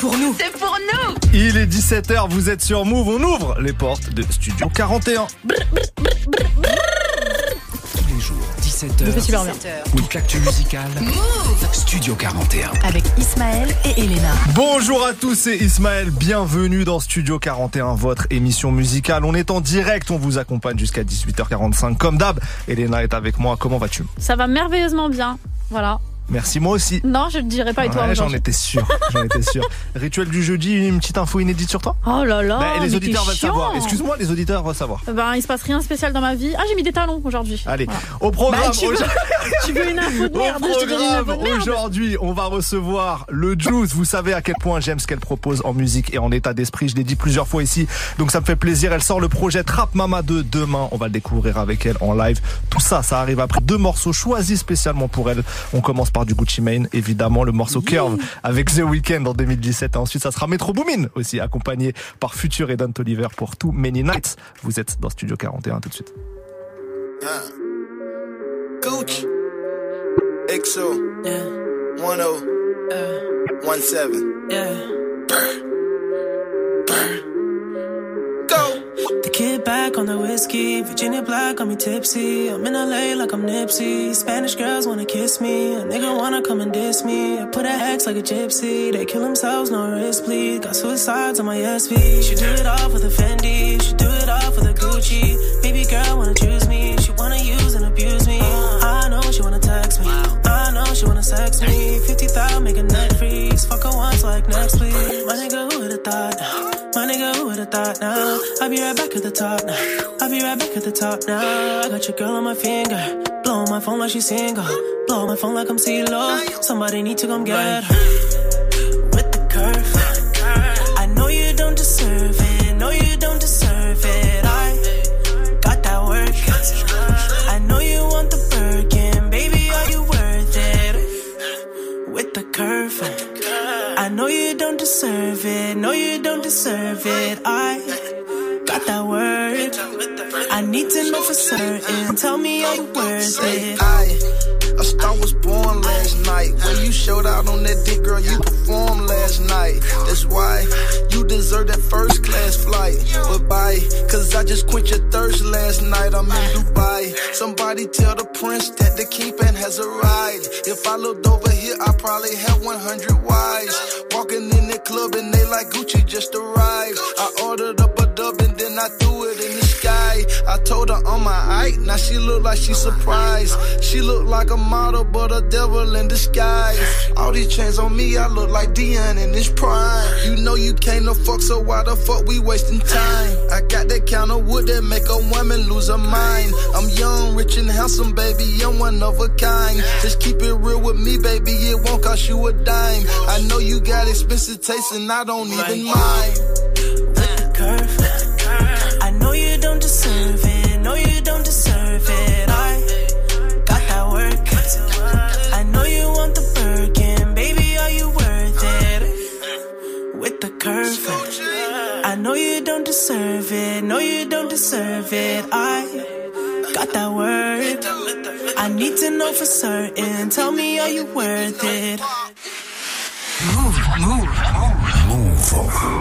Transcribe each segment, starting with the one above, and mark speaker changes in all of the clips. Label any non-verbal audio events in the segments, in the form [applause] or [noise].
Speaker 1: pour nous.
Speaker 2: C'est pour nous.
Speaker 3: Il est 17h, vous êtes sur Move, on ouvre les portes de Studio 41.
Speaker 4: Tous les jours, 17h.
Speaker 1: Je fais super bien.
Speaker 4: Toute l'actu musicale. Studio 41.
Speaker 1: Avec Ismaël et Elena.
Speaker 3: Bonjour à tous, c'est Ismaël, bienvenue dans Studio 41, votre émission musicale. On est en direct, on vous accompagne jusqu'à 18h45 comme d'hab. Elena est avec moi, comment vas-tu?
Speaker 5: Ça va merveilleusement bien. Voilà.
Speaker 3: Merci, moi aussi.
Speaker 5: Non, je ne dirais pas et toi
Speaker 3: Ouais, j'en étais sûr, j'en étais sûr. [laughs] Rituel du jeudi, une petite info inédite sur toi?
Speaker 5: Oh là là.
Speaker 3: Bah, Les
Speaker 5: mais
Speaker 3: auditeurs veulent savoir. Excuse-moi, les auditeurs veulent savoir.
Speaker 5: Ben, il se passe rien de spécial dans ma vie. Ah, j'ai mis des talons aujourd'hui.
Speaker 3: Allez,
Speaker 5: Voilà.
Speaker 3: au programme,
Speaker 5: Bah, tu, veux, [laughs] tu veux une info de
Speaker 3: Au
Speaker 5: merde de
Speaker 3: programme, aujourd'hui, on va recevoir le Juice. Vous savez à quel point j'aime ce qu'elle propose en musique et en état d'esprit. Je l'ai dit plusieurs fois ici, donc ça me fait plaisir. Elle sort le projet Trap Mama 2 demain. On va le découvrir avec elle en live. Tout ça, ça arrive après deux morceaux choisis spécialement pour elle. On commence par du Gucci Mane, évidemment, le morceau Curve avec The Weeknd en 2017. Et ensuite, ça sera Metro Boomin aussi, accompagné par Future et Don Toliver pour Too Many Nights. Vous êtes dans Studio 41 tout de suite.
Speaker 6: XO. Yeah. 10. 17. Yeah. Go.
Speaker 7: The kid back on the whiskey, Virginia Black got me tipsy. I'm in LA like I'm Nipsey. Spanish girls wanna kiss me, a nigga wanna come and diss me. I put a X like a gypsy, they kill themselves, no risk bleed. Got suicides on my SV. She do it all for the Fendi, she do it all for the Gucci. Baby girl wanna choose me, she wanna sex me. 50,000 make a net freeze, fuck her once like next week. My nigga, who would've thought? My nigga, who would've thought now? I'll be right back at the top now. I'll be right back at the top now. I got your girl on my finger. Blow my phone like she's single. Blow my phone like I'm CeeLo. Somebody need to come get her. Know you don't deserve it. No, you don't deserve it. I got that word. I need to know for certain. Tell me are you worth it?
Speaker 6: I, a star was born last night. When you showed out on that dick, girl, you performed last night. That's why you deserve that first class flight. But bye, cause I just quenched your thirst last night. I'm in Dubai. Somebody tell the prince that the kingpin has arrived. If I looked over here, I probably had 100 wives. Walking in the club and they like Gucci just arrived. I ordered up a dub and then I threw it in the sky. I told her on my eye, now she look like she surprised. She look like a model, but a devil in disguise. All these chains on me, I look like Dion in his prime. You know you can't no fuck, so why the fuck we wasting time? I got that kind of wood that make a woman lose her mind. I'm young, rich and handsome, baby, I'm one of a kind. Just keep it real with me, baby, it won't cost you a dime. I know you got expensive taste and I don't even mind.
Speaker 7: Deserve it. No, you don't deserve it. I got that word. I need to know for certain. Tell me, are you worth it?
Speaker 1: Honorable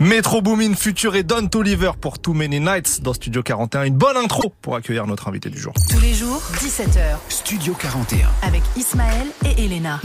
Speaker 6: Metro
Speaker 3: Boomin, Future et Don Toliver pour Too Many Nights dans Studio 41. Une bonne intro pour accueillir notre invité du jour.
Speaker 1: Tous les jours, 17h,
Speaker 4: Studio 41.
Speaker 1: avec Ismaël et Elena.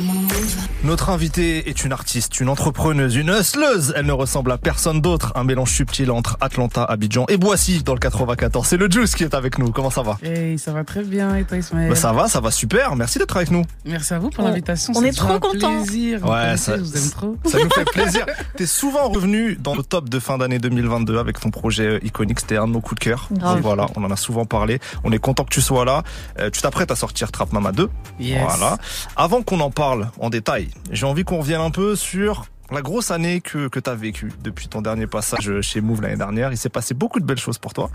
Speaker 3: Notre invitée est une artiste, une entrepreneuse, une hustleuse. Elle ne ressemble à personne d'autre. Un mélange subtil entre Atlanta, Abidjan et Boissy dans le 94. C'est le Juice qui est avec nous. Comment ça va?
Speaker 8: Hey, ça va très bien et toi Ismaël?
Speaker 3: Bah, Ça va, ça va super. Merci d'être avec nous.
Speaker 8: Merci à vous pour
Speaker 5: On-
Speaker 8: l'invitation.
Speaker 5: on est trop contents.
Speaker 8: plaisir.
Speaker 3: Ouais, ça-
Speaker 8: je vous aime trop.
Speaker 3: Ça nous fait [laughs] plaisir. T'es souvent revenu dans le top de fin d'année 2022 avec ton projet euh, iconique. C'était un de nos coups de cœur. Voilà, on en a souvent parlé. On est content que tu sois là. Euh, tu t'apprêtes à sortir Trap Mama 2.
Speaker 8: Yes.
Speaker 3: Voilà. Avant qu'on en parle en détail, j'ai envie qu'on revienne un peu sur la grosse année que, que tu as vécue depuis ton dernier passage chez Move l'année dernière. Il s'est passé beaucoup de belles choses pour toi.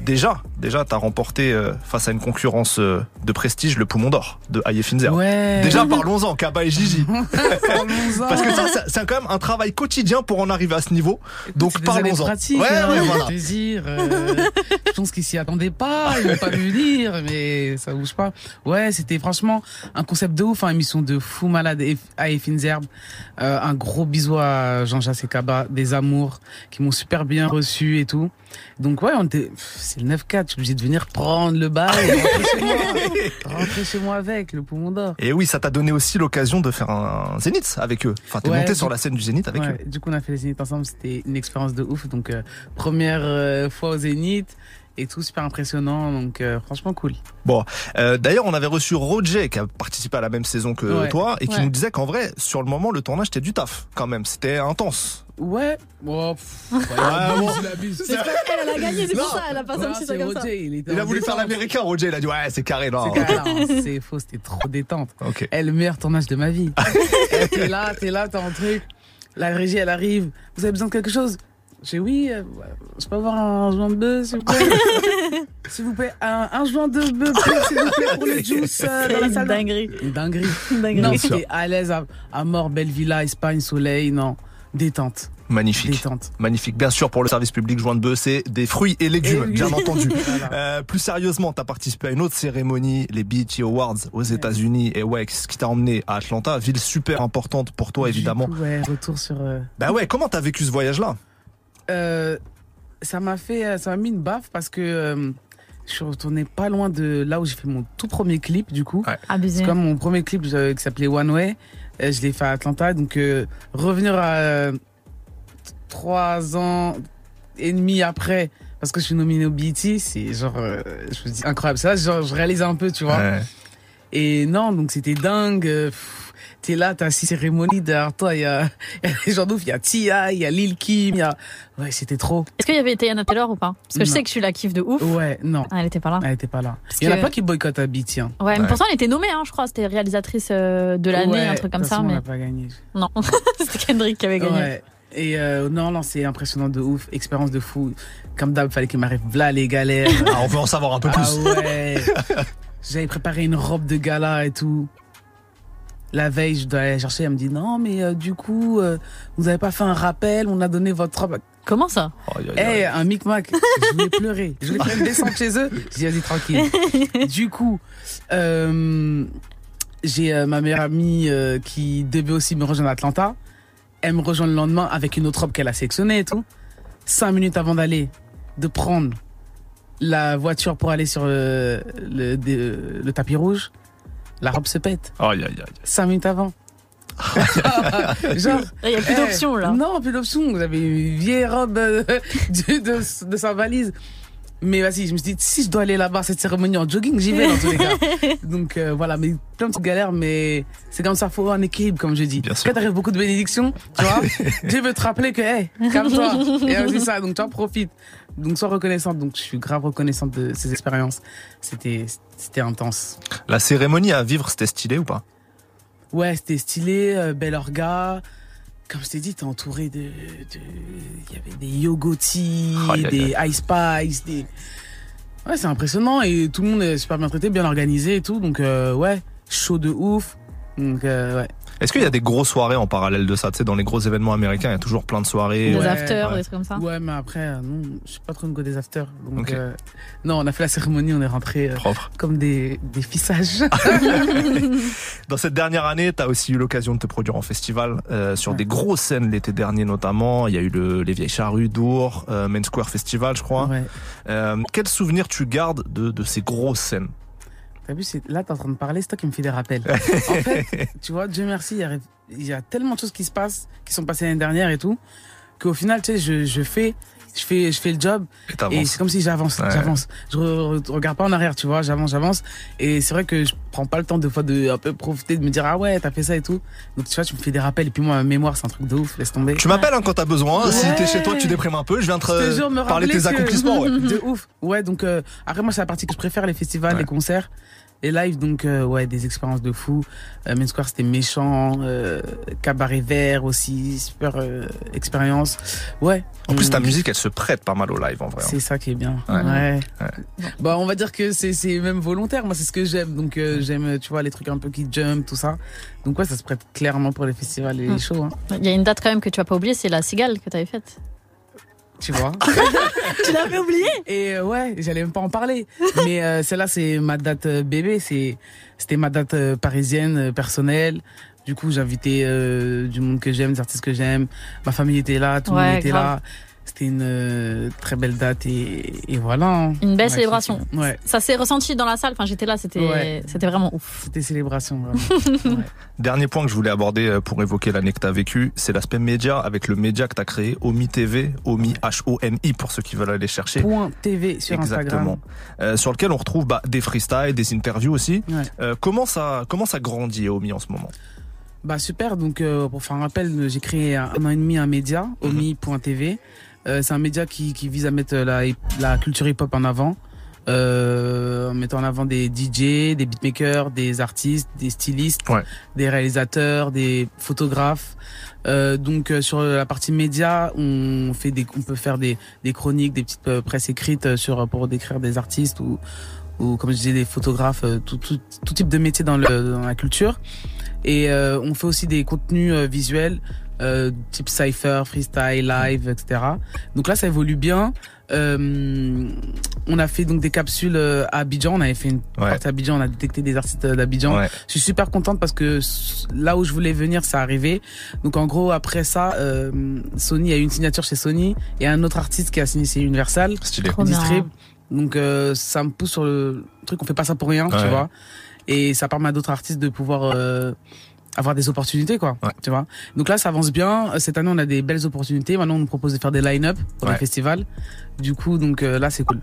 Speaker 3: Déjà, déjà, tu as remporté euh, face à une concurrence euh, de prestige le Poumon d'Or de Aye Finzer.
Speaker 8: Ouais.
Speaker 3: Déjà, parlons-en, Kaba et Gigi. [laughs] Parce que ça, c'est- quand même un travail quotidien pour en arriver à ce niveau. Donc, parlons-en. Ouais,
Speaker 8: hein,
Speaker 3: ouais,
Speaker 8: faut
Speaker 3: voilà.
Speaker 8: dire. euh, je pense qu'ils s'y attendaient pas, ils n'ont pas vu venir, mais ça bouge pas. Ouais, c'était franchement un concept de ouf, hein, émission de fou malade Effinzerbe. Euh, un gros bisou à Jean-Jacques Kaba, des amours qui m'ont super bien reçu et tout. Donc ouais, on était, c'est le 9-4, je suis obligé de venir prendre le bail, et rentrer chez moi, [laughs] rentrer chez moi avec le poumon d'or.
Speaker 3: Et oui, ça t'a donné aussi l'occasion de faire un zénith avec eux. Enfin, t'es
Speaker 8: Ouais,
Speaker 3: monté sur la scène du zénith avec
Speaker 8: Ouais,
Speaker 3: eux.
Speaker 8: Du coup, on a fait les Zénith ensemble. C'était une expérience de ouf. Donc, euh, première euh, fois au Zénith et tout super impressionnant. Donc, euh, franchement, cool.
Speaker 3: Bon, euh, d'ailleurs, on avait reçu Roger qui a participé à la même saison que
Speaker 8: Ouais.
Speaker 3: toi et qui
Speaker 5: Ouais.
Speaker 3: nous disait qu'en vrai, sur le moment, le tournage c'était du taf quand même. C'était intense.
Speaker 8: Ouais. Bon, pff, ouais, il
Speaker 3: bon.
Speaker 8: il.
Speaker 5: C'est elle a gagné, c'est pour ça, elle a pas ça
Speaker 8: c'est
Speaker 5: comme ça.
Speaker 8: Roger, il, était
Speaker 3: Il a
Speaker 8: en
Speaker 3: voulu faire l'américain, Roger. Il a dit ouais, c'est carré, non.
Speaker 8: C'est carré, non, [laughs] c'est faux, c'était trop détente.
Speaker 3: Ok.
Speaker 8: Eh, le meilleur tournage de ma vie. [laughs] T'es là, t'es là, t'as un truc. La régie, elle arrive. Vous avez besoin de quelque chose? J'ai oui, euh, je peux avoir un joint de bœuf, s'il vous plaît [laughs] S'il vous plaît, un, un joint de bœuf, s'il vous plaît, pour le juice euh, dans
Speaker 5: C'est
Speaker 8: la
Speaker 5: une
Speaker 8: salle.
Speaker 5: dinguerie.
Speaker 8: Une dinguerie.
Speaker 5: Une dinguerie.
Speaker 8: Non, j'étais à l'aise à, à mort, belle villa, Espagne, soleil, non. Détente.
Speaker 3: Magnifique.
Speaker 8: Détente.
Speaker 3: Magnifique. Bien sûr, pour le service public, joint de bœuf, c'est des fruits et légumes,
Speaker 8: Et oui.
Speaker 3: bien entendu. [laughs]
Speaker 8: Voilà.
Speaker 3: Euh, plus sérieusement, t'as participé à une autre cérémonie, les BET Awards aux États-Unis, et ouais, ce qui t'a emmené à Atlanta, ville super importante pour toi, évidemment.
Speaker 8: Coup, ouais, retour sur. euh,
Speaker 3: Bah ouais, comment t'as vécu ce voyage-là?
Speaker 8: Euh, ça m'a fait, ça m'a mis une baffe parce que euh, je suis retourné pas loin de là où j'ai fait mon tout premier clip du coup.
Speaker 3: Ouais.
Speaker 5: Abusé.
Speaker 8: C'est comme mon premier clip euh, qui s'appelait One Way. Je l'ai fait à Atlanta, donc euh, revenir à euh, trois ans et demi après parce que je suis nominé au BET, c'est genre, euh, je me dis incroyable. Ça, genre, je réalise un peu, tu vois.
Speaker 3: Ouais.
Speaker 8: Et non, donc c'était dingue. pff, t'es là, t'as six cérémonies derrière toi, il y a, y a des gens d'ouf, il y a Tia, il y a Lil Kim, il y a, ouais, c'était trop.
Speaker 5: Est-ce qu'il y avait Tayana Taylor ou pas? Parce que je sais que je suis la kiff de ouf.
Speaker 8: Ouais, non.
Speaker 5: Ah, elle était pas là.
Speaker 8: Elle était pas là.
Speaker 5: Parce
Speaker 8: Il y en a
Speaker 5: que-
Speaker 8: pas qui boycottent Beat, tiens.
Speaker 5: Ouais, mais
Speaker 3: Ouais.
Speaker 5: pourtant elle était nommée, hein, je crois. C'était réalisatrice euh, de l'année,
Speaker 8: Ouais,
Speaker 5: un truc comme ça.
Speaker 8: façon, On
Speaker 5: Mais
Speaker 8: n'a pas gagné.
Speaker 5: non, [laughs] c'était Kendrick qui avait gagné.
Speaker 8: Ouais. Et euh, non, non, c'est impressionnant de ouf. Expérience de fou. Comme d'hab, fallait qu'il m'arrive là les galères.
Speaker 3: Ah, on veut en savoir un peu
Speaker 8: Ah
Speaker 3: plus.
Speaker 8: ouais. J'avais préparé une robe de gala et tout. La veille, je dois aller chercher. Elle me dit non, mais euh, du coup, euh, vous avez pas fait un rappel. On a donné votre robe.
Speaker 5: Comment ça
Speaker 3: aïe,
Speaker 8: Eh,
Speaker 3: aïe.
Speaker 8: un micmac. Je voulais pleurer. Je voulais même descendre chez eux. J'ai dit, vas-y, tranquille. Du coup, euh, j'ai euh, ma meilleure amie euh, qui devait aussi me rejoindre à Atlanta. Elle me rejoint le lendemain avec une autre robe qu'elle a sélectionnée et tout. Cinq minutes avant d'aller, de prendre la voiture pour aller sur le, de- le tapis rouge, la robe se pète.
Speaker 3: Aïe, aïe, aïe.
Speaker 8: Cinq minutes avant. [laughs] Genre,
Speaker 5: Il y a plus d'options là.
Speaker 8: Non, plus d'options. Vous avez une vieille robe euh, de, de, de sa valise. Mais vas-y, je me suis dit, si je dois aller là-bas à cette cérémonie en jogging, j'y vais dans tous les cas. [laughs] Donc euh, voilà, mais plein de petites galères, mais c'est comme ça, faut un équilibre, comme je dis.
Speaker 3: Bien sûr.
Speaker 8: Quand t'arrives beaucoup de bénédictions, tu vois, [laughs] Dieu veut te rappeler que, hey, calme-toi. [laughs] Et c'est ça, donc tu en profites. Donc sois reconnaissante. Donc je suis grave reconnaissante de ces expériences. C'était, c'était intense.
Speaker 3: La cérémonie à vivre, c'était stylé ou pas?
Speaker 8: Ouais, c'était stylé, euh, bel orga. Comme je t'ai dit, t'es entouré de, il y avait des yogoti,
Speaker 3: Aïe, aïe,
Speaker 8: des ice spice, des. Ouais, c'est impressionnant et tout le monde est super bien traité, bien organisé et tout. Donc euh, ouais, chaud de ouf. Donc euh, ouais.
Speaker 3: Est-ce qu'il y a des grosses soirées en parallèle de ça? Tu sais, dans les gros événements américains, il y a toujours plein de soirées.
Speaker 5: Des
Speaker 8: ouais,
Speaker 5: afters,
Speaker 3: ouais.
Speaker 5: des trucs comme ça?
Speaker 8: Ouais, mais après, euh, non, je suis pas trop une go des afters. Donc euh, non, on a fait la cérémonie, on est rentré
Speaker 3: Propre.
Speaker 8: comme des des fissages. [laughs] [laughs]
Speaker 3: Dans cette dernière année, tu as aussi eu l'occasion de te produire en festival euh, sur
Speaker 8: Ouais.
Speaker 3: des grosses scènes l'été dernier notamment. Il y a eu le, les Vieilles Charrues, Dour, euh, Main Square Festival, je crois.
Speaker 8: ouais.
Speaker 3: Euh, quel souvenir tu gardes de, de ces grosses scènes?
Speaker 8: T'as vu, là, t'es en train de parler, c'est toi qui me fais des rappels. [laughs] en fait, tu vois, Dieu merci, il y, a, il y a tellement de choses qui se passent, qui sont passées l'année dernière et tout, qu'au final, tu sais, je, je fais, je fais, je fais le job
Speaker 3: Et
Speaker 8: c'est comme si j'avance,
Speaker 3: Ouais.
Speaker 8: j'avance. Je re- re- regarde pas en arrière, tu vois, j'avance, j'avance. Et c'est vrai que je prends pas le temps de fois de un peu profiter, de me dire ah ouais, t'as fait ça et tout. Donc tu vois, tu me fais des rappels et puis moi, ma mémoire, c'est un truc de ouf, laisse tomber.
Speaker 3: Tu m'appelles hein, quand t'as besoin. Si t'es chez toi, que tu déprimes un peu, je viens te,
Speaker 8: Je te jure, me
Speaker 3: parler de tes
Speaker 8: que-
Speaker 3: accomplissements. Ouais. [laughs]
Speaker 8: de ouf. Ouais, donc euh, après moi c'est la partie que je préfère, les festivals, les concerts, les lives. Donc euh, ouais, des expériences de fou. Euh, Main Square c'était méchant, euh, cabaret vert aussi, super euh, expérience. Ouais.
Speaker 3: En plus, ta musique, elle se prête pas mal au live en vrai. hein.
Speaker 8: C'est ça qui est bien.
Speaker 3: Ouais.
Speaker 8: Ouais.
Speaker 3: Ouais.
Speaker 8: Bah on va dire que c'est c'est même volontaire. Moi c'est ce que j'aime. Donc euh, j'aime tu vois les trucs un peu qui jump tout ça. Donc ouais ça se prête clairement pour les festivals et les
Speaker 5: Mm.
Speaker 8: shows. Hein,
Speaker 5: Il y a une date quand même que tu vas pas oublier, c'est la cigale que t'avais faite.
Speaker 8: Tu vois. [laughs]
Speaker 5: Tu l'avais oublié
Speaker 8: Et euh, ouais, j'allais même pas en parler. Mais euh, celle-là, c'est ma date euh, bébé. C'est, c'était ma date euh, parisienne, personnelle. Du coup, euh, du monde que j'aime, des artistes que j'aime. Ma famille était là, tout le
Speaker 5: Ouais,
Speaker 8: monde était
Speaker 5: grave.
Speaker 8: là. C'était une euh, très belle date et, et voilà. hein.
Speaker 5: Une belle célébration.
Speaker 8: Ouais,
Speaker 5: Ça s'est ressenti dans la salle. Enfin, j'étais là, c'était
Speaker 8: Ouais.
Speaker 5: c'était vraiment ouf.
Speaker 8: c'était célébration. Vraiment. [laughs] Ouais.
Speaker 3: Dernier point que je voulais aborder euh, pour évoquer l'année que tu as vécue, c'est l'aspect média avec le média que tu as créé, Omi TV, Omi H-O-M-I pour ceux qui veulent aller chercher.
Speaker 8: Point TV sur
Speaker 3: Exactement.
Speaker 8: Instagram.
Speaker 3: Euh, sur lequel on retrouve bah, des freestyles, des interviews aussi.
Speaker 8: Ouais.
Speaker 3: Euh, comment ça comment ça grandit Omi en ce moment?
Speaker 8: Bah super, donc euh, pour faire un rappel, j'ai créé un, un an et demi un média, omi.tv. Euh, c'est un média qui, qui vise à mettre la, la culture hip-hop en avant, euh, en mettant en avant des DJ, des beatmakers, des artistes, des stylistes,
Speaker 3: Ouais.
Speaker 8: des réalisateurs, des photographes. Euh, donc euh, sur la partie média, on fait des, on peut faire des, des chroniques, des petites euh, presses écrites sur pour décrire des artistes ou ou comme je disais des photographes, tout, tout, tout type de métier dans, le, dans la culture. Et euh, on fait aussi des contenus visuels, euh, type cypher, freestyle, live, etc. Donc là, ça évolue bien. Euh, on a fait donc des capsules euh, à Abidjan. On avait fait une
Speaker 3: Ouais.
Speaker 8: partie à Abidjan. On a détecté des artistes euh, d'Abidjan.
Speaker 3: Ouais.
Speaker 8: Je suis super contente parce que là où je voulais venir, ça arrivé. Donc en gros, après ça, euh, Sony a eu une signature chez Sony et un autre artiste qui a signé chez Universal.
Speaker 3: Stylé.
Speaker 8: Distrib. Donc euh, ça me pousse sur le truc, on fait pas ça pour rien,
Speaker 3: Ouais.
Speaker 8: tu vois. Et ça permet à d'autres artistes de pouvoir euh, avoir des opportunités, quoi.
Speaker 3: Ouais.
Speaker 8: Tu vois. Donc là, ça avance bien. Cette année, on a des belles opportunités. Maintenant, on nous propose de faire des line-up pour
Speaker 3: Ouais.
Speaker 8: les festivals. Du coup, donc euh, là, c'est cool.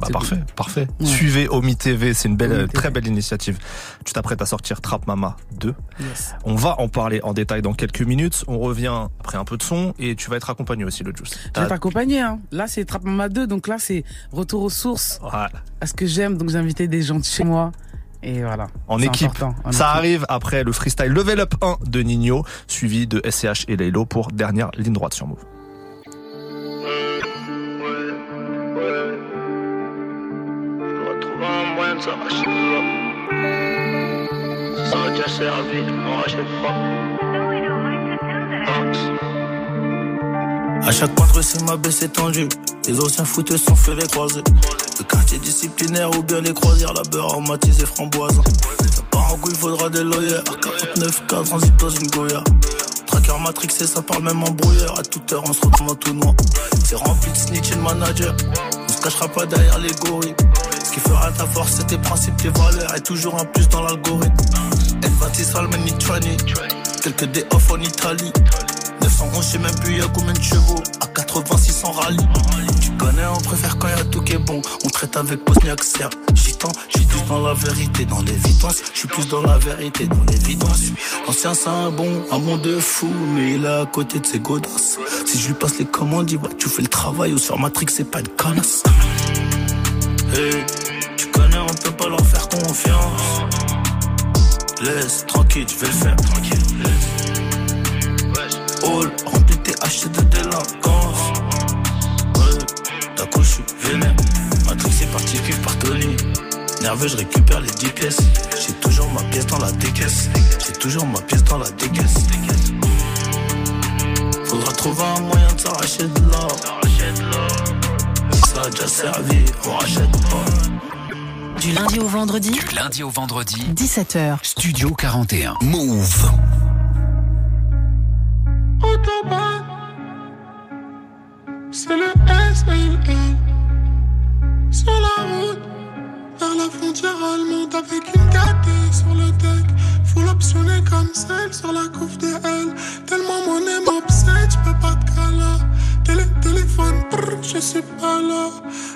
Speaker 3: Bah parfait, parfait.
Speaker 8: Ouais.
Speaker 3: Suivez Omi TV, c'est une belle, très belle initiative. Tu t'apprêtes à sortir Trap Mama 2.
Speaker 8: Yes.
Speaker 3: On va en parler en détail dans quelques minutes. On revient après un peu de son et tu vas être accompagné aussi, le Juice.
Speaker 8: Je vais t'accompagner. Hein. Là, c'est Trap Mama 2, donc là, c'est retour aux sources,
Speaker 3: Ouais,
Speaker 8: à ce que j'aime. Donc, j'ai invité des gens de chez moi. Et voilà.
Speaker 3: en équipe.
Speaker 8: en
Speaker 3: Ça
Speaker 8: équipe.
Speaker 3: arrive après le freestyle Level Up 1 de Nino, suivi de SCH et Laylo pour dernière ligne droite sur Move.
Speaker 9: Ça déjà servi.
Speaker 10: À chaque rue, c'est ma baisse étendue. Les anciens footeux sont fait les croisés. Le quartier disciplinaire ou bien les croisières, la beurre aromatisée framboise. Ça part en couille, faudra des lawyers. 49 cas, transit dans une Goya. Tracker matrixé, ça parle même en brouillard. À toute heure, on se retrouve en tout noir. C'est rempli de snitch et de manager. On se cachera pas derrière les gorilles. Ce qui fera ta force, c'est tes principes, tes valeurs. Et toujours un plus dans l'algorithme. Elvati Salmani Trani. Quelques day off en Italie. 911, je sais même plus y'a combien de chevaux. À 86 en rallye. Tu connais, on préfère quand y'a tout qui est bon. On traite avec Bosniak Serbe. Gitan, j'suis plus dans la vérité, dans l'évidence. J'suis plus dans la vérité, dans l'évidence. L'ancien, c'est un bon, un de fou. Mais il est à côté de ses godasses. Si je lui passe les commandes, il voit tu fais le travail. Ou sur Matrix, c'est pas une connasse. Hey, tu connais, on peut pas leur faire confiance. Laisse, tranquille, je vais le faire, tranquille. All rempli de THC de délinquance. Ouais, d'un coup, je suis vénère. Matrix est parti cuivre par Tony. Nerveux, je récupère les 10 pièces. J'ai toujours ma pièce dans la décaisse. J'ai toujours ma pièce dans la décaisse. Faudra trouver un moyen de s'arracher de l'or. Si ça a déjà servi, on rachète pas.
Speaker 1: Du lundi au vendredi,
Speaker 4: Du lundi au vendredi,
Speaker 1: 17h.
Speaker 4: Studio 41. Move.
Speaker 11: Autobahn, c'est le SLL. Sur la route, vers la frontière allemande avec une gâtée sur le deck. Full optionné comme celle sur la couve de L. Tellement mon nez m'obsède, j'peux pas te caler. Télé, téléphone, brr, je suis pas là.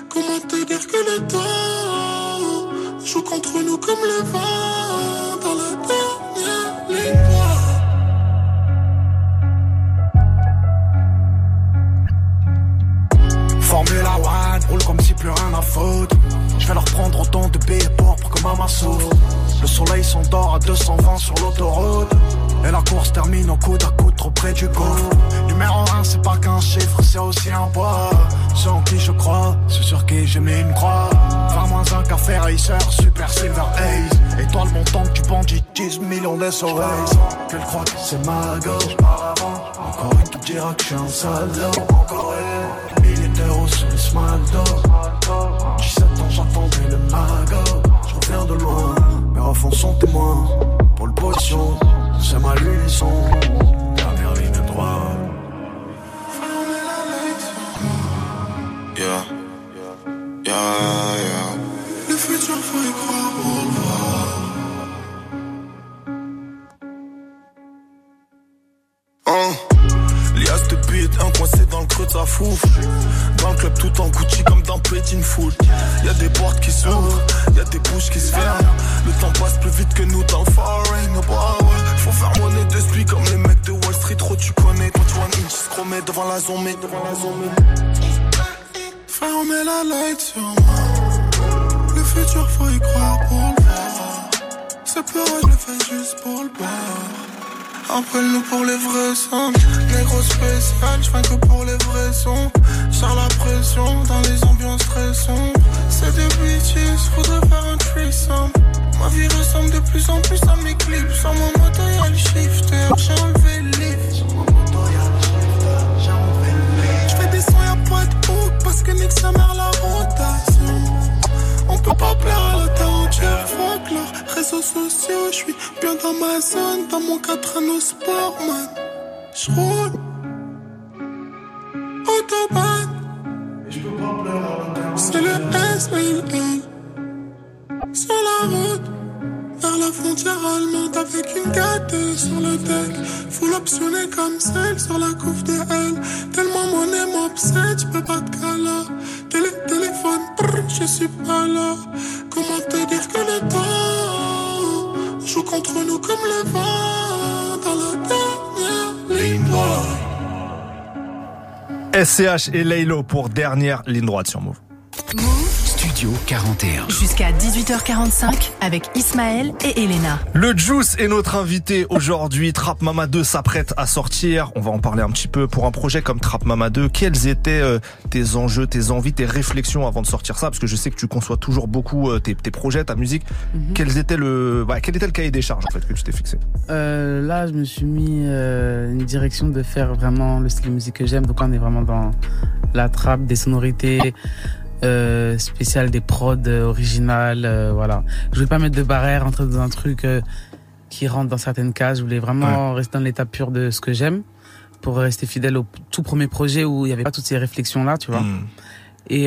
Speaker 11: Comment te dire que le temps joue contre nous comme le vent dans la dernière ligne?
Speaker 12: Formula One, roule comme si plus rien à foutre. Je vais leur prendre autant de billets pourpres que maman souffre. Le soleil s'endort à 220 sur l'autoroute. Et la course termine au coude à coude trop près du gouffre. Numéro 1, c'est pas qu'un chiffre, c'est aussi un poids. Ceux en qui je crois, ceux sur qui j'ai mis une croix. 20 moins un café racer, super silver haze. Étoile montante du bandit, 10 millions d'SOS. Qu'elle croit que c'est ma gauche. Encore une qui dira que je suis un salaud. Encore une. Les small dogs. 17 ans, j'attendais le magot. Je reviens de loin, mes refs sont témoins. Pour le position, c'est ma luisson. Dernière ligne droite.
Speaker 11: Yeah. Yeah, yeah. Le futur, faut y croire pour le fouf. Dans le club tout en Gucci comme dans Petit Fool. Y'a des portes qui s'ouvrent, y'a des bouches qui se ferment. Le temps passe plus vite que nous dans le foreign. Bah ouais, faut faire monnaie de comme les mecs de Wall Street. Trop tu connais, 21 inch scromé devant la zombie, devant la zombie. Met la light sur moi. Le futur, faut y croire pour le voir. C'est peur, je le fais juste pour le boire. Appelle-nous pour les vrais sons. Négro spécial, je que pour les vrais sons. J'ai la pression dans les ambiances très sombres. C'est des bitches, faudrait faire un threesome. Ma vie ressemble de plus en plus à mes clips. Sur mon le shifter. J'ai enlevé le lift. Je fais des sons, y'a pas de parce que nique sa mère la rotation. On peut pas plaire à la fuck leurs réseaux sociaux. Je suis bien dans ma zone, dans mon 4 anneaux sport, man. J'roule. Autobahn. C'est le SLL. Sur la route. Vers la frontière allemande avec une gâtée sur le deck. Full optionné comme celle sur la couve de L. Tellement mon nez m'obsède, j'peux pas te caler. Télé, téléphone, brr, je suis pas là. Comment te dire que le temps joue contre nous comme le vent dans la dernière ligne droite.
Speaker 3: SCH et Laylo pour dernière ligne droite sur Move.
Speaker 4: Studio 41.
Speaker 1: Jusqu'à 18h45 avec Ismaël et Elena.
Speaker 3: Le Juice est notre invité aujourd'hui. Trap Mama 2 s'apprête à sortir. On va en parler un petit peu. Pour un projet comme Trap Mama 2, quels étaient euh, tes enjeux, tes envies, tes réflexions avant de sortir ça? Parce que je sais que tu conçois toujours beaucoup euh, tes, tes projets, ta musique.
Speaker 8: Mhm.
Speaker 3: Quels étaient le, ouais, quel était le cahier des charges en fait que tu t'es fixé?
Speaker 8: Euh, là, je me suis mis euh, une direction de faire vraiment le style de musique que j'aime. Donc, on est vraiment dans la trappe, des sonorités euh, spéciales, des prods euh, originales. euh, voilà. Je voulais pas mettre de barrière, entrer dans un truc euh, qui rentre dans certaines cases. Je voulais vraiment rester dans l'état pur de ce que j'aime pour rester fidèle au tout premier projet où il y avait pas toutes ces réflexions là, tu vois.
Speaker 3: Hmm.
Speaker 8: Et,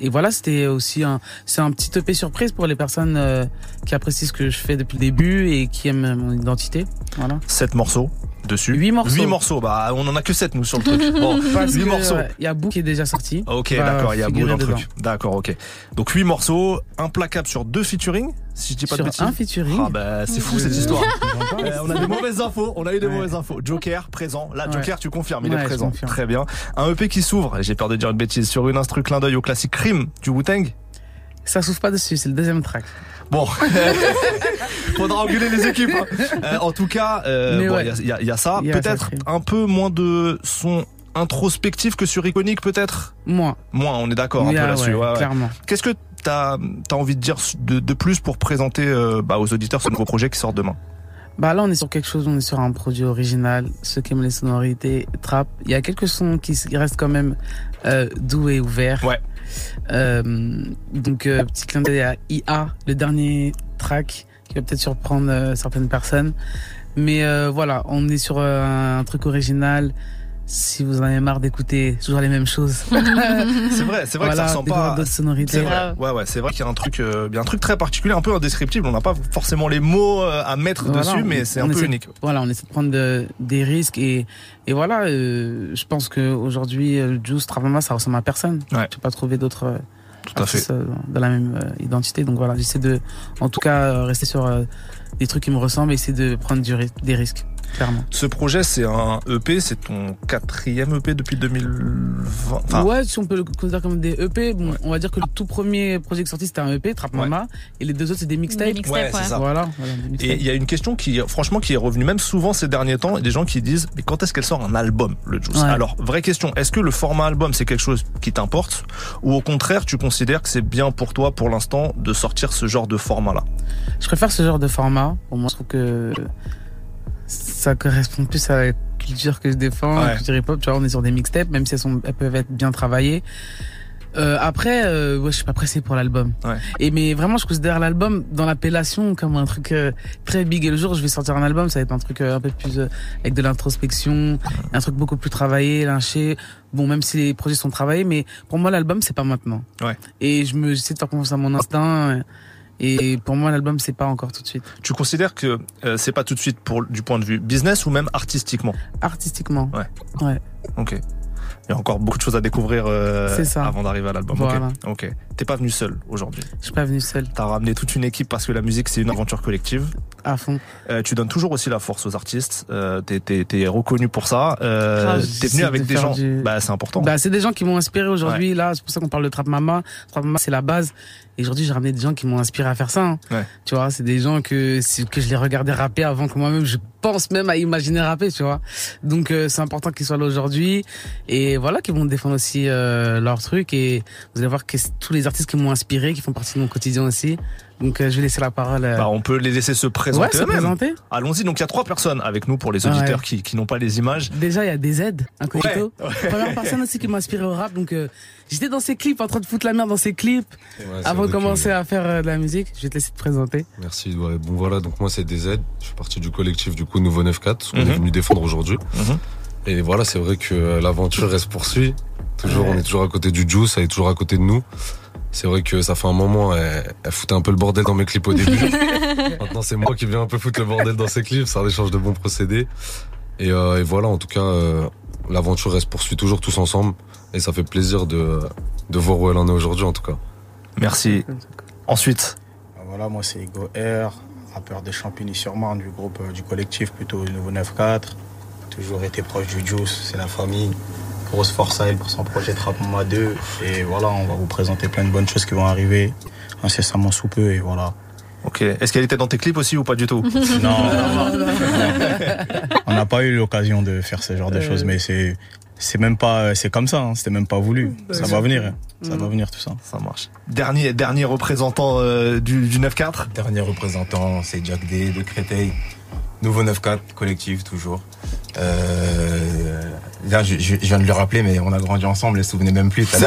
Speaker 8: et voilà, c'était aussi un, c'est un petit EP surprise pour les personnes qui apprécient ce que je fais depuis le début et qui aiment mon identité. Voilà.
Speaker 3: 7 morceaux dessus.
Speaker 8: 8 morceaux.
Speaker 3: 8 morceaux. Bah, on en a que 7 nous sur le truc. [laughs] Bon,
Speaker 8: Parce
Speaker 3: 8
Speaker 8: que,
Speaker 3: morceaux.
Speaker 8: euh, Il y a Boo qui est déjà sorti.
Speaker 3: Ok,
Speaker 8: qui va
Speaker 3: d'accord, il y a
Speaker 8: figurer
Speaker 3: dans le truc. D'accord, ok. Donc 8 morceaux, implacable sur deux featuring, si je dis pas
Speaker 8: Sur
Speaker 3: de bêtises.
Speaker 8: un featuring.
Speaker 3: Ah bah c'est fou
Speaker 8: Euh,
Speaker 3: cette histoire. [laughs] Euh, on a des mauvaises infos, on a eu des
Speaker 8: Ouais.
Speaker 3: mauvaises infos. Joker présent. Là,
Speaker 8: Ouais.
Speaker 3: Joker, tu confirmes, il
Speaker 8: Ouais,
Speaker 3: est présent. Très bien. Un EP qui s'ouvre, j'ai peur de dire une bêtise, sur une instru clin d'œil au classique Crime du Wu-Tang.
Speaker 8: Ça s'ouvre pas dessus, c'est le deuxième track.
Speaker 3: Bon, [laughs] faudra engueuler les équipes. hein. Euh, en tout cas, euh, bon, il y, a- y y ça.
Speaker 8: Il y a ça,
Speaker 3: Peut-être un peu moins de son introspectif que sur Iconic, peut-être?
Speaker 8: Moi.
Speaker 3: Moins, on est d'accord un peu
Speaker 8: ah
Speaker 3: là-dessus.
Speaker 8: ouais, clairement.
Speaker 3: Qu'est-ce que t'as as envie de dire de, de plus pour présenter euh, bah, aux auditeurs ce nouveau projet qui sort demain?
Speaker 8: Bah là, on est sur quelque chose, on est sur un produit original. Ceux qui aiment les sonorités, trap. Il y a quelques sons qui restent quand même doux et ouverts.
Speaker 3: Ouais.
Speaker 8: Euh, donc, euh, petit clin d'œil à IA, le dernier track, qui va peut-être surprendre euh, certaines personnes. Mais voilà, on est sur un truc original. Si vous en avez marre d'écouter toujours les mêmes choses. [laughs]
Speaker 3: C'est vrai, c'est vrai que ça ressemble pas.
Speaker 8: d'autres sonorités.
Speaker 3: C'est vrai. Ouais, ouais, c'est vrai qu'il y a un truc, euh, un truc très particulier, un peu indescriptible. On n'a pas forcément les mots euh, à mettre
Speaker 8: Voilà,
Speaker 3: dessus, mais c'est un peu
Speaker 8: essaie-
Speaker 3: unique.
Speaker 8: Voilà, on essaie de prendre de- des risques et, et voilà, euh, je pense qu'aujourd'hui, euh, Juice, Travama, ça ressemble à personne.
Speaker 3: Ouais.
Speaker 8: Peux pas trouver d'autres euh,
Speaker 3: Tout à
Speaker 8: euh, dans la même identité. Donc voilà, j'essaie de, en tout cas, rester sur des trucs qui me ressemblent et essayer de prendre du des risques, clairement.
Speaker 3: Ce projet, c'est un EP, c'est ton quatrième EP depuis 2020. Enfin,
Speaker 8: ouais, si on peut le considérer comme des EP, bon, on va dire que le tout premier projet qui est sorti, c'était un EP, Trap Mama, et les deux autres, c'est des mixtapes.
Speaker 5: Des mixtapes,
Speaker 3: Ouais, c'est
Speaker 5: ouais.
Speaker 3: ça.
Speaker 8: Voilà,
Speaker 3: Et il y a une question qui, franchement, qui est revenue même souvent ces derniers temps, et des gens qui disent, mais quand est-ce qu'elle sort un album, le Juice?
Speaker 8: Ouais.
Speaker 3: Alors, vraie question, est-ce que le format album, c'est quelque chose qui t'importe, ou au contraire, tu considères que c'est bien pour toi, pour l'instant, de sortir ce genre de format-là?
Speaker 8: Je préfère ce genre de format. Pour moi, je trouve que ça correspond plus à la culture que je défends,
Speaker 3: Ouais.
Speaker 8: la culture hip-hop. Tu vois, on est sur des mixtapes, même si elles, sont, elles peuvent être bien travaillées. Euh, après, euh, ouais, je suis pas pressé pour l'album.
Speaker 3: Ouais.
Speaker 8: Et mais vraiment, je considère l'album dans l'appellation comme un truc euh, très big. Et le jour où je vais sortir un album, ça va être un truc euh, un peu plus euh, avec de l'introspection, un truc beaucoup plus travaillé, lynché. Bon, même si les projets sont travaillés, mais pour moi, l'album c'est pas maintenant.
Speaker 3: Ouais.
Speaker 8: Et je me j'essaie de faire confiance à mon instinct. Et pour moi, l'album c'est pas encore tout de suite.
Speaker 3: Tu considères que euh, c'est pas tout de suite pour du point de vue business ou même artistiquement?
Speaker 8: Artistiquement.
Speaker 3: Ouais.
Speaker 8: Ouais.
Speaker 3: Ok. Il y a encore beaucoup de choses à découvrir euh,
Speaker 8: ça.
Speaker 3: avant d'arriver à l'album.
Speaker 8: Voilà.
Speaker 3: Ok. Ok. T'es pas venu seul aujourd'hui.
Speaker 8: Je suis pas venu seul,
Speaker 3: T'as ramené toute une équipe parce que la musique c'est une aventure collective.
Speaker 8: À fond.
Speaker 3: Euh, tu donnes toujours aussi la force aux artistes. Euh, t'es, t'es, t'es reconnu pour ça. Euh,
Speaker 8: Ah,
Speaker 3: t'es venu avec
Speaker 8: de
Speaker 3: des gens.
Speaker 8: du-
Speaker 3: Bah c'est important.
Speaker 8: Bah, c'est des gens qui m'ont inspiré aujourd'hui. Là, c'est pour ça qu'on parle de Trap Mama. Trap Mama, c'est la base. Et aujourd'hui, j'ai ramené des gens qui m'ont inspiré à faire ça. hein.
Speaker 3: Ouais.
Speaker 8: Tu vois, c'est des gens que que je les regardais rapper avant que moi-même je pense même à imaginer rapper. Tu vois. Donc euh, c'est important qu'ils soient là aujourd'hui et voilà qu'ils vont défendre aussi euh, leur truc. Et vous allez voir que tous les artistes qui m'ont inspiré, qui font partie de mon quotidien aussi. Donc euh, je vais laisser la parole. euh,
Speaker 3: Bah, on peut les laisser se
Speaker 8: ouais,
Speaker 3: présenter
Speaker 8: se
Speaker 3: eux-mêmes.
Speaker 8: présenter.
Speaker 3: Allons-y. Donc il y a trois personnes avec nous pour les auditeurs
Speaker 8: Ouais.
Speaker 3: qui, qui n'ont pas les images.
Speaker 8: Déjà, il y a des aides, incognito.
Speaker 3: Ouais, ouais.
Speaker 8: Première personne aussi qui m'a inspiré au rap. Donc, euh, j'étais dans ses clips, en train de foutre la merde dans ses clips,
Speaker 13: Ouais,
Speaker 8: avant de commencer à faire euh, de la musique. Je vais te laisser te présenter.
Speaker 13: Merci. Ouais, bon voilà, donc moi c'est DZ. Je fais partie du collectif du coup Nouveau 94, ce qu'on
Speaker 3: Mhm.
Speaker 13: est venu défendre aujourd'hui.
Speaker 3: Mhm.
Speaker 13: Et voilà, c'est vrai que l'aventure se poursuit. Toujours, on est toujours à côté du Juice, elle est toujours à côté de nous. C'est vrai que ça fait un moment, elle, elle foutait un peu le bordel dans mes clips au début. [laughs] Maintenant, c'est moi qui viens un peu foutre le bordel dans ses clips. C'est un échange de bons procédés. Et, euh, et voilà, en tout cas, euh, l'aventure elle se poursuit toujours tous ensemble et ça fait plaisir de, de voir où elle en est aujourd'hui en tout cas.
Speaker 3: Merci. Ensuite.
Speaker 14: Voilà, moi c'est Ego R, rappeur de Champigny-sur-Marne du groupe euh, du collectif plutôt Nouveau 9-4. Toujours été proche du Juice, c'est la famille. Grosse force à elle pour son projet Trap Mama 2. Et voilà, on va vous présenter plein de bonnes choses qui vont arriver incessamment sous peu et voilà.
Speaker 3: Ok. Est-ce qu'elle était dans tes clips aussi ou pas du tout [laughs]
Speaker 14: Non. [laughs] On n'a pas eu l'occasion de faire ce genre de choses, mais c'est c'est même pas c'est comme ça, hein, c'était même pas voulu. Ça va venir, hein. ça va venir tout ça.
Speaker 3: Ça marche. Dernier dernier représentant euh, du, du 9-4
Speaker 15: Dernier représentant, c'est Jack D de Créteil. Nouveau 9-4, collectif toujours. Euh, là, je, je- je viens de le rappeler, mais on a grandi ensemble, je me souvenais même plus. [laughs]
Speaker 3: Il y,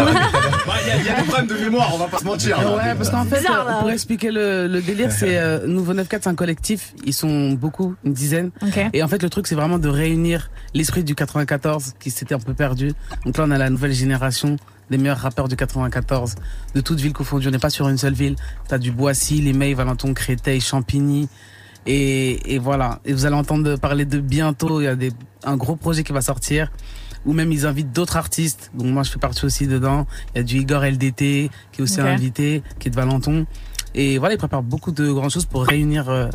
Speaker 3: a- il y a des problèmes de mémoire, on va pas se mentir.
Speaker 8: Ouais, parce qu'en fait,
Speaker 5: Bizarre,
Speaker 8: pour expliquer le, le délire, c'est euh, Nouveau 94, c'est un collectif. Ils sont beaucoup, une dizaine. Et en fait, le truc, c'est vraiment de réunir l'esprit du 94 qui s'était un peu perdu. Donc là, on a la nouvelle génération des meilleurs rappeurs du 94, de toutes villes confondues. On n'est pas sur une seule ville. T'as du Boissy, Les Meilles, Valenton, Créteil, Champigny. Et, et voilà. Et vous allez entendre parler de bientôt. Il y a des, un gros projet qui va sortir. Ou même ils invitent d'autres artistes. Donc moi je fais partie aussi dedans. Il y a du Igor LDT qui est aussi invité, qui est de Valenton. Et voilà, ils préparent beaucoup de grandes choses pour réunir, euh,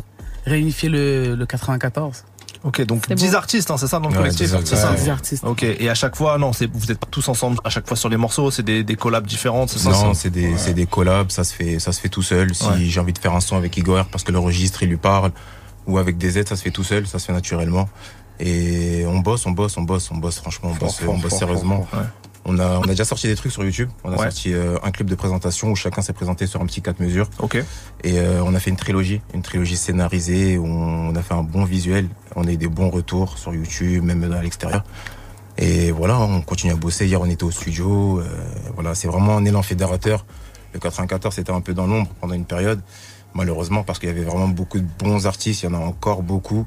Speaker 8: réunifier le, le 94.
Speaker 3: Ok, donc
Speaker 8: C'est
Speaker 3: 10
Speaker 8: beau.
Speaker 3: artistes, hein, c'est ça dans le
Speaker 15: Ouais,
Speaker 3: collectif
Speaker 15: 10
Speaker 3: c'est ça
Speaker 15: artistes.
Speaker 8: 10 artistes.
Speaker 3: Ok, et à chaque fois, non, c'est vous êtes pas tous ensemble à chaque fois sur les morceaux, c'est des, des collabs différentes, c'est ça
Speaker 15: Non,
Speaker 3: c'est-
Speaker 15: des, c'est des collabs, ça se fait, ça se fait tout seul. Si
Speaker 3: Ouais.
Speaker 15: j'ai envie de faire un son avec Igor parce que le registre il lui parle, ou avec des aides, ça se fait tout seul, ça se fait naturellement. Et on bosse, on bosse, on bosse, on bosse. Franchement, on bosse,
Speaker 3: fort,
Speaker 15: on bosse
Speaker 3: fort,
Speaker 15: sérieusement.
Speaker 3: fort, ouais.
Speaker 15: On a, on a déjà sorti des trucs sur YouTube. On a
Speaker 3: Ouais.
Speaker 15: sorti euh, un clip de présentation où chacun s'est présenté sur un petit 4 mesures.
Speaker 3: Ok.
Speaker 15: Et euh, on a fait une trilogie, une trilogie scénarisée. Où on a fait un bon visuel. On a eu des bons retours sur YouTube, même à l'extérieur. Et voilà, on continue à bosser. Hier, on était au studio. euh, voilà, c'est vraiment un élan fédérateur. Le 94, c'était un peu dans l'ombre pendant une période, malheureusement, parce qu'il y avait vraiment beaucoup de bons artistes. Il y en a encore beaucoup.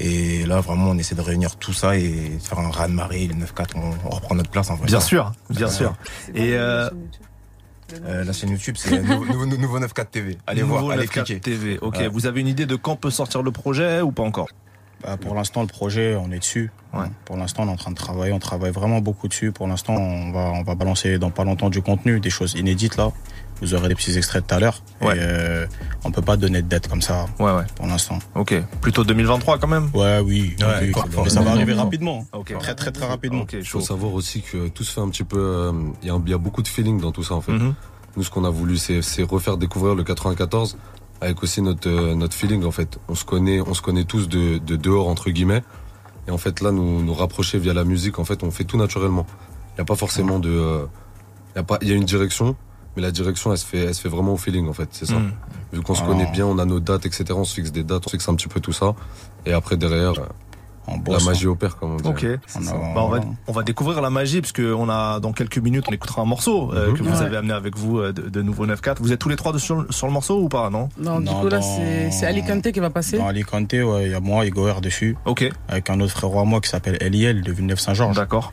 Speaker 15: Et là, vraiment, on essaie de réunir tout ça et de faire un raz-de-marée. Le 9-4, on, on reprend notre place. En vrai.
Speaker 3: Bien sûr, bien
Speaker 15: Ouais.
Speaker 3: sûr. Et euh,
Speaker 15: Euh, la chaîne YouTube, c'est nouveau, nouveau, nouveau 94 TV. [laughs] Allez voir,
Speaker 3: Nouveau
Speaker 15: allez
Speaker 3: 94
Speaker 15: cliquer.
Speaker 3: TV. Ok,
Speaker 15: Ouais.
Speaker 3: vous avez une idée de quand peut sortir le projet ou pas encore?
Speaker 14: Bah, pour l'instant, le projet, on est dessus.
Speaker 3: Ouais.
Speaker 14: Pour l'instant, on est en train de travailler. On travaille vraiment beaucoup dessus. Pour l'instant, on va, on va balancer dans pas longtemps du contenu, des choses inédites là. Vous aurez des petits extraits tout à l'heure.
Speaker 3: Ouais.
Speaker 14: Et euh, on peut pas donner de date comme ça
Speaker 3: Ouais, ouais.
Speaker 14: pour l'instant.
Speaker 3: Ok, plutôt 2023 quand même
Speaker 14: Ouais, oui.
Speaker 15: Ouais,
Speaker 14: oui, mais ça va arriver rapidement.
Speaker 3: Ok.
Speaker 14: Très, très, très rapidement.
Speaker 3: Ok,
Speaker 13: Il faut savoir aussi que tout se fait un petit peu. euh, Il y, a y beaucoup de feeling dans tout ça en fait.
Speaker 3: Mhm.
Speaker 13: Nous, ce qu'on a voulu, c'est refaire découvrir le 94 avec aussi notre euh, notre feeling en fait. On se connaît, on se connaît tous de, de dehors entre guillemets. Et en fait, là, nous nous rapprocher via la musique, en fait, on fait tout naturellement. Il y a pas forcément de. euh, Il y a pas, il y a une direction, mais la direction, elle se fait, elle se fait vraiment au feeling en fait. C'est ça.
Speaker 3: Mhm.
Speaker 13: Vu qu'on se
Speaker 14: Ah.
Speaker 13: connaît bien, on a nos dates, etc. On se fixe des dates, on fixe un petit peu tout ça. Et après derrière, euh, la magie opère comme on dit.
Speaker 3: Ok.
Speaker 14: On a-
Speaker 3: Bah, on, va, on va découvrir la magie parce que on a dans quelques minutes on écoutera un morceau euh,
Speaker 13: Mhm.
Speaker 3: que vous
Speaker 8: Ouais.
Speaker 3: avez amené avec vous euh, de, de nouveau 9-4. Vous êtes tous les trois sur, sur le morceau ou pas non?
Speaker 8: Non, du
Speaker 14: Non,
Speaker 8: coup, là,
Speaker 14: dans-
Speaker 8: c'est c'est Alicante qui va passer.
Speaker 14: Dans Alicante, ouais, il y a moi, Igor dessus,
Speaker 3: Ok,
Speaker 14: avec un autre frérot à moi qui s'appelle Eliel de Villeneuve-Saint-Georges.
Speaker 3: d'accord.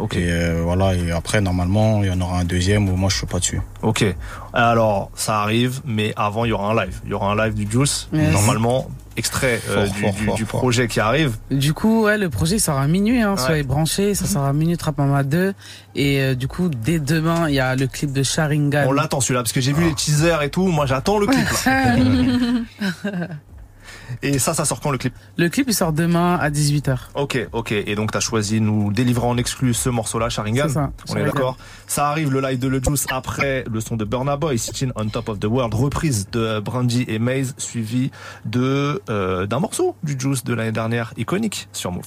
Speaker 3: Ok,
Speaker 14: Et euh, voilà, et après, normalement, il y en aura un deuxième où moi je suis pas dessus.
Speaker 3: ok. Alors ça arrive, mais avant il y aura un live. Il y aura un live du Juice.
Speaker 8: Yes.
Speaker 3: Normalement extrait euh, du,
Speaker 14: fort,
Speaker 3: du-
Speaker 14: fort,
Speaker 3: du
Speaker 14: fort.
Speaker 3: projet qui arrive.
Speaker 8: Du coup, ouais, le projet il sort à minuit, hein,
Speaker 3: Ouais.
Speaker 8: soyez branchés, ça sort à minuit Trap Mama 2. Et euh, du coup, dès demain, il y a le clip de Sharingan.
Speaker 3: On l'attend celui-là parce que j'ai vu les teasers et tout. Moi j'attends le clip. Là. [laughs] [laughs] [laughs] et ça, ça sort quand le clip?
Speaker 8: Le clip il sort demain à 18h.
Speaker 3: Ok, ok. Et donc, t'as choisi nous délivrer en exclu ce morceau-là, Sharingan.
Speaker 8: C'est ça,
Speaker 3: On est d'accord. Ça arrive, le live de Le Juice, après le son de Burna Boy, Sitting on Top of the World, reprise de Brandy et Maze, suivi de euh, d'un morceau du Juice de l'année dernière, iconique, sur Move.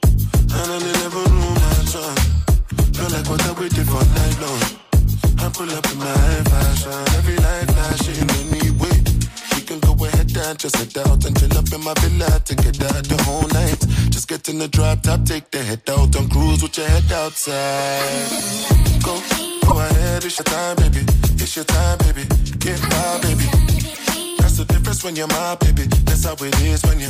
Speaker 16: And I never room my son. Feel like what I waited for night long. I pull up in my fashion, every light flashing anyway. We can go ahead and just head out and chill up in my villa together the whole night. Just get in the drop top, take the head out and cruise with your head outside. Go, go ahead, it's your time, baby. It's your time, baby. Get my baby. That's the difference when you're my baby. That's how it is when you.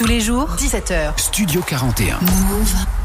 Speaker 1: Tous les jours, 17h.
Speaker 4: Studio 41.
Speaker 1: Move.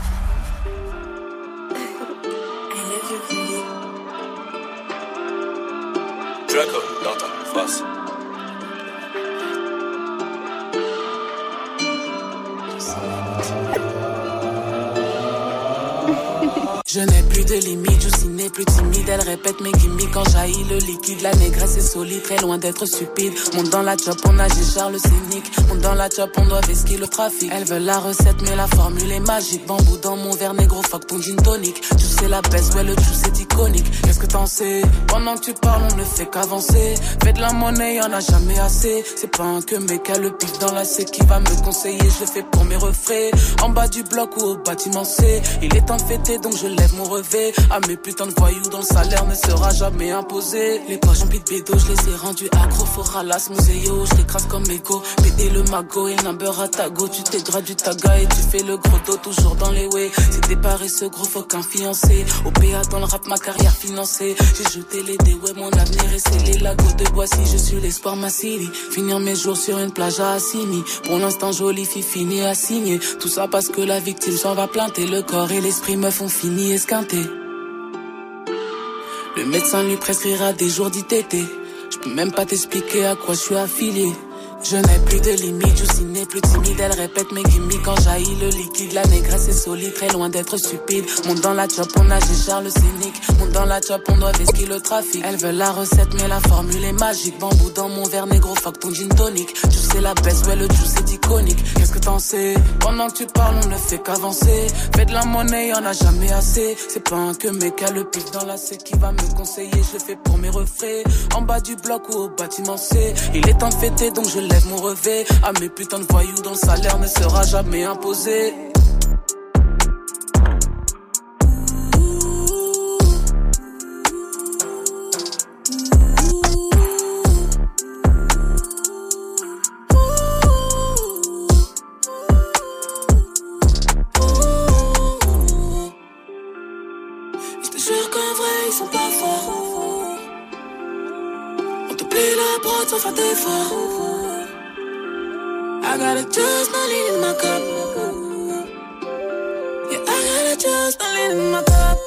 Speaker 17: Répète mes gimmicks quand jaillit le liquide. La négresse est solide, très loin d'être stupide. Monte dans la chop, on a Charles le cynique. Monte dans la chop, on doit vesquer le trafic. Elle veut la recette, mais la formule est magique. Bambou dans mon verre négro, fuck ton gin tonic. Tu sais la baisse, ouais, le juice est iconique. Qu'est-ce que t'en sais? Pendant que tu parles, on ne fait qu'avancer. Fais de la monnaie, y'en a jamais assez. C'est pas un que mec a le pif dans la C qui va me conseiller. Je fais pour mes refraits. En bas du bloc ou au bâtiment C. Il est de fêter, donc je lève mon revêt. À mes putains de voyous dont le salaire ne sera jamais imposé. Les remplies de bédo, je les ai rendus accro. Faut ralasse museo, je l'écrase comme ego. Pédé le magot et number à ta go. Tu t'aideras du taga et tu fais le gros dos toujours dans les way. C'est des ce gros, faut qu'un fiancé. Au PA dans le rap, ma carrière financée. J'ai jeté les dés, mon avenir est scellé. La goutte de bois, si je suis l'espoir, ma city. Finir mes jours sur une plage à Assini. Pour l'instant, jolie fille finie à signer. Tout ça parce que la victime s'en va planter. Le corps et l'esprit me font fini esquinter. Le médecin lui prescrira des jours d'ITT. Je peux même pas t'expliquer à quoi je suis affilié. Je n'ai plus de limite, Juicy n'est plus timide. Elle répète mes gimmicks quand jaillit le liquide. La négresse est solide, très loin d'être stupide. Monte dans la chop, on a Charles le cynique. Monte dans la chop, on doit vesquer le trafic. Elle veut la recette, mais la formule est magique. Bambou dans mon verre négro, fuck ton gin tonic. Tu sais la baisse, ouais, le juice est iconique. Qu'est-ce que t'en sais? Pendant que tu parles, on ne fait qu'avancer. Fais de la monnaie, y'en a jamais assez. C'est pas un que mec a le pif dans la C qui va me conseiller. Je fais pour mes refraits. En bas du bloc ou au bâtiment C. Il est de fêter, donc je mon revêt. À mes putains de voyous dont le salaire ne sera jamais imposé. Je te jure Just in my cup. Yeah, I just in my cup.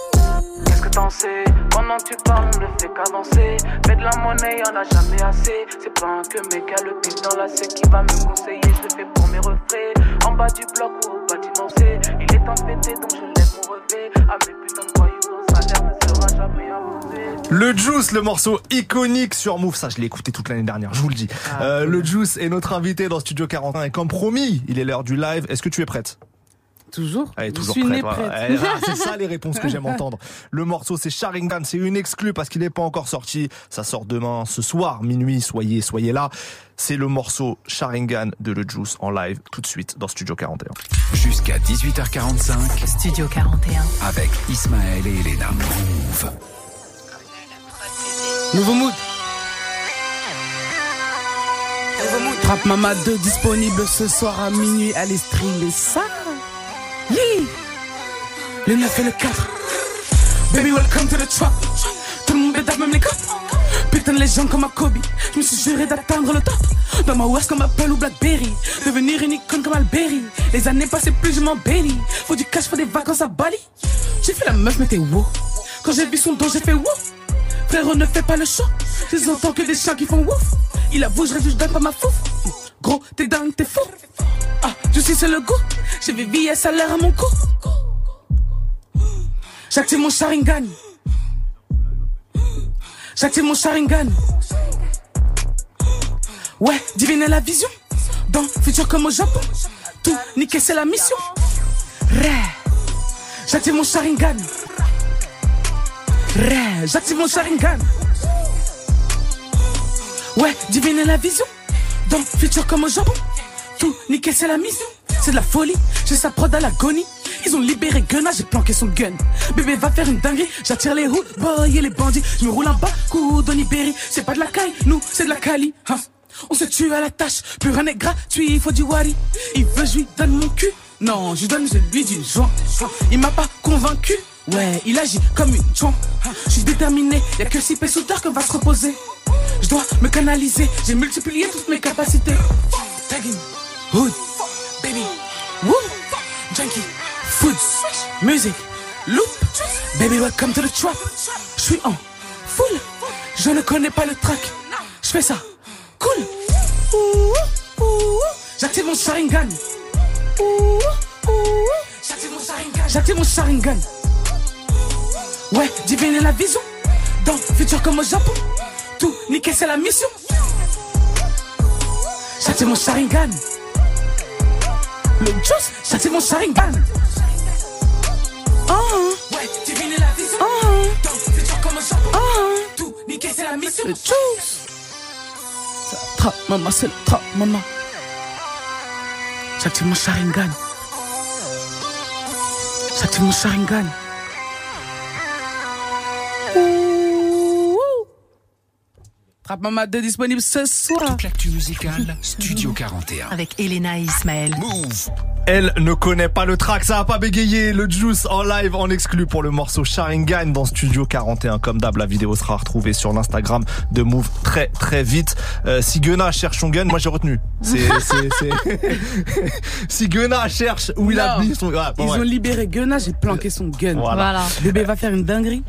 Speaker 17: Qu'est-ce que t'en sais? Pendant que tu parles, on ne fait qu'avancer. Fais de la monnaie, y'en a jamais assez. C'est pas un que mec a le pif dans la C qui va me conseiller. Je fais pour mes refraits. En bas du bloc ou au bâtiment C. Il est fêter, donc je lève mon revêt. À mes putains de voyous, le salaire ne sera jamais imposé.
Speaker 3: Le Juice, le morceau iconique sur Move. Ça, je l'ai écouté toute l'année dernière, je vous le dis.
Speaker 8: Ah,
Speaker 3: Euh, le Juice est notre invité dans Studio 41 et comme promis, il est l'heure du live. Est-ce que tu es prête?
Speaker 17: Toujours.
Speaker 3: Elle est
Speaker 17: Je
Speaker 3: toujours
Speaker 17: suis
Speaker 3: prête.
Speaker 17: prête.
Speaker 3: Elle- ah, c'est ça les réponses que j'aime entendre. Le morceau c'est Sharingan, c'est une exclue parce qu'il n'est pas encore sorti. Ça sort demain, ce soir, minuit. Soyez, soyez là. C'est le morceau Sharingan de Le Juice en live tout de suite dans Studio 41.
Speaker 4: Jusqu'à 18h45
Speaker 18: Studio 41.
Speaker 4: avec Ismaël et Elena. Move.
Speaker 17: Nouveau mood. Trap Mama 2 disponible ce soir à minuit. Allez streamer ça. Yeah. Le 9 et le 4. Baby, welcome to the trap. Tout le monde est même les cops. Putain de légende comme un Kobe. Je me suis juré d'atteindre le top. Dans ma West comme Apple ou Blackberry. Devenir une icône comme Alberi. Les années passées plus, je m'embellis. Faut du cash, faut des vacances à Bali. J'ai fait la meuf, mais t'es wow. Quand j'ai vu son dos, j'ai fait wow. Frérot, ne fais pas le show. Je entends que des chiens qui font wouf. Il avoue, je réduis, je pas ma fouf. Gros, t'es dingue, t'es fou. Ah, je suis c'est le goût. J'ai vu VS salaire à mon cou. J'active mon Sharingan. J'active mon Sharingan. Ouais, diviner la vision. Dans futur comme au Japon. Tout niquer, c'est la mission. J'active mon Sharingan. Ré. J'active mon Sharingan. Ouais, diviner la vision. Dans futur comme au Japon. Tout niquer, c'est la mission. C'est de la folie. J'ai sa prod à l'agonie. Ils ont libéré Gunna, j'ai planqué son gun. Bébé va faire une dinguerie, j'attire les routes, boy et les bandits. Je me roule un bas, coup d'Onibéry. C'est pas de la caille, nous, c'est de la cali. hein. On se tue à la tâche, plus rien n'est gratuit, il faut du wari. Il veut, je lui donne mon cul. Non, je lui donne celui du joint. Il m'a pas convaincu. Ouais, il agit comme une joint. Je suis déterminé, y'a que si soudeur qu'on va se reposer. Je dois me canaliser, j'ai multiplié toutes mes capacités. Tagging, hood, baby, woo, junkie, food, music, loop, baby welcome to the trap. Je suis en full, je ne connais pas le track. Je fais ça, cool. J'active mon Sharingan. J'active mon Sharingan. J'active mon Sharingan. Ouais, diviner la vision. Dans futur comme au Japon. Tout niquer, c'est la mission. J'active mon Sharingan. Le juice, j'active mon Sharingan. Oh, ouais, diviner la vision. Oh, dans futur comme au Japon. Oh, tout niquer, c'est la mission. Le juice. Trap, maman, c'est le trap, maman. J'active mon Sharingan. J'active mon Sharingan. Ouh. Trap Mama 2 disponible ce soir.
Speaker 4: Toute l'actu musicale, Studio 41.
Speaker 18: Avec Elena et Ismaël.
Speaker 4: Move.
Speaker 3: Elle ne connaît pas le track, ça a pas bégayé. Le Juice en live en exclu pour le morceau Sharingan dans Studio 41. Comme d'hab, la vidéo sera retrouvée sur l'Instagram de Move très très vite. Euh, si Gunna cherche son gun, moi j'ai retenu. C'est, [laughs] c'est, c'est... [laughs] si Gunna cherche où il a mis son ah, bon,
Speaker 17: Ils
Speaker 3: ouais.
Speaker 17: ont libéré Gunna, j'ai planqué son gun.
Speaker 3: Voilà. Voilà.
Speaker 17: Bébé va faire une dinguerie.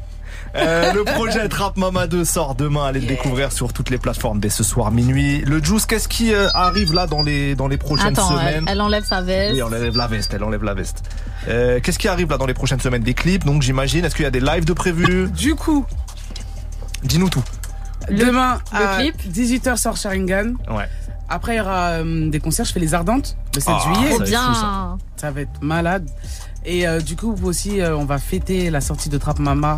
Speaker 3: Euh, le projet Trap Mama 2 sort demain. Allez le découvrir sur toutes les plateformes dès ce soir minuit. Le Juice, qu'est-ce qui euh, arrive là dans les dans les prochaines
Speaker 5: Attends, elle,
Speaker 3: semaines?
Speaker 5: elle enlève sa veste.
Speaker 3: Oui, on enlève la veste, elle enlève la veste. Euh, Qu'est-ce qui arrive là dans les prochaines semaines? Des clips, donc j'imagine. Est-ce qu'il y a des lives de prévus?
Speaker 17: Du coup,
Speaker 3: dis-nous tout.
Speaker 17: Demain,
Speaker 5: le
Speaker 17: à
Speaker 5: clip
Speaker 17: 18h sort Sharingan.
Speaker 3: Ouais.
Speaker 17: Après, il y aura euh, des concerts. Je fais les Ardentes le 7
Speaker 3: Ah,
Speaker 17: juillet.
Speaker 3: ça
Speaker 5: Bien.
Speaker 3: fou, ça.
Speaker 17: Ça va être malade. Et euh, du coup, vous aussi, euh, on va fêter la sortie de Trap Mama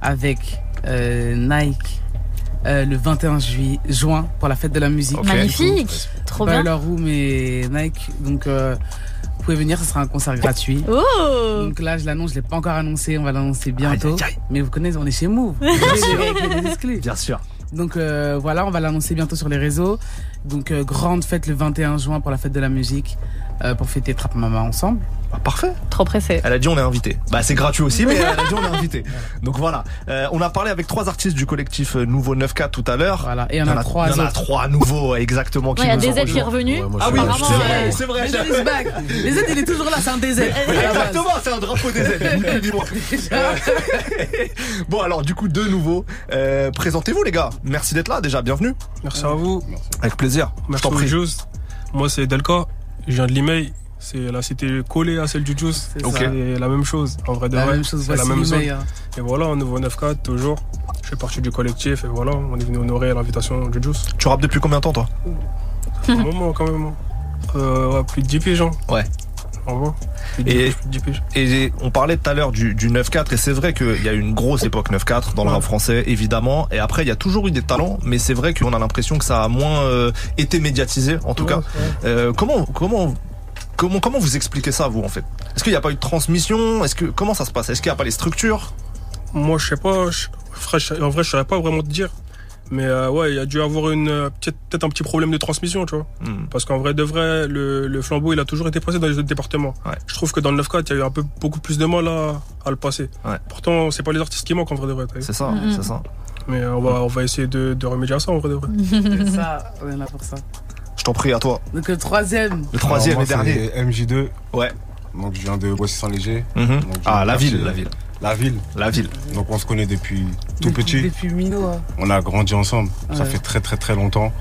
Speaker 17: avec euh, Nike euh, le 21 juillet, juin pour la fête de la musique.
Speaker 5: Magnifique. Trop bien.
Speaker 17: Baller Room et Nike. Donc, euh, vous pouvez venir, ce sera un concert gratuit.
Speaker 5: Oh
Speaker 17: Donc là, je l'annonce, je l'ai pas encore annoncé, on va l'annoncer bientôt.
Speaker 3: Aïe, aïe, aïe.
Speaker 17: Mais vous connaissez, on est chez Move. [laughs]
Speaker 3: Bien sûr.
Speaker 17: Donc euh, voilà, on va l'annoncer bientôt sur les réseaux. Donc euh, grande fête le 21 juin pour la fête de la musique, pour fêter Trap Mama ensemble.
Speaker 3: Bah, parfait.
Speaker 5: Trop pressé.
Speaker 3: Elle a dit on est invité. Bah c'est gratuit aussi, mais [laughs] elle a dit on est invité. Donc voilà. Euh, on a parlé avec trois artistes du collectif euh, Nouveau 9K tout à l'heure.
Speaker 17: Voilà, et il y en a trois
Speaker 3: Il y en a trois nouveaux exactement qui
Speaker 5: Il y a aides qui est revenu.
Speaker 13: Ouais, moi, je
Speaker 3: Ah oui, c'est vrai, c'est vrai.
Speaker 17: Les il est toujours là, c'est un.
Speaker 3: Oui, Exactement, c'est un drapeau des aides. [laughs] Dis-moi. Euh, [laughs] bon alors du coup deux nouveaux. Euh, Présentez-vous les gars. Merci d'être là déjà. Bienvenue.
Speaker 19: Merci à vous.
Speaker 3: Avec plaisir. Je
Speaker 19: Merci
Speaker 3: t'en prie.
Speaker 19: Moi, c'est Delka. Je viens de l'Imei. C'est la cité collée à celle du Juice.
Speaker 17: C'est
Speaker 19: la même chose. En vrai de
Speaker 17: La
Speaker 19: vrai.
Speaker 17: même chose,
Speaker 19: c'est la même zone.
Speaker 17: hein.
Speaker 19: Et voilà, au nouveau 9-4, toujours. Je fais partie du collectif et voilà, on est venu honorer l'invitation du Juice.
Speaker 3: Tu rappes depuis combien de temps toi?
Speaker 19: Un moment quand même. Euh, ouais, plus de 10 piges. hein.
Speaker 3: Ouais.
Speaker 19: Revoir.
Speaker 3: Et, et on parlait tout à l'heure du, du 9-4 et c'est vrai qu'il y a eu une grosse époque 9-4 dans le rap français évidemment et après il y a toujours eu des talents mais c'est vrai qu'on a l'impression que ça a moins euh, été médiatisé en tout
Speaker 19: Ouais,
Speaker 3: cas. Euh, comment comment comment comment vous expliquez ça vous en fait? Est-ce qu'il n'y a pas eu de transmission? Est-ce que comment ça se passe? Est-ce qu'il n'y a pas les structures?
Speaker 19: Moi, je sais pas. je- en vrai, je saurais pas vraiment te dire. Mais euh, ouais, il y a dû avoir une euh, peut-être un petit problème de transmission, tu vois.
Speaker 3: Hmm.
Speaker 19: Parce qu'en vrai, de vrai, le, le flambeau, il a toujours été passé dans les autres départements. Je trouve que dans le 9-4, il y a eu un peu beaucoup plus de mal à, à le passer. Pourtant, c'est pas les artistes qui manquent en vrai de vrai.
Speaker 3: C'est ça,
Speaker 8: Mhm.
Speaker 3: c'est ça.
Speaker 19: Mais euh, on va, on va essayer de, de remédier à ça en vrai de vrai. [laughs]
Speaker 8: C'est ça, on est là pour ça.
Speaker 3: Je t'en prie à toi.
Speaker 8: Donc le troisième.
Speaker 3: Le troisième
Speaker 13: Alors,
Speaker 3: et dernier.
Speaker 13: c'est MJ2.
Speaker 3: Ouais.
Speaker 13: Donc je viens de Boissy-Saint-Léger.
Speaker 3: Mhm.
Speaker 13: Je
Speaker 3: Ah, ville, la ville.
Speaker 13: La ville.
Speaker 3: La ville.
Speaker 13: Donc on se connaît depuis tout
Speaker 8: Depuis-
Speaker 13: petit.
Speaker 8: Depuis Mino. hein.
Speaker 13: On a grandi ensemble. Ça fait très très très longtemps.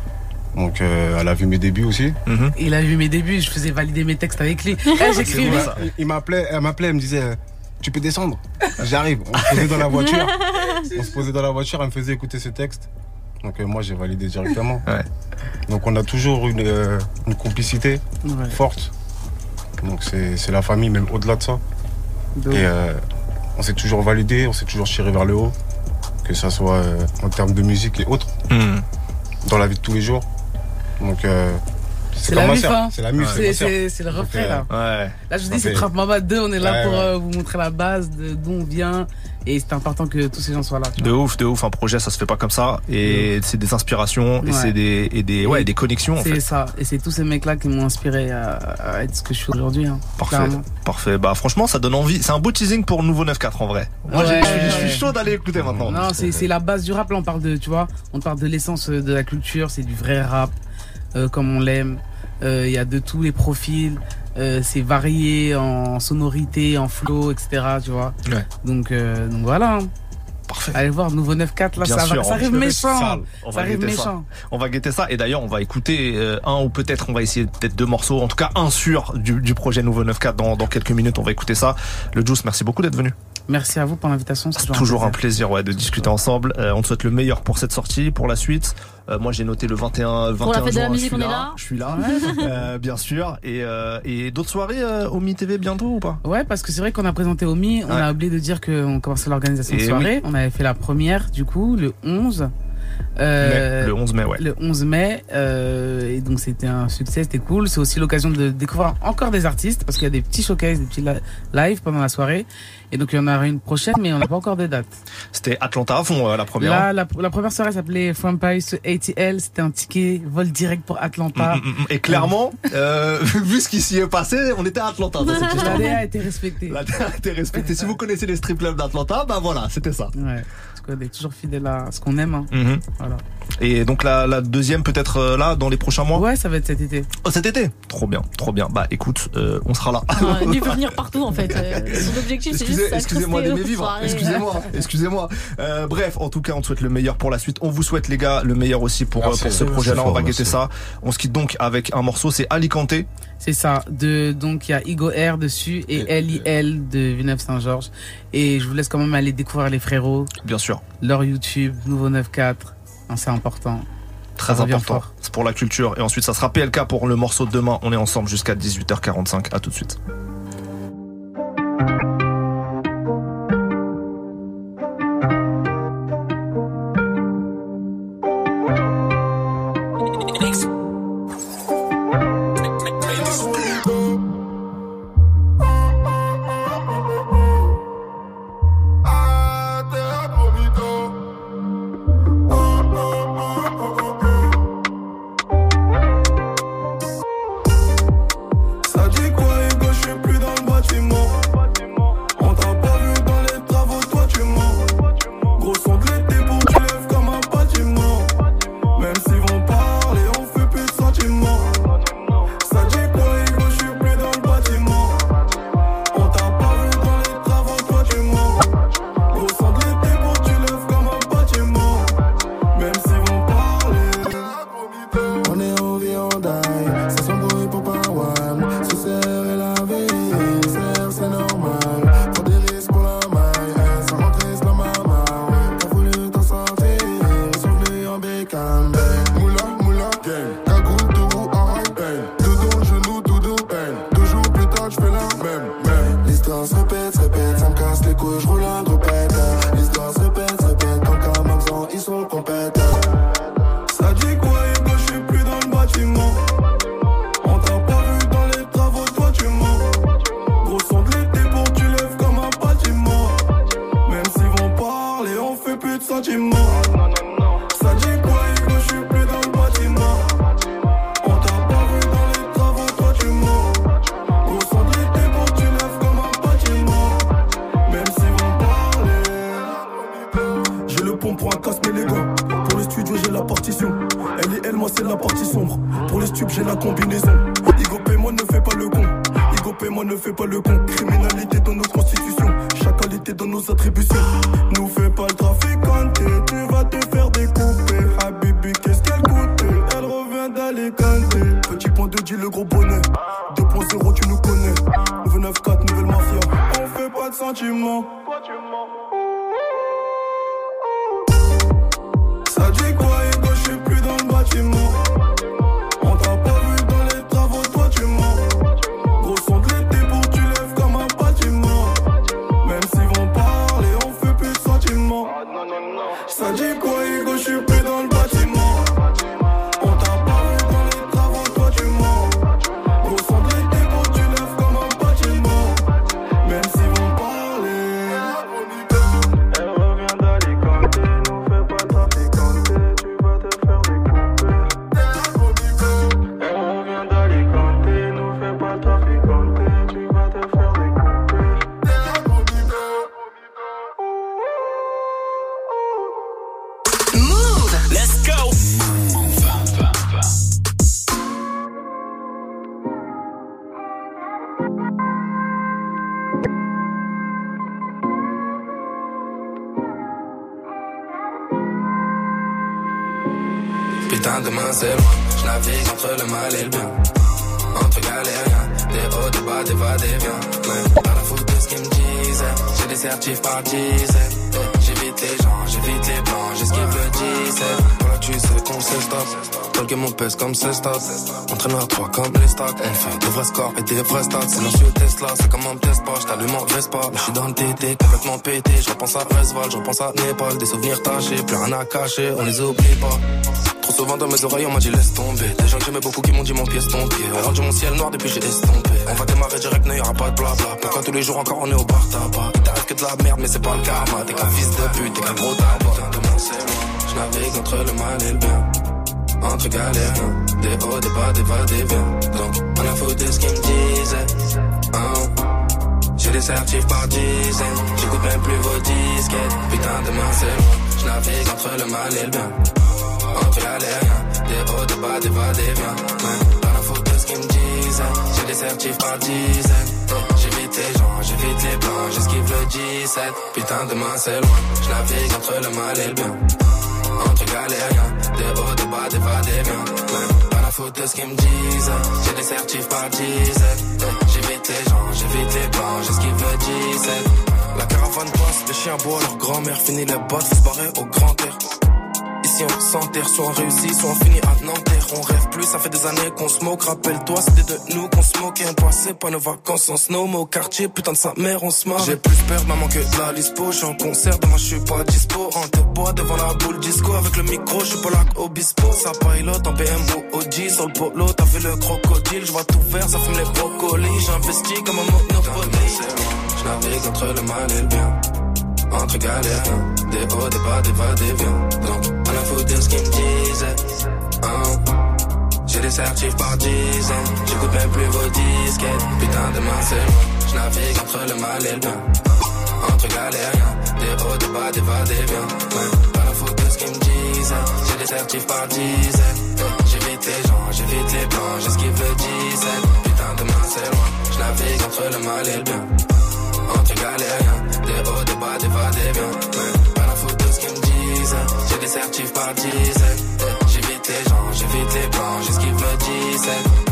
Speaker 13: Donc euh, elle a vu mes débuts aussi.
Speaker 8: Il a vu mes débuts, je faisais valider mes textes avec lui. [laughs] J'écrivais.
Speaker 13: Il- Il m'appelait, elle m'appelait, elle me disait, tu peux descendre. J'arrive. On se posait dans la voiture. [laughs] On se posait dans la voiture, elle me faisait écouter ce texte. Donc euh, moi j'ai validé directement. Donc on a toujours une, euh, une complicité
Speaker 8: Ouais.
Speaker 13: forte. Donc c'est c'est la famille même au-delà de ça.
Speaker 8: Donc.
Speaker 13: Et euh, on s'est toujours validé, on s'est toujours tiré vers le haut. Que ça soit euh, en termes de musique et autres.
Speaker 3: Hmm.
Speaker 13: Dans la vie de tous les jours. Donc euh,
Speaker 8: C'est la hein.
Speaker 13: C'est la mif,
Speaker 8: C'est-
Speaker 13: ma sœur.
Speaker 8: c'est- le refrain,
Speaker 13: euh,
Speaker 8: là.
Speaker 3: Ouais.
Speaker 8: Là, je vous dis, c'est Trap Mama 2, on est là
Speaker 13: Ouais,
Speaker 8: pour
Speaker 13: ouais.
Speaker 8: euh, vous montrer la base de d'où on vient. Et c'est important que tous ces gens soient là.
Speaker 3: De ouf, de ouf. Un projet, ça se fait pas comme ça. Et c'est des inspirations et
Speaker 8: Ouais.
Speaker 3: c'est des et des ouais
Speaker 8: Et
Speaker 3: des connexions en
Speaker 8: C'est
Speaker 3: fait.
Speaker 8: ça. Et c'est tous ces mecs-là qui m'ont inspiré à, à être ce que je suis aujourd'hui. hein,
Speaker 3: Parfait,
Speaker 8: clairement.
Speaker 3: parfait. Bah franchement, ça donne envie. C'est un beau teasing pour le nouveau 9-4 en vrai. Moi,
Speaker 8: Ouais,
Speaker 3: je suis- chaud d'aller écouter maintenant.
Speaker 8: Non, c'est c'est la base du rap. Là, on parle de, tu vois, on parle de l'essence de la culture. C'est du vrai rap, euh, comme on l'aime. Euh, Il y a de tous les profils. Euh, c'est varié en sonorité, en flow, etc. Tu vois.
Speaker 3: Ouais.
Speaker 8: Donc, euh, donc voilà. hein.
Speaker 3: Parfait.
Speaker 8: Allez voir, nouveau 9-4, là,
Speaker 3: Bien
Speaker 8: ça,
Speaker 3: sûr,
Speaker 8: va, ça arrive méchant.
Speaker 3: On
Speaker 8: ça
Speaker 3: va
Speaker 8: arrive
Speaker 3: guetter ça.
Speaker 8: méchant.
Speaker 3: On va guetter ça. Et d'ailleurs, on va écouter euh, un ou peut-être on va essayer peut-être deux morceaux. En tout cas, un sur du, du projet Nouveau 9-4 dans, dans quelques minutes. On va écouter ça. Le Juice, merci beaucoup d'être venu.
Speaker 8: Merci à vous pour l'invitation.
Speaker 3: C'est toujours un plaisir ouais, de discuter ensemble. Euh, on te souhaite le meilleur pour cette sortie, pour la suite. Euh, moi, j'ai noté le 21, 21
Speaker 5: Pour la fête de la
Speaker 3: juin,
Speaker 5: musique,
Speaker 3: je suis
Speaker 5: on est là
Speaker 3: Je suis là, [laughs] euh, bien sûr. Et, euh, et d'autres soirées euh, au Mi TV bientôt ou pas?
Speaker 8: Ouais, parce que c'est vrai qu'on a présenté Omi, on
Speaker 3: Ouais.
Speaker 8: a oublié de dire qu'on commençait l'organisation de
Speaker 3: Et
Speaker 8: soirée. On avait fait la première, du coup, le 11. Euh,
Speaker 3: Mai, le 11 mai, ouais.
Speaker 8: Le 11 mai, euh, et donc c'était un succès, c'était cool. C'est aussi l'occasion de découvrir encore des artistes, parce qu'il y a des petits showcases, des petits li- lives pendant la soirée. Et donc il y en aura une prochaine, mais on n'a pas encore de date.
Speaker 3: C'était Atlanta à fond, euh, la première.
Speaker 8: Là, la, la première soirée s'appelait From Paris to ATL. C'était un ticket vol direct pour Atlanta.
Speaker 3: Mm, mm, mm. Et clairement, euh, [laughs] vu ce qui s'y est passé, on était à Atlanta dans cette histoire. [laughs]
Speaker 8: La DA a été respectée.
Speaker 3: La DA a été respectée. Si vous connaissez les strip clubs d'Atlanta, bah voilà, c'était ça.
Speaker 8: Ouais. Parce qu'on est toujours fidèle à ce qu'on aime. hein.
Speaker 3: Mhm.
Speaker 8: Voilà.
Speaker 3: Et donc la, la deuxième peut-être euh, là dans les prochains mois
Speaker 8: Ouais, ça va être cet été.
Speaker 3: Oh, cet été Trop bien, trop bien. Bah écoute, euh, on sera là.
Speaker 5: Ouais, lui peut venir partout en fait. Euh, Son objectif c'est
Speaker 3: Excusez-
Speaker 5: juste
Speaker 3: Excusez-moi d'aimer vivre. Excusez-moi. [laughs] Excusez-moi. Euh, bref, en tout cas, on te souhaite le meilleur pour la suite. On vous souhaite les gars le meilleur aussi pour,
Speaker 13: Merci.
Speaker 3: euh, pour ce projet-là. On va guetter ça. On se quitte donc avec un morceau. C'est Alicante.
Speaker 8: C'est ça. De, donc, il y a Igo R dessus et LIL de Villeneuve-Saint-Georges. Et je vous laisse quand même aller découvrir les frérots.
Speaker 3: Bien sûr.
Speaker 8: Leur YouTube, Nouveau 9-4. Hein, C'est important.
Speaker 3: Très important. C'est pour la culture. Et ensuite, ça sera PLK pour le morceau de demain. On est ensemble jusqu'à 18h45. À tout de suite.
Speaker 20: Des vrais stats. Tesla, c'est comme un test pas. J't'allume en Vespa. Là, j'suis dans le TT, complètement pété. Je repense à Resval, je repense à Népal. Des souvenirs tachés, plus rien à cacher, on les oublie pas. Trop souvent dans mes oreilles, on m'a dit laisse tomber. Des gens que j'aimais beaucoup qui m'ont dit mon pied est pied. On rendu mon ciel noir depuis j'ai estompé. On va démarrer direct, n'y aura pas de blabla. Pourquoi tous les jours encore on est au bar tabac? T'arrive que de la merde, mais c'est pas le karma. T'es qu'un fils de pute, t'es qu'un gros tabac. Je navigue entre le mal et le bien. Entre galériens, des hauts, des bas, des va, des viens. Donc, on a foutu ce qu'ils me disaient. Hein. J'ai des certifs par dizaines. J'écoute même plus vos disquettes. Putain, demain c'est loin. Je navigue entre le mal et le bien. Entre galériens, des hauts, des bas, des va, des viens. Ouais, pas la faute de ce qu'ils me disaient. J'ai des certifs par dizaines. J'évite les gens, j'évite les blancs, j'esquive le 17. Putain, demain c'est loin. Je navigue entre le mal et le bien. Entre galériens, des hauts, des bas, des va, des viens. La faute de ce qu'ils me disent. J'ai des certifs par dizaines. Ouais, J'évite les gens, j'évite les blancs, j'esquive le 17. La caravane passe, les chiens boivent leur grand-mère. Finit les bottes, se barrer au grand air. Ici on s'enterre, soit on réussit, soit on finit à Nanterre. On rêve plus, ça fait des années qu'on se moque. Rappelle-toi, c'était de nous qu'on se moquait. On passait pas nos vacances en snow, mais au quartier, putain de sa mère, on se marre. J'ai plus peur, maman, que de la lispo. Je suis en concert, demain je suis pas dispo. En te bois devant la boule disco. Avec le micro, je suis pas là qu'Obispo. Ça pilote en BM ou OG. Sur le polo, t'as vu le crocodile. Je vois tout vert, ça fume les brocolis. J'investis comme un monopoly. Je navigue entre le mal et le bien. Entre galériens, des hauts, des bas, des va, des viens. A foutu de ce qu'ils me disaient. Hein. J'ai des certifs par dizaines. J'écoute même plus vos disquettes. Putain, demain c'est loin. Je navigue entre le mal et le bien. Entre galériens, des hauts, des bas, des va, des viens. Ouais, pas la de ce qu'ils me disaient. J'ai des certifs par dizaines. J'évite les gens, j'évite les blancs, j'esquive le 17. Putain, demain c'est loin. Je navigue entre le mal et le bien. Entre galériens, des hauts, des bas, des va, des. Ouais, J'ai J'évite les gens, j'évite les blancs, j'esquive le 17.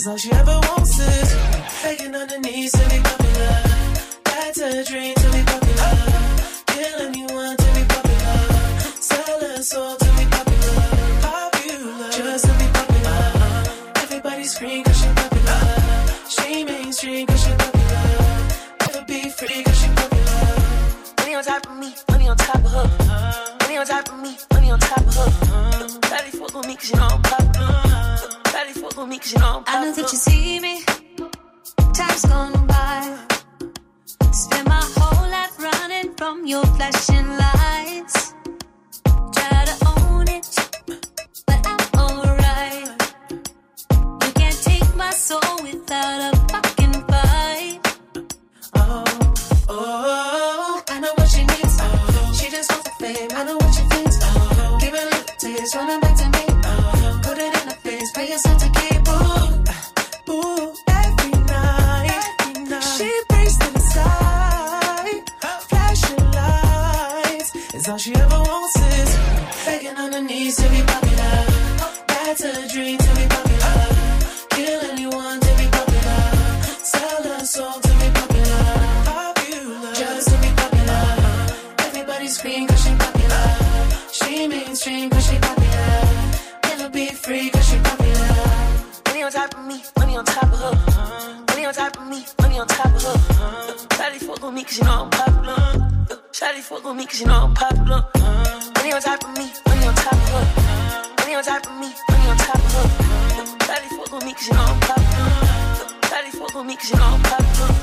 Speaker 7: It's all she ever wants is her knees to be popular. That's a dream to be popular. Kill anyone to be popular. Sell her soul to be popular. Popular, just to be popular. Everybody scream cause she popular. She mainstream cause she popular. Never be free cause she popular.
Speaker 17: Money on top of me, money on top of her. Money on top of me, money on top of her. Daddy fuck with me cause you know I'm cause you know.
Speaker 2: I know that you see me. Time's gone by. Spend my whole life running from your flashing lights. Try to own it, but I'm alright. You can't take my soul without a
Speaker 7: all she ever wants is begging on her knees to be popular. That's a dream to be popular. Kill anyone to be popular. Sell her soul to be popular. Popular, just to be popular. Everybody scream cause she popular. She mainstream cause she popular. Never be free cause she popular.
Speaker 17: Money on top of me, money on top of her. Money on top of me, money on top of her. Shawty fuck with me cause you know I'm popular. Shawty fuck with me cause you know I'm popular. Money on top of me, money on top of her. Money on top of me, money on top of her. Shawty fuck with me cause you know I'm popular. Shawty fuck with me cause you know I'm popular.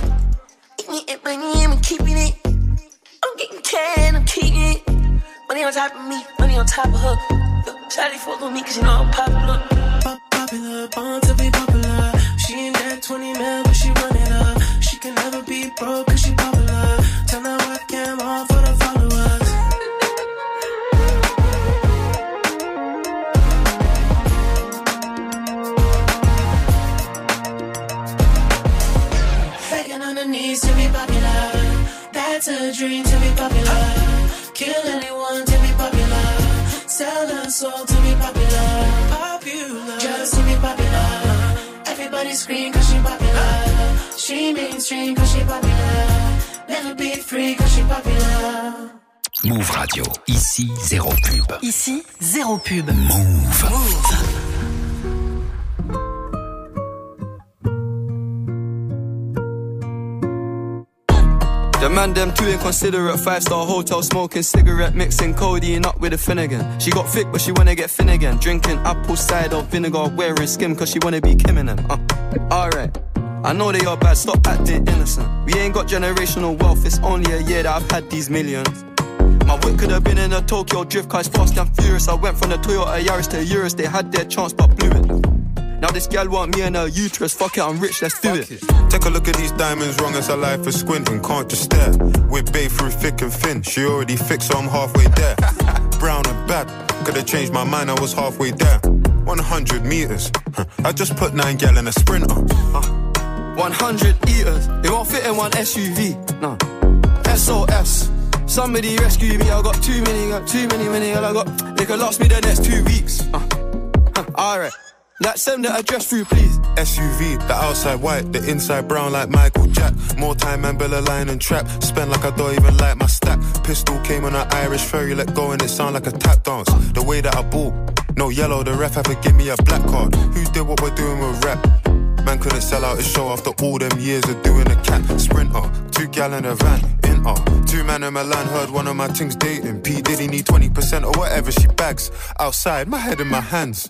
Speaker 17: Eating it, money, I'm keeping it. I'm getting can, I'm keeping it. Money on top of me, money on top of her. Shawty fuck with me cause you know I'm popular.
Speaker 7: Popular, born to be popular. She ain't that 20 mil, but she run it up. She can never be broke cause she That's a dream to be popular. Kill anyone to be popular. Sell her soul to be popular. Popular, just to be popular. Everybody scream cause she popular. She mainstream cause she popular. Never be free cause she popular.
Speaker 4: Move Radio. Ici, zéro pub.
Speaker 1: Ici, zéro pub.
Speaker 4: Move.
Speaker 21: The man them too inconsiderate. Five star hotel smoking cigarette, mixing codeine up with a Finnegan. She got thick, but she wanna get again. Drinking apple cider vinegar, wearing skim, cause she wanna be Kim in them. Uh, Alright. I know they are bad, stop acting innocent. We ain't got generational wealth, it's only a year that I've had these millions. My whip could have been in a Tokyo drift car, fast and furious. I went from the Toyota Yaris to Urus, they had their chance but blew. Now this gal want me and her uterus, fuck it, I'm rich, let's do it.
Speaker 22: Take a look at these diamonds, wrong as her life is squinting. Can't just stare. With babe through thick and thin. She already fixed, so I'm halfway there. [laughs] Brown and bad. Could've changed my mind, I was halfway there. 100 meters. I just put nine gal in a sprinter.
Speaker 21: 100 eaters, it won't fit in one SUV. No. SOS. Somebody rescue me, I got too many, got too many, many, I got. They could last me the next two weeks. Uh. Huh. Alright. Like send the address through, please.
Speaker 22: SUV, the outside white, the inside brown like Michael Jack. More time and Bella line and trap. Spend like I don't even like my stack. Pistol came on an Irish ferry, let go and it sound like a tap dance. The way that I bought, no yellow, the ref to give me a black card. Who did what we're doing with rap? Man couldn't sell out his show after all them years of doing a cat sprinter. Two gal in a van, in. Two man in Milan heard one of my things dating. P Diddy need 20% or whatever she bags. Outside, my head in my hands.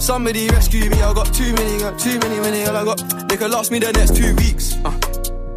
Speaker 21: Somebody rescue me, I got too many, got too many, many, all I got. They could last me the next two weeks. Uh,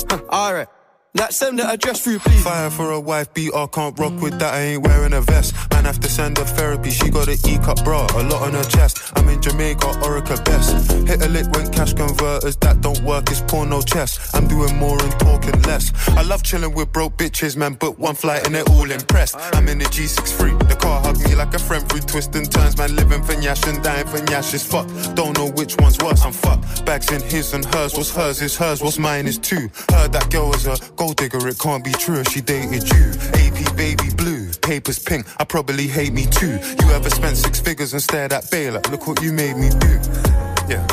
Speaker 21: huh, alright. Like send the address through, please.
Speaker 22: Fire for a wife beater, can't rock with that, I ain't wearing a vest. Man, have to send her therapy, she got an E-cup bra, a lot on her chest. I'm in Jamaica, Orica best. Hit a lick when cash converters, that don't work, it's porno chess. I'm doing more and talking less. I love chilling with broke bitches, man, but one flight and they're all impressed. I'm in the G63, the car hug me like a friend through twists and turns, man, living for Nyash and dying for Nyash is fuck. Don't know which one's worse, I'm fucked. Bags in his and hers, what's hers is hers, what's mine is two. Heard that girl was a gold digger, it can't be true she dated you. AP baby blue, papers pink, I probably hate me too. You ever spent six figures and stared at Bay like, look what you made me do. Yeah.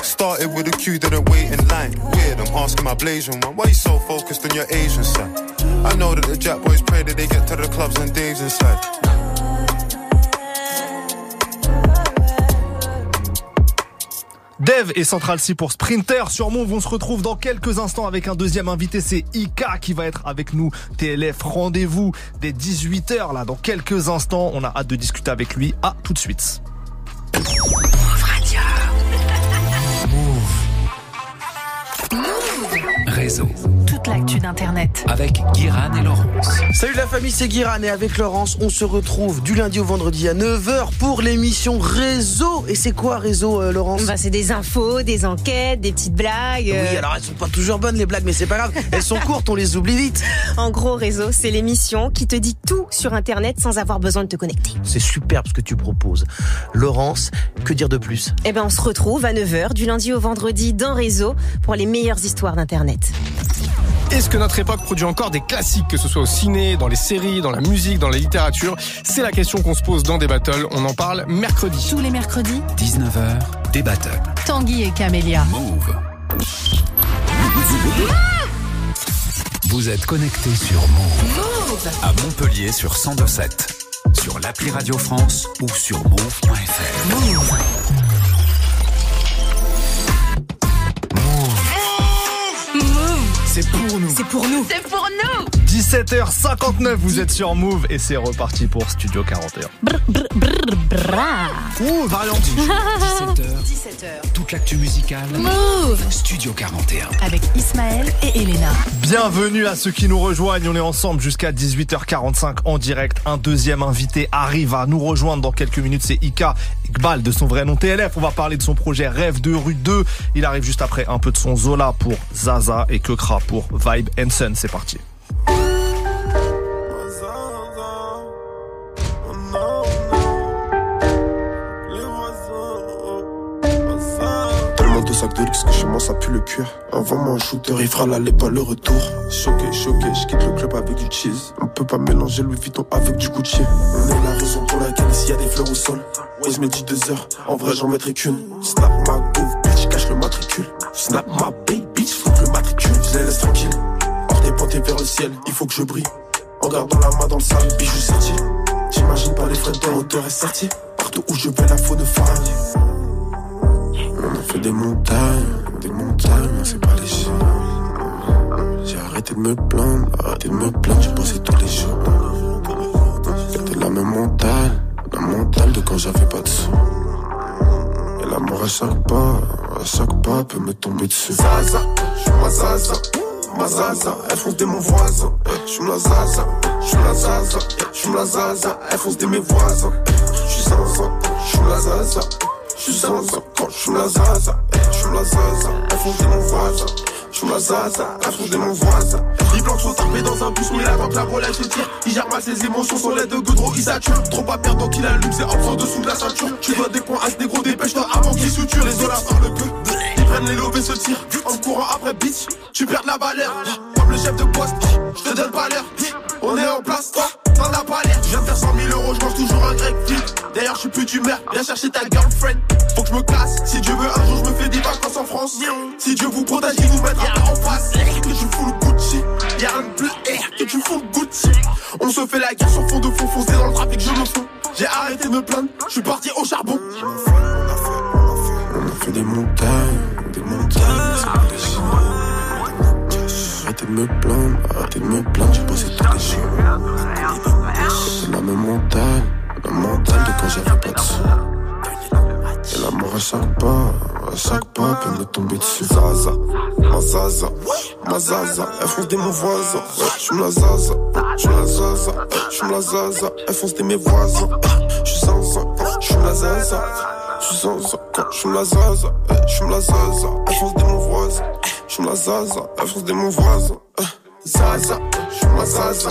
Speaker 22: Started with a queue, didn't wait in line. Weird, I'm asking my Blasian one, why you so focused on your Asian side? I know that the Jack boys pray that they get to the clubs and Dave's inside.
Speaker 3: Dev et Central C pour Sprinter sur Move. On se retrouve dans quelques instants avec un deuxième invité. C'est Ika qui va être avec nous. TLF, rendez-vous dès 18h là. Dans quelques instants, on a hâte de discuter avec lui. À tout de suite.
Speaker 4: Réseau.
Speaker 18: L'actu d'Internet.
Speaker 4: Avec Guiran et Laurence.
Speaker 23: Salut la famille, c'est Guiran et avec Laurence, on se retrouve du lundi au vendredi à 9h pour l'émission Réseau. Et c'est quoi Réseau, euh, Laurence?
Speaker 2: Bah, c'est des infos, des enquêtes, des petites blagues. euh.
Speaker 23: Oui, alors elles sont pas toujours bonnes les blagues, mais c'est pas grave. Elles sont courtes, on les oublie vite. [laughs]
Speaker 2: En gros, Réseau, c'est l'émission qui te dit tout sur Internet sans avoir besoin de te connecter.
Speaker 23: C'est superbe ce que tu proposes. Laurence, que dire de plus?
Speaker 2: Eh ben, on se retrouve à 9h du lundi au vendredi dans Réseau pour les meilleures histoires d'Internet.
Speaker 24: Est-ce que notre époque produit encore des classiques, que ce soit au ciné, dans les séries, dans la musique, dans la littérature? C'est la question qu'on se pose dans des battles. On en parle mercredi.
Speaker 18: Tous les mercredis,
Speaker 4: 19h, des battles.
Speaker 18: Tanguy et Camélia.
Speaker 4: Move. Vous êtes connectés sur Move. À Montpellier sur 1027. Sur l'appli Radio France ou sur move.fr.
Speaker 18: Move.
Speaker 3: C'est pour nous.
Speaker 2: C'est pour nous.
Speaker 18: C'est pour nous.
Speaker 3: 17h59, vous êtes sur Move et c'est reparti pour Studio 41.
Speaker 18: Bra.
Speaker 3: Ouh, variante.
Speaker 4: 17h,
Speaker 2: 17h.
Speaker 4: toute l'actu musicale.
Speaker 18: Move.
Speaker 4: Studio 41.
Speaker 18: Avec Ismaël et Elena.
Speaker 3: Bienvenue à ceux qui nous rejoignent. On est ensemble jusqu'à 18h45 en direct. Un deuxième invité arrive à nous rejoindre dans quelques minutes. C'est Ika Iqbal de son vrai nom TLF. On va parler de son projet Rêve de rue 2. Il arrive juste après un peu de son Zola pour Zaza et Kekra pour Vibe Sun. C'est parti.
Speaker 16: Tellement de sacs de luxe que chez moi ça pue le cuir. Envoie-moi un shooter, il fera l'aller pas le retour. Choqué, choqué, je quitte le club avec du cheese. On peut pas mélanger Louis Vuitton avec du Gucci. On est la raison pour laquelle ici y a des fleurs au sol. Ouais, je me dis deux heures, en vrai j'en mettrai qu'une. Snap ma groove, bitch, cache le matricule. Snap ma baby, bitch, foutre le matricule. Je les laisse tranquilles. Pentes et vers le ciel, il faut que je brille. En gardant la main dans le sable, bijou sorti. J'imagine pas les frais de hauteur et sorti. Partout où je vais, la faune faraille. On a fait des montagnes, des montagnes, c'est pas léger. J'ai arrêté de me plaindre, arrêté de me plaindre, j'ai bossé tous les jours. C'était la même mentale, la mentale de quand j'avais pas de sous. Et l'amour à chaque pas, à chaque pas peut me tomber dessus. Zaza, je suis zaza.
Speaker 11: Ma zaza, elle fonce des mon voisin. Suis la zaza, suis la zaza, suis la zaza, elle fonce des mes voisins. Je suis sans je suis la zaza. Je suis sans quand suis la zaza, suis la zaza, elle fonce des mon voisin. Suis la zaza, elle fonce des mon voisin. Il planque son tarpé dans un bus, mais attend que la relève se tire. Il gère mal ses émotions, son lait de goudron, il sature. Trop pas perdre, donc il allume ses options dessous de la ceinture. Tu veux des points à ce négro, dépêche-toi avant qu'il suture. Les dollars dans le queue, ils prennent les lobes et se tirent. En courant après bitch, tu perds la valeur. Comme le chef de poste, je te donne pas l'air. On est en place, dans la palette. Je viens de faire 100 000 euros, je mange toujours un grec. D'ailleurs, je suis plus d'humeur, viens chercher ta girlfriend. Faut que je me casse, si Dieu veut, un jour je me fais des vacances en France. Si Dieu vous protège, il vous mettra pas en face. Que tu fous le Gucci, y'a un plat, que tu fous le Gucci. On se fait la guerre sur fond de fond, foncé dans le trafic, je me fous. J'ai arrêté de me plaindre, je suis parti au charbon.
Speaker 16: Des montagnes, Arrêtez de me plaindre, arrêtez de me plaindre, j'ai passé tous les jours. C'est la même montagne, la montagne de quand j'avais pas de sous. Et l'amour à chaque pas, à chaque pas, peut me tomber dessus. Zaza, ma zaza, ma zaza, elle fonce des mon voisin. J'suis la zaza, j'suis la zaza, j'suis la zaza, elle fonce des mes voisins. J'suis sans j'suis la zaza. J'suis sans quand j'suis la zaza, j'suis la zaza, elle fonce des mon voisin. J'suis la zaza, elle fonce des mon voisin. Zaza, j'suis la zaza.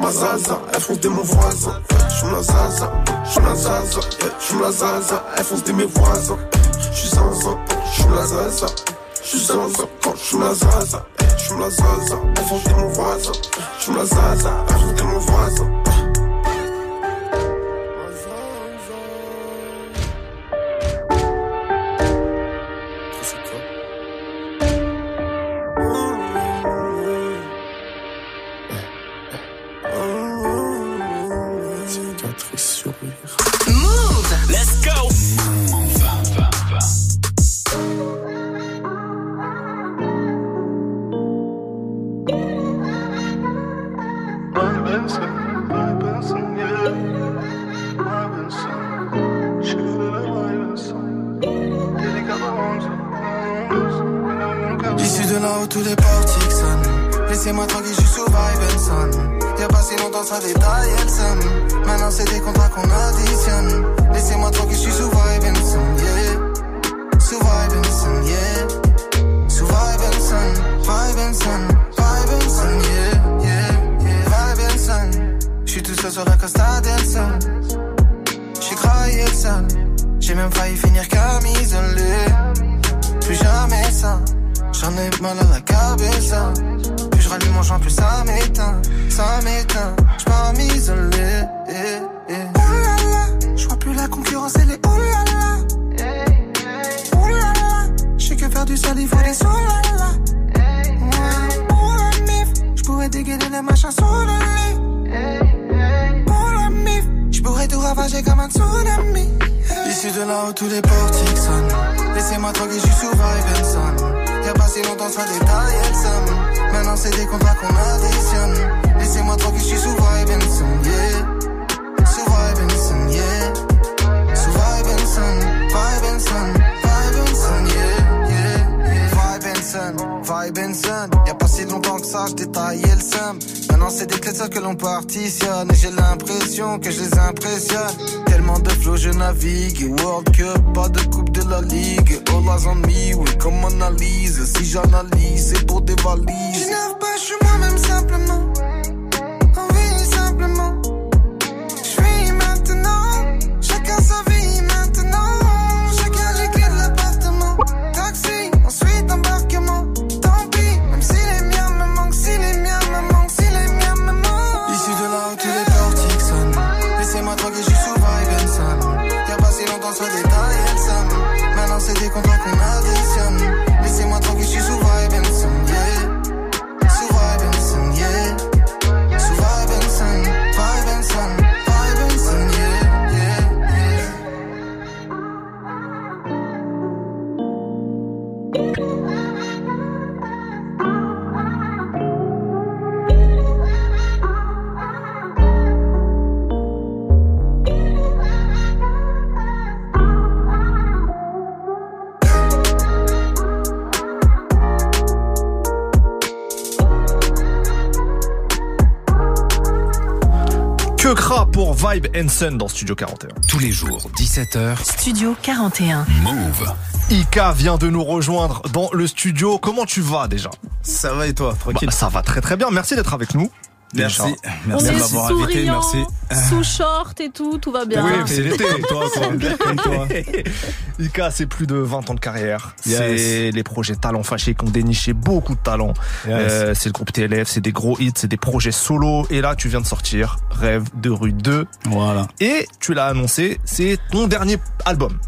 Speaker 16: Ma zaza, elle fonce des mon voisin. J'suis la zaza, j'suis la zaza, j'suis la zaza, elle fonce des mes voisins. J'suis sans j'suis la zaza. J'suis sans quand j'suis la zaza, j'suis la zaza, elle fonce des mon voisin. J'suis la zaza, elle fonce des mon voisin.
Speaker 25: Machins sous le lit. Pour la mif, j'pourrais tout ravager comme un tsunami. Issu de là où tous les portiques sonnent. Laissez-moi tranquille, je suis sous vibe. Y'a pas si longtemps, détaille, elle somme. Maintenant, c'est des contrats qu'on additionne. Laissez-moi tranquille, je suis sous vibe yeah. Sous vibe yeah. Sous vibe son, vibe vibe. Vibe. Y'a pas si longtemps que ça, je détaillais le. C'est des clés que l'on partitionne. Et j'ai l'impression que je les impressionne. Tellement de flow, je navigue. World Cup, pas de coupe de la ligue. Eyes on me, oui, comme analyse. Si j'analyse, c'est pour des valises. Je pas, je suis moi-même simplement.
Speaker 3: Sun dans Studio 41.
Speaker 4: Tous les jours, 17h.
Speaker 1: Studio 41.
Speaker 4: Move.
Speaker 3: Ika vient de nous rejoindre dans le studio. Comment tu vas déjà?
Speaker 26: Ça va et toi? Tranquille?
Speaker 3: Bah, Ça va très très bien. Merci d'être avec nous.
Speaker 26: Merci. Merci
Speaker 5: On
Speaker 26: de
Speaker 5: est
Speaker 26: m'avoir invité, merci.
Speaker 5: sous short et tout, tout va bien.
Speaker 3: Oui, c'est l'été.
Speaker 26: Toi. Comme toi. [laughs]
Speaker 3: Ika, c'est plus de 20 ans de carrière.
Speaker 26: Yes.
Speaker 3: C'est les projets Talents Fâchés qui ont déniché beaucoup de talents.
Speaker 26: Yes.
Speaker 3: Euh, c'est le groupe TLF, c'est des gros hits, c'est des projets solo. Et là, tu viens de sortir Rêve de rue 2.
Speaker 26: Voilà.
Speaker 3: Et tu l'as annoncé, c'est ton dernier album.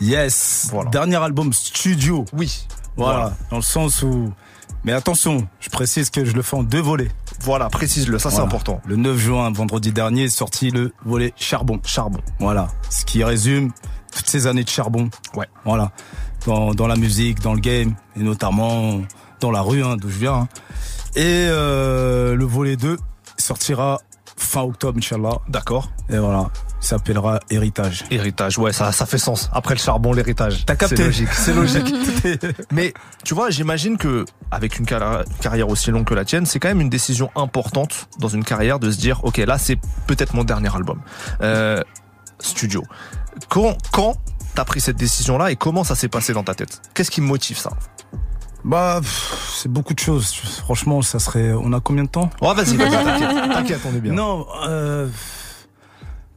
Speaker 26: Yes.
Speaker 3: Voilà.
Speaker 26: Dernier album studio.
Speaker 3: Oui.
Speaker 26: Voilà.
Speaker 3: Voilà.
Speaker 26: Dans le sens où. Mais attention, je précise que je le fais en deux volets.
Speaker 3: Voilà, précise-le, ça c'est important.
Speaker 26: Le 9 juin, vendredi dernier, est sorti le volet charbon.
Speaker 3: Charbon.
Speaker 26: Voilà. Ce qui résume toutes ces années de charbon.
Speaker 3: Ouais.
Speaker 26: Voilà. Dans, dans la musique, dans le game, et notamment dans la rue, hein, d'où je viens. hein. Et euh, le volet 2 sortira fin octobre, Inch'Allah.
Speaker 3: D'accord.
Speaker 26: Et voilà. S'appellera Héritage.
Speaker 3: Héritage, ouais, ça, ça fait sens. Après le charbon, l'héritage.
Speaker 26: T'as capté
Speaker 3: C'est logique, c'est logique. [laughs] Mais tu vois, j'imagine que avec une carrière, aussi longue que la tienne, c'est quand même une décision importante dans une carrière de se dire, ok, là c'est peut-être mon dernier album. Euh, studio. Quand, quand t'as pris cette décision-là et comment ça s'est passé dans ta tête? Qu'est-ce qui motive ça?
Speaker 26: Bah, c'est beaucoup de choses. Franchement, ça serait. On a combien de temps?
Speaker 3: Oh, vas-y, vas-y, t'inquiète, t'inquiète, on est bien.
Speaker 26: Non, euh,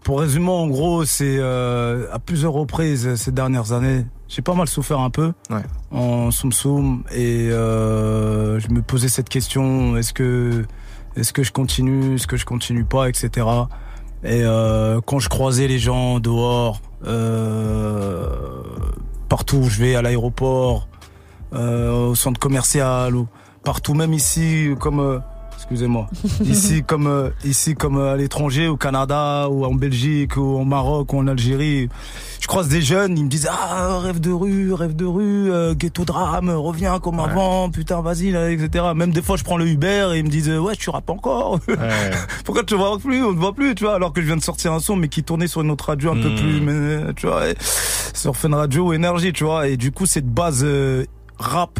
Speaker 26: pour résumer, en gros, c'est euh, à plusieurs reprises ces dernières années, j'ai pas mal souffert un peu
Speaker 3: Ouais.
Speaker 26: en soum soum et euh, je me posais cette question est-ce que est-ce que je continue, est-ce que je continue pas, etc. Et euh, quand je croisais les gens dehors, euh, partout où je vais, à l'aéroport, euh, au centre commercial, ou partout, même ici, comme euh, excusez-moi, [laughs] ici comme euh, ici comme euh, à l'étranger, au Canada, ou en Belgique, ou en Maroc, ou en Algérie, je croise des jeunes, ils me disent ah rêve de rue, rêve de rue, euh, ghetto drame, reviens comme avant, putain vas-y là, etc. Même des fois je prends le Uber et ils me disent ouais tu rappes encore. [laughs] Pourquoi tu te vois plus, on ne voit plus, tu vois, alors que je viens de sortir un son mais qui tournait sur une autre radio un peu
Speaker 3: Hmm.
Speaker 26: plus, mais, tu vois, sur Fun Radio énergie, tu vois, et du coup cette base euh, rap,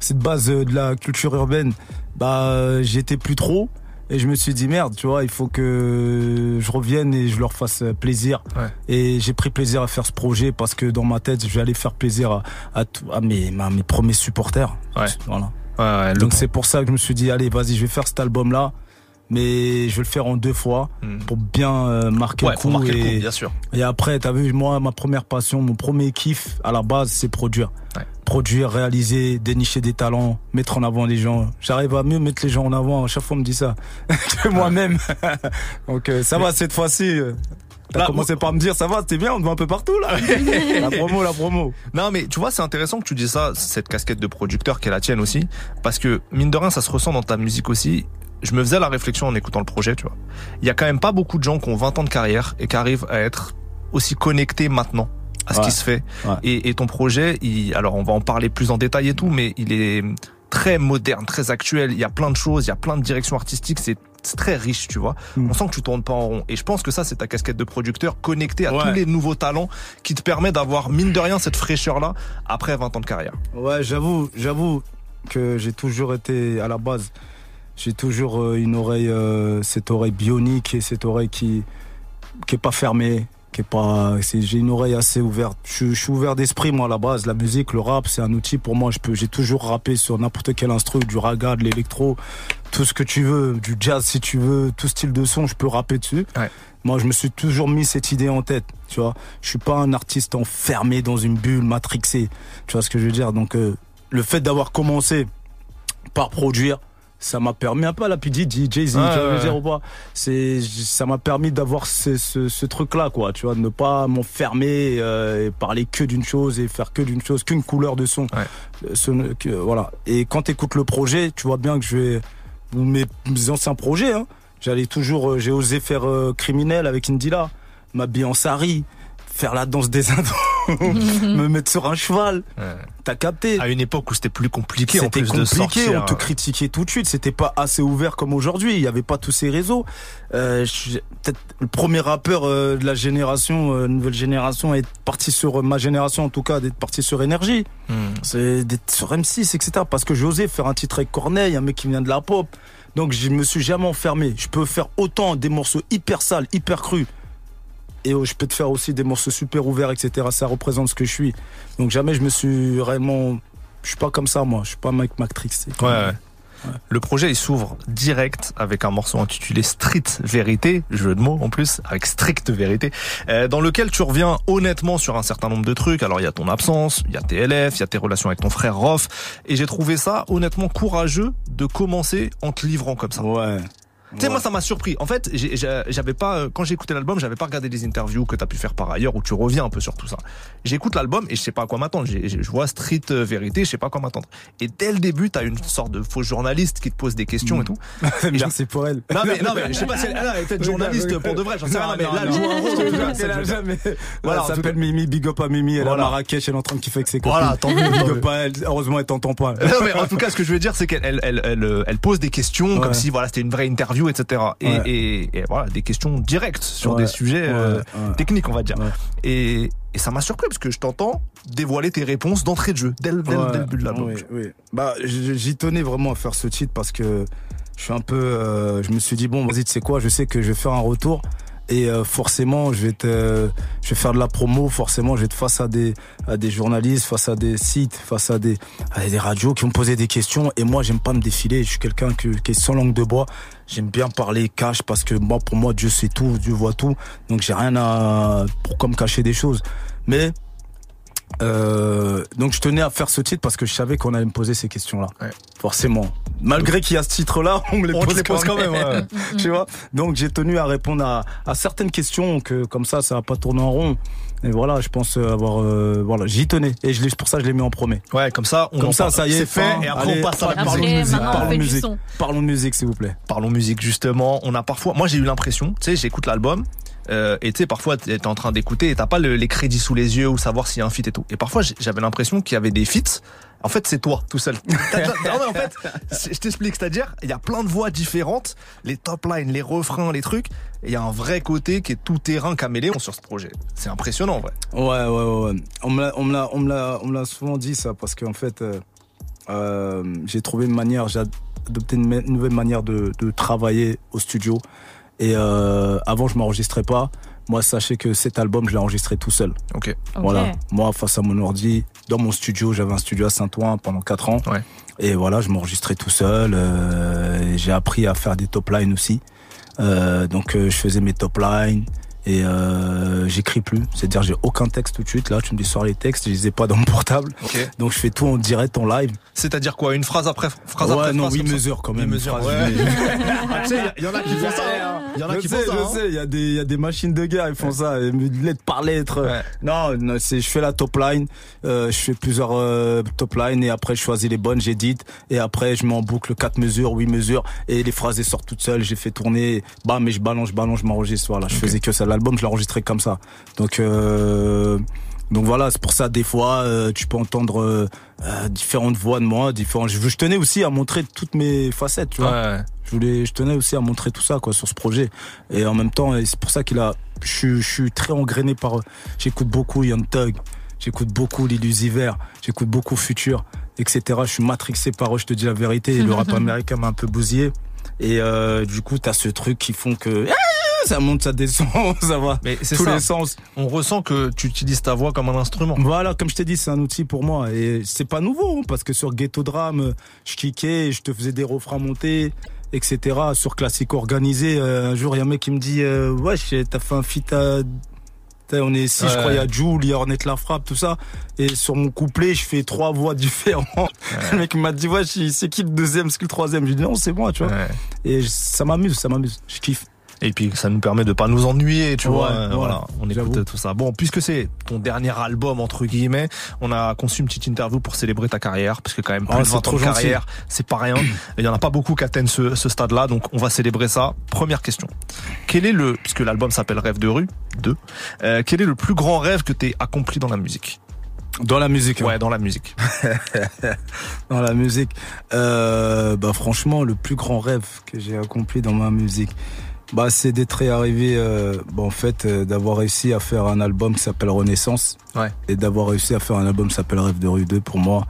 Speaker 26: cette base euh, de la culture urbaine, bah euh, j'étais plus trop. Et je me suis dit merde, tu vois, il faut que je revienne et je leur fasse euh, plaisir.
Speaker 3: Ouais.
Speaker 26: Et j'ai pris plaisir à faire ce projet parce que dans ma tête, je vais aller faire plaisir à, à, tout- à mes, à mes premiers supporters.
Speaker 3: Ouais.
Speaker 26: Voilà.
Speaker 3: Ouais,
Speaker 26: Donc c'est pour ça que je me suis dit, allez, vas-y, je vais faire cet album-là, mais je vais le faire en deux fois pour bien euh, marquer
Speaker 3: Hmm. Ouais,
Speaker 26: le coup.
Speaker 3: marquer le
Speaker 26: et,
Speaker 3: coup, bien sûr.
Speaker 26: Et après, t'as vu, moi, ma première passion, mon premier kiff, à la base, c'est produire. Produire, réaliser, dénicher des talents, mettre en avant les gens. J'arrive à mieux mettre les gens en avant. À chaque fois, on me dit ça. [laughs] que moi-même. [laughs] Donc, euh, ça va, cette fois-ci. euh, T'as commencé par me dire, ça va, c'est bien, on te voit un peu partout, là. [laughs] la promo, la promo.
Speaker 3: Non, mais tu vois, c'est intéressant que tu dis ça, cette casquette de producteur qui est la tienne aussi, parce que mine de rien, ça se ressent dans ta musique aussi. Je me faisais la réflexion en écoutant le projet, tu vois. Il y a quand même pas beaucoup de gens qui ont 20 ans de carrière et qui arrivent à être aussi connectés maintenant à ce
Speaker 26: Ouais.
Speaker 3: qui se fait.
Speaker 26: Ouais.
Speaker 3: Et, et ton projet, il, alors on va en parler plus en détail et tout, mais il est très moderne, très actuel. Il y a plein de choses, il y a plein de directions artistiques. C'est très riche, tu vois.
Speaker 26: Mm.
Speaker 3: On sent que tu tournes pas en rond. Et je pense que ça, c'est ta casquette de producteur connecté à
Speaker 26: Ouais.
Speaker 3: tous les nouveaux talents qui te permet d'avoir, mine de rien, cette fraîcheur-là après 20 ans de carrière.
Speaker 26: Ouais, j'avoue, j'avoue que j'ai toujours été à la base. J'ai toujours euh, une oreille, euh, cette oreille bionique et cette oreille qui qui est pas fermée, qui est pas. J'ai une oreille assez ouverte. Je, je suis ouvert d'esprit moi à la base. La musique, le rap, c'est un outil pour moi. Je peux, j'ai toujours rappé sur n'importe quel instru, du raga, de l'électro, tout ce que tu veux, du jazz si tu veux, tout style de son, je peux rapper dessus. Moi, je me suis toujours mis cette idée en tête, tu vois. Je suis pas un artiste enfermé dans une bulle, matrixé. Tu vois ce que je veux dire Donc, euh, le fait d'avoir commencé par produire, ça m'a permis un peu à la P. Diddy, Jay-Z, tu vois,
Speaker 3: ouais,
Speaker 26: dire ou pas C'est, ça m'a permis d'avoir ce, ce, ce truc-là, quoi, tu vois, de ne pas m'enfermer euh, et parler que d'une chose et faire que d'une chose, qu'une couleur de son. Euh, ce- que- voilà. Et quand tu écoutes le projet, tu vois bien que je vais mes, mes anciens projets, hein, j'allais toujours, euh, j'ai osé faire euh, criminel avec Indila, m'habiller en sari, faire la danse des Indos, [laughs] [laughs] me mettre sur un cheval. T'as capté
Speaker 3: À une époque où c'était plus compliqué
Speaker 26: C'était
Speaker 3: plus de
Speaker 26: compliqué,
Speaker 3: sortir.
Speaker 26: on te critiquait tout de suite. C'était pas assez ouvert comme aujourd'hui. Il y avait pas tous ces réseaux. Euh, Peut-être le premier rappeur euh, de la génération, euh, nouvelle génération, est parti sur euh, ma génération en tout cas, d'être parti sur énergie.
Speaker 3: Hmm.
Speaker 26: C'est d'être sur M6, etc. Parce que osé faire un titre avec Corneille, un mec qui vient de la pop. Donc je me suis jamais enfermé. Je peux faire autant des morceaux hyper sales, hyper crus. Et euh, je peux te faire aussi des morceaux super ouverts, etc. Ça représente ce que je suis. Donc jamais je me suis réellement. Je suis pas comme ça, moi. Je suis pas Mike Matrix.
Speaker 3: ouais. Le projet il s'ouvre direct avec un morceau intitulé Street Vérité, jeu de mots en plus, avec stricte vérité, euh, dans lequel tu reviens honnêtement sur un certain nombre de trucs. Alors il y a ton absence, il y a tes LF, il y a tes relations avec ton frère Rof, et j'ai trouvé ça honnêtement courageux de commencer en te livrant comme ça.
Speaker 26: Ouais.
Speaker 3: Tu sais, moi, ça m'a surpris. En fait, j'avais pas, euh, quand j'ai écouté l'album, j'avais pas regardé les interviews que t'as pu faire par ailleurs où tu reviens un peu sur tout ça. J'écoute l'album et je sais pas à quoi m'attendre. Je vois Street euh, Vérité, je sais pas à quoi m'attendre. Et dès le début, t'as une sorte de faux journaliste qui te pose des questions et tout. [laughs]
Speaker 26: Merci pour elle.
Speaker 3: Non mais, non mais, je sais pas si elle, elle est [laughs] peut-être journaliste pour de vrai, j'en sais rien, mais là, elle joue un rôle.
Speaker 26: qu'elle a jamais-
Speaker 3: Voilà,
Speaker 26: elle s'appelle Mimi, big up à Mimi, elle est à Marrakech, elle est en train de kiffer avec ses copines.
Speaker 3: Voilà, tant mieux,
Speaker 26: Big up à elle, heureusement elle t'entend pas.
Speaker 3: Non mais en tout cas ce que je veux dire c'est qu'elle elle, elle, elle, elle pose des questions comme si voilà c'était une vraie interview etc et,
Speaker 26: Ouais.
Speaker 3: et, et voilà des questions directes sur
Speaker 26: Ouais.
Speaker 3: des sujets euh, techniques on va dire et, et ça m'a surpris parce que je t'entends dévoiler tes réponses d'entrée de jeu dès, le- dès le
Speaker 26: Ouais,
Speaker 3: dès le début de l'album
Speaker 26: Oui, oui. Bah, j'y tenais vraiment à faire ce titre parce que je suis un peu. euh, je me suis dit bon, vas-y, tu sais quoi, je sais que je vais faire un retour et euh, forcément, je vais te, je vais faire de la promo. Forcément, je vais être face à des, à des journalistes, face à des sites, face à des, à des radios qui vont me poser des questions. Et moi, j'aime pas me défiler. Je suis quelqu'un qui, qui est sans langue de bois. J'aime bien parler cash parce que moi, pour moi, Dieu sait tout, Dieu voit tout. Donc, j'ai rien à, pourquoi me cacher des choses. Mais euh, donc je tenais à faire ce titre parce que je savais qu'on allait me poser ces questions-là. Forcément. Malgré qu'il y a ce titre-là, [laughs] on me les
Speaker 3: On
Speaker 26: pose,
Speaker 3: les pose quand même, ouais.
Speaker 26: tu vois? Donc j'ai tenu à répondre à, à certaines questions que comme ça, ça va pas tourner en rond. Et voilà, je pense avoir, euh, voilà, j'y tenais et je l'ai, pour ça je l'ai mis en premier.
Speaker 3: Ouais, comme ça, on
Speaker 26: comme ça,
Speaker 3: parle.
Speaker 26: ça y est,
Speaker 3: C'est fait,
Speaker 26: fin.
Speaker 3: et après, on passe à la
Speaker 26: parlons
Speaker 3: musique.
Speaker 26: Parlons
Speaker 3: fait
Speaker 26: de
Speaker 3: du
Speaker 26: musique.
Speaker 3: son.
Speaker 26: Parlons musique, s'il vous plaît.
Speaker 3: Parlons musique justement. On a parfois, moi j'ai eu l'impression, tu sais, j'écoute l'album. Euh, et tu sais, parfois, t'es en train d'écouter et t'as pas le- les crédits sous les yeux ou savoir s'il y a un feat et tout. Et parfois, j'avais l'impression qu'il y avait des feats. En fait, c'est toi, tout seul. [laughs] Non, mais en fait, je t'explique, c'est-à-dire, il y a plein de voix différentes, les top lines, les refrains, les trucs. Et il y a un vrai côté qui est tout terrain caméléon sur ce projet. C'est impressionnant, en vrai.
Speaker 26: Ouais, ouais, ouais. On me l'a, souvent dit ça parce qu'en fait, euh, euh, j'ai trouvé une manière, j'ai adopté une, nouvelle manière de travailler au studio. Et euh, avant, je m'enregistrais pas. Moi, sachez que cet album, je l'ai enregistré tout seul.
Speaker 3: Ok.
Speaker 26: Voilà. Moi, face à mon ordi, dans mon studio, j'avais un studio à Saint-Ouen pendant 4 ans. Et voilà, je m'enregistrais tout seul. euh, j'ai appris à faire des top lines aussi. Euh, donc, euh, je faisais mes top lines. Et euh, j'écris plus, c'est-à-dire j'ai aucun texte tout de suite. Là, tu me dis sors les textes, je les ai pas dans mon portable. Donc je fais tout en direct, en live.
Speaker 3: C'est-à-dire quoi Une phrase après phrase
Speaker 26: Ouais,
Speaker 3: après
Speaker 26: non,
Speaker 3: phrase
Speaker 26: huit
Speaker 3: comme ça
Speaker 26: mesures quand
Speaker 3: Huit
Speaker 26: même.
Speaker 3: mesures,
Speaker 26: Phrase,
Speaker 3: ouais.
Speaker 26: huit mesures. [laughs]
Speaker 3: Ah, tu sais, il y en a qui font ça. hein. Il y en a
Speaker 26: je
Speaker 3: qui
Speaker 26: sais,
Speaker 3: font ça.
Speaker 26: je
Speaker 3: hein.
Speaker 26: sais, il y a des, il y a des machines de guerre, ils font ça, et lettre par lettre. Non, non, c'est, je fais la top line, euh, je fais plusieurs euh, top lines et après je choisis les bonnes, j'édite et après je mets en boucle 4 mesures, 8 mesures et les phrases elles sortent toutes seules, j'ai fait tourner, bam, mais je balance, je balance, je m'enregistre, voilà, je faisais que ça. L'album, je l'enregistrais comme ça. Donc, euh, donc voilà, c'est pour ça des fois euh, tu peux entendre euh, euh, différentes voix de moi, différentes. Je, je tenais aussi à montrer toutes mes facettes, tu vois.
Speaker 3: Ouais.
Speaker 26: Je voulais, je tenais aussi à montrer tout ça quoi sur ce projet. Et en même temps, c'est pour ça qu'il a, je, suis- je suis très engrainé par. J'écoute beaucoup Young Thug, j'écoute beaucoup l'Illusiver, j'écoute beaucoup Future, etc. Je suis matrixé par eux, je te dis la vérité. Et le rap [laughs] américain m'a un peu bousillé. Et euh, du coup, t'as ce truc qui font que ah, ça monte, ça descend, [laughs] ça va.
Speaker 3: Mais c'est
Speaker 26: tous
Speaker 3: ça.
Speaker 26: les sens.
Speaker 3: On ressent que tu utilises ta voix comme un instrument.
Speaker 26: Voilà, comme je t'ai dit, c'est un outil pour moi. Et c'est pas nouveau, hein, parce que sur Ghetto Drame, je kickais, je te faisais des refrains montés, etc. Sur Classique Organisé, euh, un jour, il y a un mec qui me dit, euh, wesh, t'as fait un feat à... On est ici, je
Speaker 3: Ouais.
Speaker 26: crois, il y a Jules, il y a Ornette La Frappe, tout ça. Et sur mon couplet, je fais trois voix différentes. Le mec m'a dit, ouais, c'est qui le deuxième, c'est qui le troisième? Je lui dis, non, c'est moi, tu vois. Et ça m'amuse, ça m'amuse. Je kiffe.
Speaker 3: Et puis ça nous permet de pas nous ennuyer, tu
Speaker 26: Ouais,
Speaker 3: vois. euh,
Speaker 26: ouais,
Speaker 3: voilà, on écoute tout ça. Bon, puisque c'est ton dernier album entre guillemets, on a conçu une petite interview pour célébrer ta carrière, parce que quand même plus de
Speaker 26: c'est
Speaker 3: 20 ans de carrière, c'est pas rien. Il y en a pas beaucoup qui atteignent ce, ce stade-là, donc on va célébrer ça. Première question. Quel est le, puisque l'album s'appelle Rêve de rue 2, euh, quel est le plus grand rêve que t'aies accompli dans la musique?
Speaker 26: Dans la musique. hein.
Speaker 3: Ouais, dans la musique. [laughs]
Speaker 26: dans la musique. Euh, bah franchement, le plus grand rêve que j'ai accompli dans ma musique, bah c'est d'être arrivé, euh, bah, en fait, euh, d'avoir réussi à faire un album qui s'appelle Renaissance,
Speaker 3: Ouais.
Speaker 26: et d'avoir réussi à faire un album qui s'appelle Rêve de rue 2 pour moi.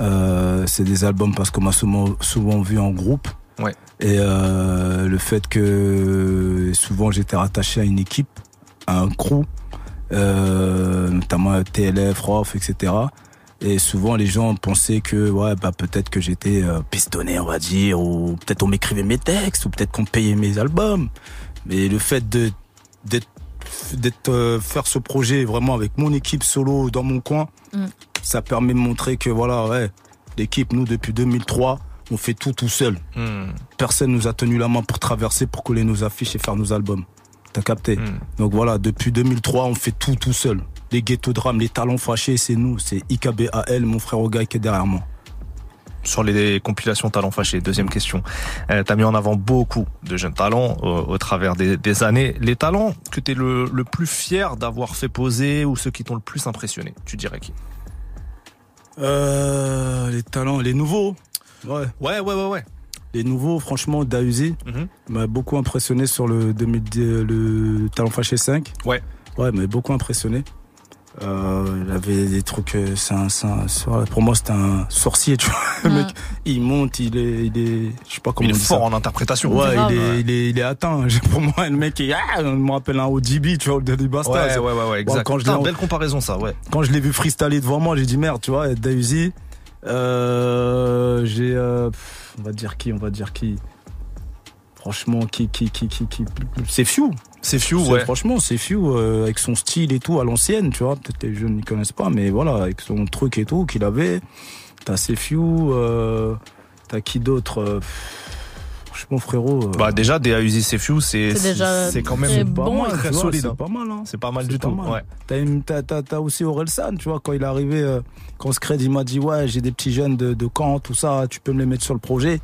Speaker 26: Euh, c'est des albums parce qu'on m'a souvent, souvent vu en groupe.
Speaker 3: Ouais.
Speaker 26: Et euh, le fait que souvent j'étais rattaché à une équipe, à un crew, euh, notamment TLF, ROF, etc. Et souvent les gens pensaient que ouais bah peut-être que j'étais euh, pistonné on va dire ou peut-être on m'écrivait mes textes ou peut-être qu'on payait mes albums. Mais le fait de d'être d'être euh, faire ce projet vraiment avec mon équipe solo dans mon coin,
Speaker 5: Mm.
Speaker 26: ça permet de montrer que voilà ouais l'équipe nous depuis 2003 on fait tout tout seul.
Speaker 3: Hmm.
Speaker 26: Personne nous a tenu la main pour traverser, pour coller nos affiches et faire nos albums. T'as capté? Donc voilà, depuis 2003, on fait tout tout seul. Les ghetto drames, les talents fâchés, c'est nous. C'est IKBAL, mon frère Ogai qui est derrière moi.
Speaker 3: sur les compilations talents fâchés. Deuxième question. Euh, T'as mis en avant beaucoup de jeunes talents au, au travers des, des années. Les talents que t'es le, le plus fier d'avoir fait poser ou ceux qui t'ont le plus impressionné, tu dirais qui?
Speaker 26: Euh, les talents, les nouveaux. Ouais.
Speaker 3: Ouais, ouais, ouais, ouais.
Speaker 26: Les nouveaux, franchement, Dausi
Speaker 3: Mhm.
Speaker 26: m'a beaucoup impressionné sur le 2010, le Talent Fâché 5.
Speaker 3: Ouais.
Speaker 26: Ouais, m'a beaucoup impressionné. Euh, il avait des trucs, euh, c'est un, pour moi c'était un sorcier, tu vois. Le mec, il monte, il est, il est, je sais pas comment
Speaker 3: Il est
Speaker 26: on dit
Speaker 3: fort
Speaker 26: ça.
Speaker 3: en interprétation.
Speaker 26: Ouais,
Speaker 3: Grave,
Speaker 26: il est,
Speaker 3: ouais.
Speaker 26: il est, il est atteint. [laughs] Pour moi, le mec, est, ah, on me rappelle un ODB, tu vois, le Daddy Basta.
Speaker 3: Ouais,
Speaker 26: C'est-
Speaker 3: ouais, ouais, ouais, exact.
Speaker 26: quand je l'ai-
Speaker 3: belle comparaison, ça, ouais.
Speaker 26: quand je l'ai vu freestyler devant moi, j'ai dit merde, tu vois, Dausi. Euh, j'ai, euh, on va dire qui, on va dire qui. Franchement, qui, qui, qui, qui, qui c'est Few.
Speaker 3: C'est Few, ouais.
Speaker 26: Franchement, c'est Few euh, avec son style et tout à l'ancienne, tu vois. Peut-être les jeunes n'y connaissent pas, mais voilà, avec son truc et tout qu'il avait. T'as C'est Few, euh, t'as qui d'autre euh, Franchement, frérot. euh,
Speaker 3: Bah déjà, des Uzi c'est Few, c'est
Speaker 5: C'est
Speaker 3: quand même
Speaker 5: très
Speaker 26: pas
Speaker 5: bon,
Speaker 26: mal,
Speaker 3: très
Speaker 26: tu vois,
Speaker 3: solide.
Speaker 26: C'est
Speaker 3: hein.
Speaker 26: pas mal, hein.
Speaker 3: C'est pas mal du
Speaker 26: pas
Speaker 3: tout.
Speaker 26: mal.
Speaker 3: Ouais.
Speaker 26: T'as, une- t'as, t'as, t'as aussi Orelsan, tu vois, quand il est arrivé, euh, quand Scred, il m'a dit, ouais, j'ai des petits jeunes de, de Caen, tout ça, tu peux me les mettre sur le projet.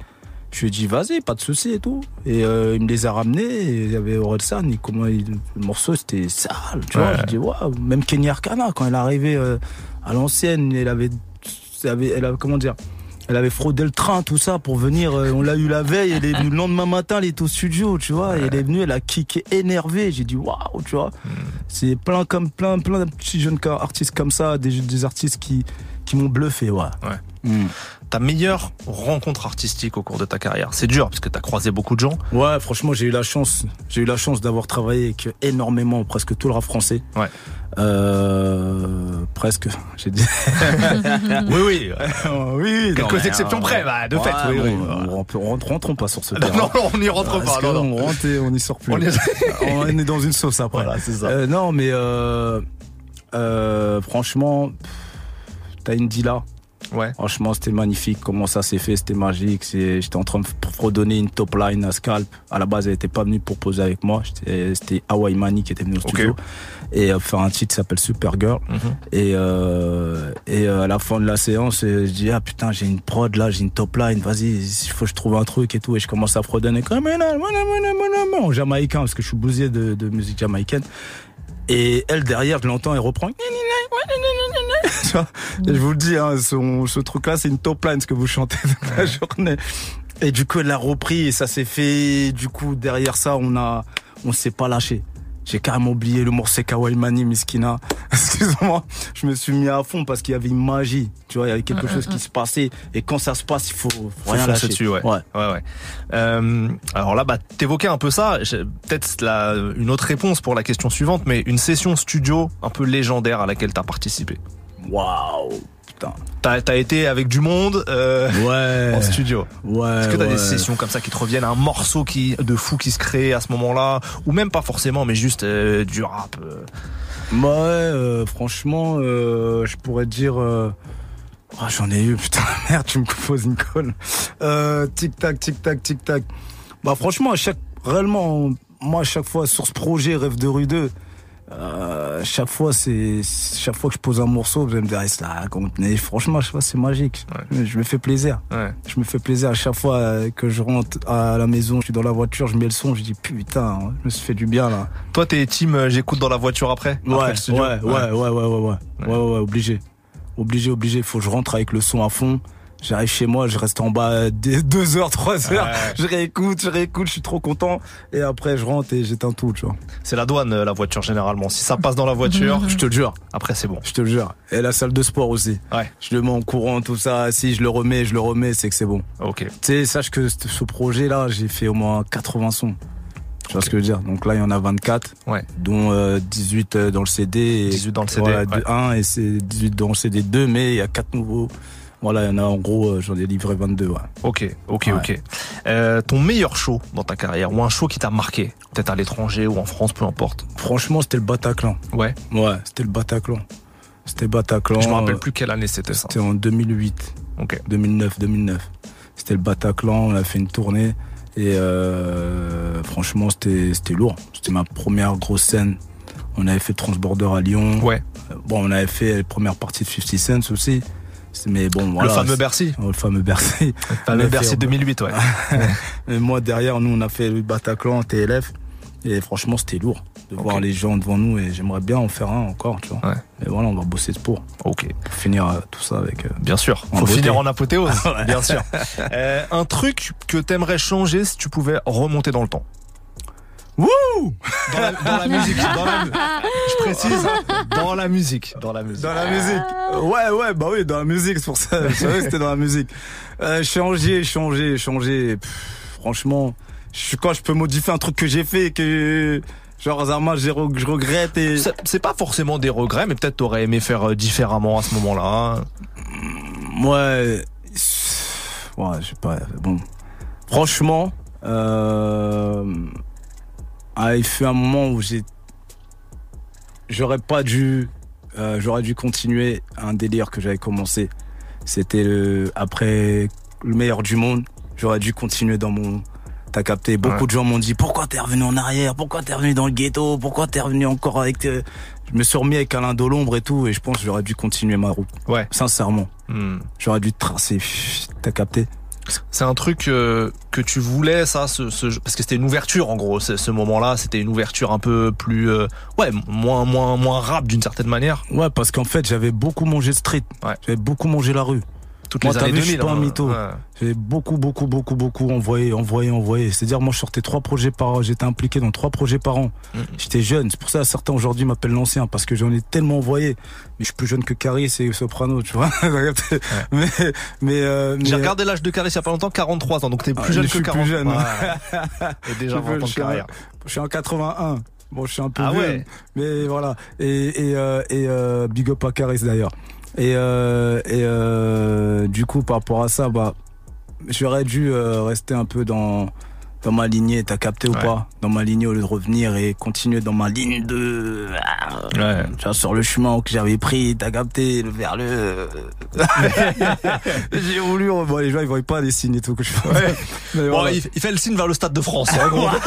Speaker 26: Je lui ai dit, vas-y, pas de souci et tout. Et euh, il me les a ramenés, et il y avait Orelsan, il, comment il- le morceau, c'était sale, tu vois.
Speaker 3: Ouais.
Speaker 26: J'ai dit, waouh, même Kenny Arcana, quand il est arrivé euh, à l'ancienne, elle avait, elle avait, elle avait, comment dire, elle avait fraudé le train, tout ça, pour venir. euh, on l'a eu la veille, elle est venue le lendemain matin, elle est au studio, tu vois. Et elle est venue, elle a kické énervé. J'ai dit, waouh, tu vois. C'est plein comme plein, plein de petits jeunes artistes comme ça, des, des artistes qui, qui m'ont bluffé, ouais.
Speaker 3: Ouais. Ta meilleure rencontre artistique au cours de ta carrière C'est dur parce que t'as croisé beaucoup de gens.
Speaker 26: Ouais, franchement, j'ai eu la chance. J'ai eu la chance d'avoir travaillé avec énormément, presque tout le rap français.
Speaker 3: Ouais.
Speaker 26: Euh, presque, j'ai dit. [laughs]
Speaker 3: oui, oui. [laughs]
Speaker 26: oui.
Speaker 3: Quelques
Speaker 26: non,
Speaker 3: exceptions
Speaker 26: euh,
Speaker 3: près, bah, de fait, oui,
Speaker 26: bon,
Speaker 3: oui,
Speaker 26: on, on rentre- rentrons pas sur ce [laughs]
Speaker 3: Non,
Speaker 26: terrain.
Speaker 3: non, on n'y rentre pas,
Speaker 26: que
Speaker 3: non, non.
Speaker 26: On rentre et on n'y sort plus.
Speaker 3: On est-
Speaker 26: on est dans une sauce après.
Speaker 3: Voilà, c'est ça.
Speaker 26: Euh, non, mais franchement, t'as une là.
Speaker 3: Ouais.
Speaker 26: Franchement, c'était magnifique. Comment ça s'est fait, c'était magique. J'étais en train de f- redonner une top line à Scalp. À la base, elle était pas venue pour poser avec moi. C'était Hawaii Mani qui était venu au studio. Et euh, faire un titre qui s'appelle Supergirl.
Speaker 3: Mhm.
Speaker 26: Et, euh, et euh, à la fin de la séance, je dis, ah putain, j'ai une prod là, j'ai une top line, vas-y, il faut que je trouve un truc et tout. Et je commence à fredonner comme en jamaïcain, parce que je suis bousier de, de musique jamaïcaine. Et elle, derrière, je l'entends, elle reprend. Et je vous le dis, hein, ce truc-là, c'est une top line, ce que vous chantez toute la journée. Et du coup, elle l'a repris et ça s'est fait. Du coup, derrière ça, on a, on s'est pas lâché. J'ai carrément oublié le morceau Kawaii Mani Miskina. [laughs] Excuse-moi, je me suis mis à fond parce qu'il y avait une magie. Tu vois, il y avait quelque chose qui se passait. Et quand ça se passe, il faut, faut
Speaker 3: Faut
Speaker 26: rien lâcher.
Speaker 3: dessus, ouais.
Speaker 26: ouais.
Speaker 3: ouais, ouais. Euh, alors là, bah, t'évoquais un peu ça. Peut-être une autre réponse pour la question suivante, mais une session studio un peu légendaire à laquelle t'as participé.
Speaker 26: Waouh, putain.
Speaker 3: T'as as été avec du monde euh,
Speaker 26: Ouais.
Speaker 3: en studio.
Speaker 26: Ouais.
Speaker 3: Est-ce que t'as
Speaker 26: ouais.
Speaker 3: des sessions comme ça qui te reviennent, un morceau qui de fou qui se crée à ce moment-là, ou même pas forcément, mais juste euh, du rap. euh.
Speaker 26: Ouais, euh, franchement, je pourrais dire. oh, J'en ai eu, putain, [laughs] merde, tu me poses une colle. Tic tac, tic tac, tic tac. Bah franchement, à chaque, réellement, moi à chaque fois sur ce projet Rêve de rue 2, euh, chaque fois c'est, chaque fois que je pose un morceau, je me dire, ça raconte. Mais franchement, fois c'est magique. Je me fais plaisir.
Speaker 3: Ouais.
Speaker 26: Je me fais plaisir à chaque fois euh, que je rentre à la maison, je suis dans la voiture, je mets le son, je dis putain, je me suis fait du bien là.
Speaker 3: Toi, t'es team, euh, j'écoute dans la voiture après. après
Speaker 26: Ouais,
Speaker 3: le studio
Speaker 26: ouais, ouais, ouais, ouais, ouais, ouais, ouais, ouais, ouais, obligé, obligé, obligé. Faut que je rentre avec le son à fond J'arrive chez moi, je reste en bas des [laughs] deux heures, trois heures.
Speaker 3: Ouais.
Speaker 26: Je réécoute, je réécoute, je suis trop content. Et après, je rentre et j'éteins tout, tu vois.
Speaker 3: C'est la douane, euh, la voiture, généralement. Si ça passe dans la voiture,
Speaker 26: Je te le jure.
Speaker 3: après, c'est bon.
Speaker 26: Je te le jure. Et la salle de sport aussi.
Speaker 3: Ouais.
Speaker 26: Je le mets en courant, tout ça. Si je le remets, je le remets, c'est que c'est bon.
Speaker 3: Ok.
Speaker 26: Tu sais, sache que ce projet-là, j'ai fait au moins 80 sons. Tu vois ce que je veux dire? Donc là, il y en a 24,
Speaker 3: Ouais.
Speaker 26: dont euh, 18 euh, dans le CD. Et,
Speaker 3: 18 dans le CD,
Speaker 26: Voilà,
Speaker 3: ouais.
Speaker 26: de- un et c'est 18 dans le CD 2, mais il y a 4 nouveaux. Voilà, il y en a en gros, euh, j'en ai livré 22, ouais.
Speaker 3: Ok, ok,
Speaker 26: Ouais.
Speaker 3: ok. Euh, ton meilleur show dans ta carrière ou un show qui t'a marqué, peut-être à l'étranger ou en France, peu importe.
Speaker 26: Franchement, c'était le Bataclan.
Speaker 3: Ouais.
Speaker 26: Ouais, c'était le Bataclan. C'était le Bataclan.
Speaker 3: Je me rappelle
Speaker 26: euh,
Speaker 3: plus quelle année c'était ça.
Speaker 26: C'était en 2008.
Speaker 3: Ok.
Speaker 26: 2009, 2009. C'était le Bataclan, on a fait une tournée. Et euh, franchement, c'était lourd. C'était ma première grosse scène. On avait fait Transborder à Lyon.
Speaker 3: Ouais.
Speaker 26: Bon, on avait fait la première partie de 50 Cent aussi. Mais bon, voilà.
Speaker 3: le fameux Bercy.
Speaker 26: Oh, Le fameux Bercy.
Speaker 3: Le [laughs] fameux Bercy
Speaker 26: fait-
Speaker 3: 2008, ouais. [laughs]
Speaker 26: Et moi, derrière, nous, on a fait le Bataclan, TLF. Et franchement, c'était lourd de voir les gens devant nous. Et j'aimerais bien en faire un encore, tu vois.
Speaker 3: Ouais.
Speaker 26: Mais voilà, on va bosser pour.
Speaker 3: Ok.
Speaker 26: Pour finir euh, tout ça avec. euh,
Speaker 3: Bien sûr. Faut
Speaker 26: beauté.
Speaker 3: finir en apothéose. [laughs] Bien sûr. Euh, un truc que t'aimerais changer si tu pouvais remonter dans le temps.
Speaker 26: Wouh
Speaker 3: dans la, dans la musique. Dans la, je précise, dans la musique. Dans la musique.
Speaker 26: Dans la musique. Ouais, ouais, bah oui, dans la musique, c'est pour ça. Je savais que c'était dans la musique. Euh, changer, changer, changer. Pff, franchement, je, quand je peux modifier un truc que j'ai fait et que, genre, re- je regrette et.
Speaker 3: C'est- pas forcément des regrets, mais peut-être t'aurais aimé faire euh, différemment à ce moment-là.
Speaker 26: Ouais. Ouais, je sais pas. Bon. Franchement, euh, ah, il fut un moment où j'ai. J'aurais pas dû. euh, J'aurais dû continuer un délire que j'avais commencé. C'était le. Après le meilleur du monde. J'aurais dû continuer dans mon. T'as capté. Beaucoup
Speaker 3: Ouais.
Speaker 26: de gens m'ont dit pourquoi t'es revenu en arrière? Pourquoi t'es revenu dans le ghetto? Pourquoi t'es revenu encore avec. tes- Je me suis remis avec Alain Delombre et tout. Et je pense que j'aurais dû continuer ma route.
Speaker 3: Ouais.
Speaker 26: Sincèrement.
Speaker 3: Hmm.
Speaker 26: J'aurais dû tracer. T'as capté
Speaker 3: C'est un truc euh, que tu voulais, ça, ce, ce- parce que c'était une ouverture en gros. Ce, ce moment-là, c'était une ouverture un peu plus, euh, ouais, moins, moins, moins rap d'une certaine manière.
Speaker 26: Ouais, parce qu'en fait, j'avais beaucoup mangé street. J'avais beaucoup mangé la rue.
Speaker 3: Toutes
Speaker 26: moi,
Speaker 3: les années
Speaker 26: vu, je suis
Speaker 3: 2000,
Speaker 26: pas un
Speaker 3: hein,
Speaker 26: mytho.
Speaker 3: ouais.
Speaker 26: J'avais beaucoup, beaucoup, beaucoup, beaucoup envoyé, envoyé, envoyé. C'est-à-dire, moi, je sortais trois projets par an. J'étais impliqué dans trois projets par an.
Speaker 3: Mm.
Speaker 26: J'étais jeune. C'est pour ça que certains aujourd'hui m'appellent l'ancien, parce que j'en ai tellement envoyé. Mais je suis plus jeune que Caris et Soprano, tu vois. [laughs] mais, mais, euh, mais-
Speaker 3: J'ai regardé l'âge de Caris il y a pas longtemps, 43 ans, donc t'es
Speaker 26: Ah,
Speaker 3: plus jeune
Speaker 26: je
Speaker 3: que
Speaker 26: suis
Speaker 3: 40.
Speaker 26: plus jeune.
Speaker 3: Ouais. Et déjà
Speaker 26: Je
Speaker 3: 20 ans
Speaker 26: veux-
Speaker 3: de
Speaker 26: je suis un-
Speaker 3: carrière.
Speaker 26: Je suis en 81. Bon, je suis un peu
Speaker 3: Ah
Speaker 26: vieux,
Speaker 3: ouais.
Speaker 26: mais voilà. Et et euh, et euh, big up à Caris d'ailleurs. Et euh, et euh, du coup par rapport à ça, bah j'aurais dû euh, rester un peu dans dans ma lignée. T'as capté ou
Speaker 3: Ouais.
Speaker 26: pas? Dans ma lignée au lieu de revenir et continuer dans ma ligne de
Speaker 3: Ouais.
Speaker 26: tu vois, sur le chemin que j'avais pris. T'as capté vers le. [laughs] J'ai voulu. Bon, les gens ils voient pas les signes et tout que je fais. [laughs] Mais
Speaker 3: Bon,
Speaker 26: voilà.
Speaker 3: il, il fait le signe vers le stade de France, en gros. [laughs]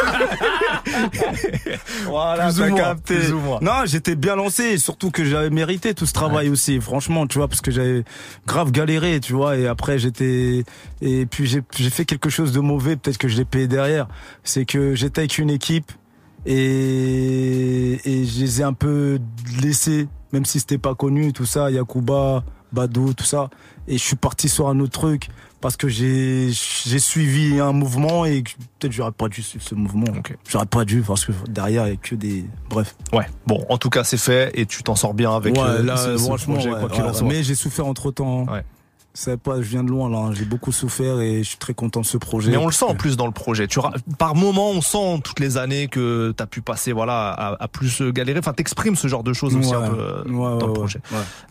Speaker 26: Voilà, t'as capté. Non, j'étais bien lancé, et surtout que j'avais mérité tout ce travail aussi, franchement, tu vois, parce que j'avais grave galéré, tu vois, et après j'étais, et puis j'ai fait quelque chose de mauvais, peut-être que je l'ai payé derrière, c'est que j'étais avec une équipe et, et je les ai un peu laissés, même si c'était pas connu, tout ça, Yakuba, Badou, tout ça, et je suis parti sur un autre truc parce que j'ai suivi un mouvement et que peut-être j'aurais pas dû suivre ce mouvement. J'aurais pas dû parce que derrière il y a que des bref.
Speaker 3: Ouais. Bon, en tout cas, c'est fait et tu t'en sors bien avec
Speaker 26: ouais,
Speaker 3: euh,
Speaker 26: là,
Speaker 3: ce, projet,
Speaker 26: ouais, ouais, mais j'ai souffert entre temps.
Speaker 3: Ouais.
Speaker 26: Pas, je viens de loin là. hein. J'ai beaucoup souffert et je suis très content de ce projet.
Speaker 3: Mais on le sent en plus dans le projet. Tu par moment, on sent toutes les années que t'as pu passer, voilà, à, à plus galérer. Enfin, t'exprimes ce genre de choses aussi
Speaker 26: Ouais.
Speaker 3: un peu euh,
Speaker 26: Ouais,
Speaker 3: dans
Speaker 26: ouais,
Speaker 3: le projet.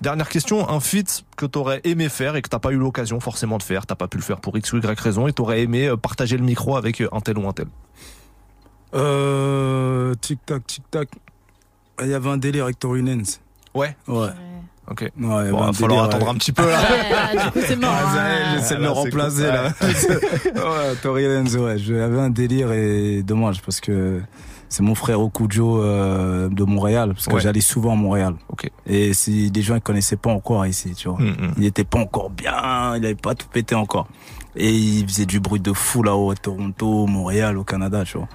Speaker 3: Dernière question, un feat que t'aurais aimé faire et que t'as pas eu l'occasion forcément de faire, t'as pas pu le faire pour X ou Y raison et t'aurais aimé euh, partager le micro avec euh, un tel ou un tel.
Speaker 26: Euh, tic tac, tic tac. Il y avait un délire avec Tory.
Speaker 3: Ouais.
Speaker 26: Ouais.
Speaker 3: Ok.
Speaker 26: Ouais, il
Speaker 3: Bon,
Speaker 26: avait
Speaker 3: va
Speaker 26: un
Speaker 3: falloir
Speaker 26: délire,
Speaker 3: attendre
Speaker 26: ouais.
Speaker 3: un petit peu là.
Speaker 5: Ouais, du coup, c'est mort.
Speaker 26: Ah,
Speaker 5: hein.
Speaker 26: J'essaie de
Speaker 3: là,
Speaker 26: le
Speaker 3: c'est
Speaker 26: remplacer
Speaker 3: cool.
Speaker 26: là. ouais, Tory Lanez, [laughs] ouais. J'avais un délire et dommage parce que c'est mon frère Okujo euh, de Montréal parce que
Speaker 3: Ouais.
Speaker 26: j'allais souvent à Montréal.
Speaker 3: Ok.
Speaker 26: Et si les gens ils connaissaient pas encore ici, tu vois.
Speaker 3: Mm, mm.
Speaker 26: Il était pas encore bien, il avait pas tout pété encore. Et il faisait du bruit de fou là-haut à Toronto, Montréal, au Canada, tu vois.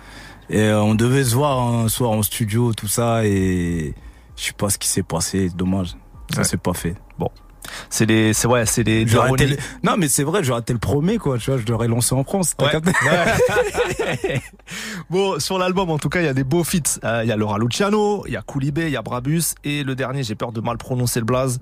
Speaker 26: Et euh, on devait se voir un soir en studio, tout ça, et je sais pas ce qui s'est passé, dommage. Ça
Speaker 3: Ouais.
Speaker 26: s'est pas fait.
Speaker 3: Bon. C'est les, c'est ouais, c'est les.
Speaker 26: Le- Non, mais c'est vrai, j'aurais été le premier, quoi. Tu vois, je l'aurais lancé en France.
Speaker 3: Ouais. Ouais. [laughs] bon, sur l'album, en tout cas, il y a des beaux feats. Euh, Il y a Laura Luciano, il y a Koulibé, il y a Brabus, et le dernier, j'ai peur de mal prononcer le blaze.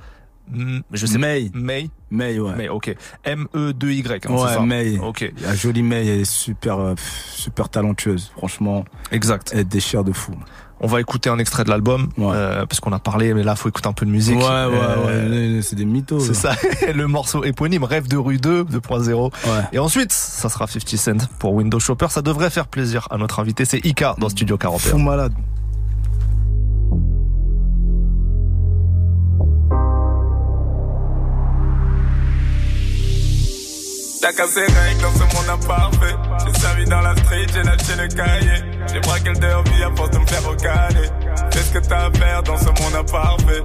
Speaker 3: Hmm, Je sais
Speaker 26: May.
Speaker 3: May.
Speaker 26: May, ouais.
Speaker 3: May, ok. M-E-2-Y, hein, c'est
Speaker 26: Ouais,
Speaker 3: ça
Speaker 26: May.
Speaker 3: Ok.
Speaker 26: La jolie May, elle est super, euh, super talentueuse. Franchement.
Speaker 3: Exact.
Speaker 26: Elle déchire de fou.
Speaker 3: On va écouter un extrait de l'album, euh, parce qu'on a parlé, mais là, faut écouter un peu de musique.
Speaker 26: Ouais, ouais,
Speaker 3: Euh,
Speaker 26: ouais. C'est des mythos.
Speaker 3: C'est ça, [laughs] le morceau éponyme, Rêve de rue 2, 2.0.
Speaker 26: Ouais.
Speaker 3: Et ensuite, ça sera 50 Cent pour Windows Shopper. Ça devrait faire plaisir à notre invité, c'est Ika dans Studio 41.
Speaker 26: Fou malade.
Speaker 27: T'as cassé règles dans ce monde imparfait. J'ai servi dans la street, j'ai lâché le cahier. J'ai braqué le derby à force de me faire recaler. Fais ce que t'as à faire dans ce monde imparfait.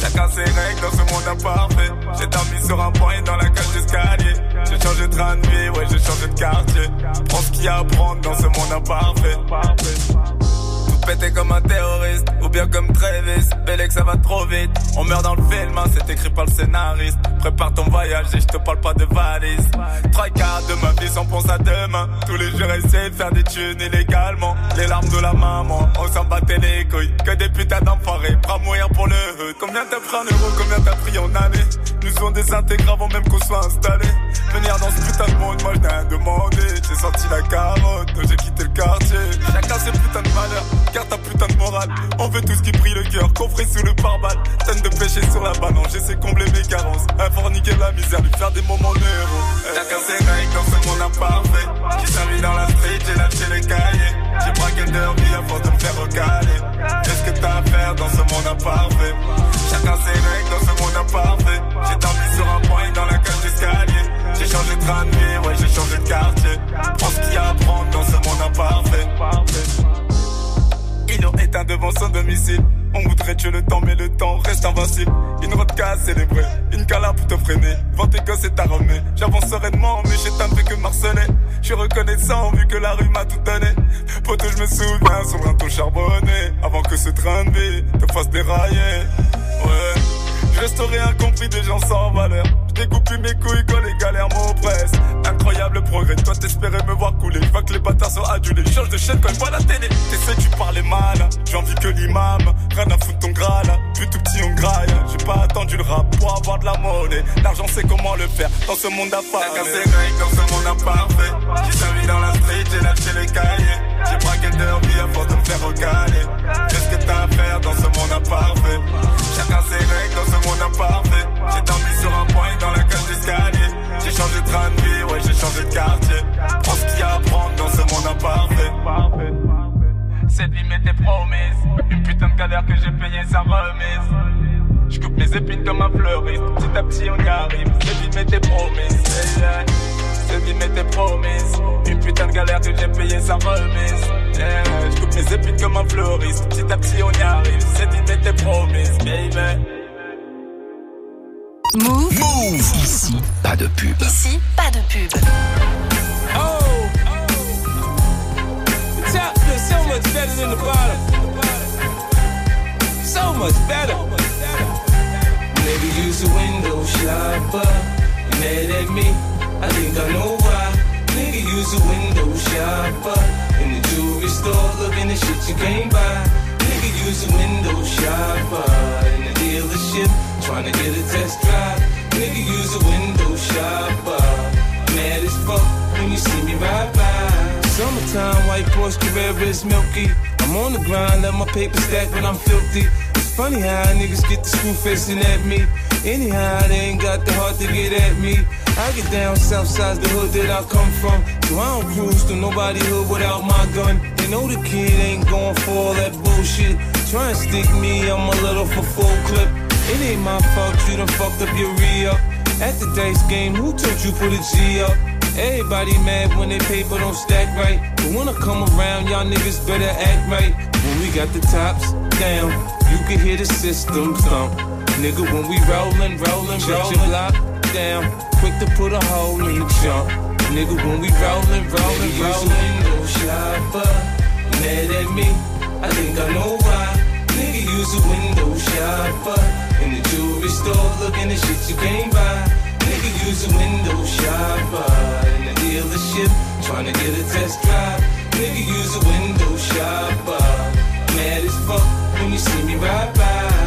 Speaker 27: Chacun ses règles dans ce monde imparfait. J'ai dormi sur un point dans la cage d'escalier. J'ai changé de train de vie, ouais, j'ai changé de quartier. Prends ce qu'il y a à prendre dans ce monde imparfait. Pété comme un terroriste, ou bien comme Travis. Bélec, ça va trop vite. On meurt dans le film, hein, c'est écrit par le scénariste. Prépare ton voyage et je te parle pas de valise. Trois quarts de ma vie sans pense à demain. Tous les jours, essayer de faire des thunes illégalement. Les larmes de la maman, on s'en battait les couilles. Que des putains d'enfoirés, prends mourir pour le hood. Combien t'as pris en euros, combien t'as pris en années Nous sont désintégrés avant même qu'on soit installés. Venir dans ce putain de monde, moi je rien demandé. J'ai sorti la carotte, j'ai quitté le quartier. Chacun ses putains de malheurs, car ta putain de morale. On veut tout ce qui brille le cœur, coffré sous le pare-balles. Tonne de péché sur la banane, j'essaie de combler mes carences. Un forniquer la misère, lui faire des moments d'héros. Chacun ses règles dans ce monde imparfait. J'ai servi dans la street, j'ai lâché les cahiers. J'ai braqué le derby à force de me faire recaler. Qu'est-ce que t'as à faire dans ce monde imparfait? Chacun ses règles dans ce monde imparfait. J'ai dormi sur un point dans la cage d'escalier. J'ai changé de vie, ouais, j'ai changé de quartier. Prends ce qu'il y a à prendre dans ce monde imparfait. Ils ont éteint devant son domicile. On voudrait tuer le temps, mais le temps reste invincible. Une vodka à célébrer, une cala pour te freiner. Gosses et ta remet. J'avance sereinement, mais j'ai tant fait que marceler. Je suis reconnaissant vu que la rue m'a tout donné. Poto, je me souviens sur un ton charbonné. Avant que ce train de vie te fasse dérailler. Ouais. Resterai incompris des gens sans valeur. Je découpe plus mes couilles quand les galères m'oppressent. Incroyable progrès, toi t'espérais me voir couler. Je vois que les bâtards sont adulés. Change de chaîne quand voient la télé. T'essaies, tu parlais mal. J'ai envie que l'imam. Rien à foutre ton graal. Plus tout petit, on graille. J'ai pas attendu le rap pour avoir de la monnaie. L'argent, c'est comment le faire dans ce monde d'affaires. Chacun ses règles dans ce monde imparfait. J'ai servi dans la street, j'ai lâché les cahiers. J'ai braqué le derby à force de me faire recaler. Qu'est-ce que t'as à faire dans ce monde imparfait? Chacun ses règles dans ce monde imparfait. J'ai dormi sur un point dans la cage d'escalier. J'ai changé de train de vie, ouais, j'ai changé de quartier. Prends ce qu'il y a à prendre dans ce monde imparfait. Cette vie m'était promise. Une putain de galère que j'ai payée sans remise. Je coupe mes épines comme un fleuriste. Petit à petit, on y arrive. Cette vie m'était promise. Yeah, Cette vie m'était promise. Une putain de galère que j'ai payée sans remise. Yeah, Je coupe mes épines comme un fleuriste. Petit à petit, on y arrive. Cette vie m'était promise, baby.
Speaker 1: Move.
Speaker 4: Move. Ici, pas de pub.
Speaker 1: Ici, pas de pub.
Speaker 28: Oh, the top feels so much better than the bottom. So much better. Maybe use a window shopper. You mad at me? I think I know why. Nigga, use a window shopper. In the jewelry store, looking at shit you can't buy. Nigga, use a window shopper. In the dealership, trying to get a test drive. Nigga, use a window shopper. Mad as fuck when you see me ride by. Summertime, white Porsche Carrera is milky. I'm on the grind, let my paper stack when I'm filthy. It's funny how niggas get the screw facing at me. Anyhow, they ain't got the heart to get at me. I get down south side the hood that I come from. So I don't cruise to nobody hood without my gun. They know the kid ain't going for all that bullshit. Try and stick me, I'm a little for full clip. It ain't my fault you done fucked up your re-up. At the dice game, who told you put a G up? Everybody mad when they paper don't stack right. But when I come around, y'all niggas better act right. When we got the tops down, you can hear the system thump. Nigga, when we rollin', rollin', rollin', your down. Quick to put a hole in the jump. Nigga, when we rollin', rollin', rollin'. window shopper, mad at me. I think I know why. Nigga, use a window shopper. In the jewelry store. store looking at shit you can't buy. Nigga use a window shopper in the dealership trying to get a test drive. Nigga use a window shopper. Mad as fuck when you see me ride by.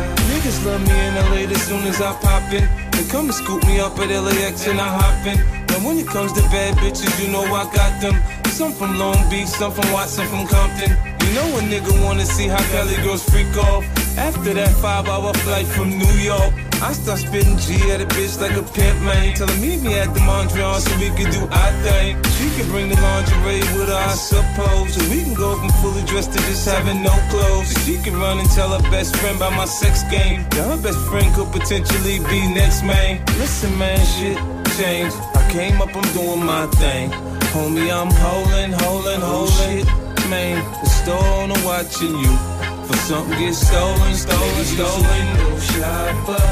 Speaker 28: Love me in LA as soon as I pop in. They come and scoop me up at LAX and I hop in. And when it comes to bad bitches, you know I got them. Some from Long Beach, some from Watson, from Compton. You know a nigga wanna see how Cali girls freak off. After that five hour flight from New York, I start spitting G at a bitch like a pimp, man. Tell her meet me at the Mondrian so we can do our thing. She can bring the lingerie with her, I suppose. So we can go from fully dressed to just having no clothes. She can run and tell her best friend about my sex game. Yeah, her best friend could potentially be next, man. Listen, man, shit changed. I came up, I'm doing my thing. Homie, I'm holding, holding, oh, holding. Shit, man, the store owner watching you. For something gets stolen, stolen, stolen. No shopper,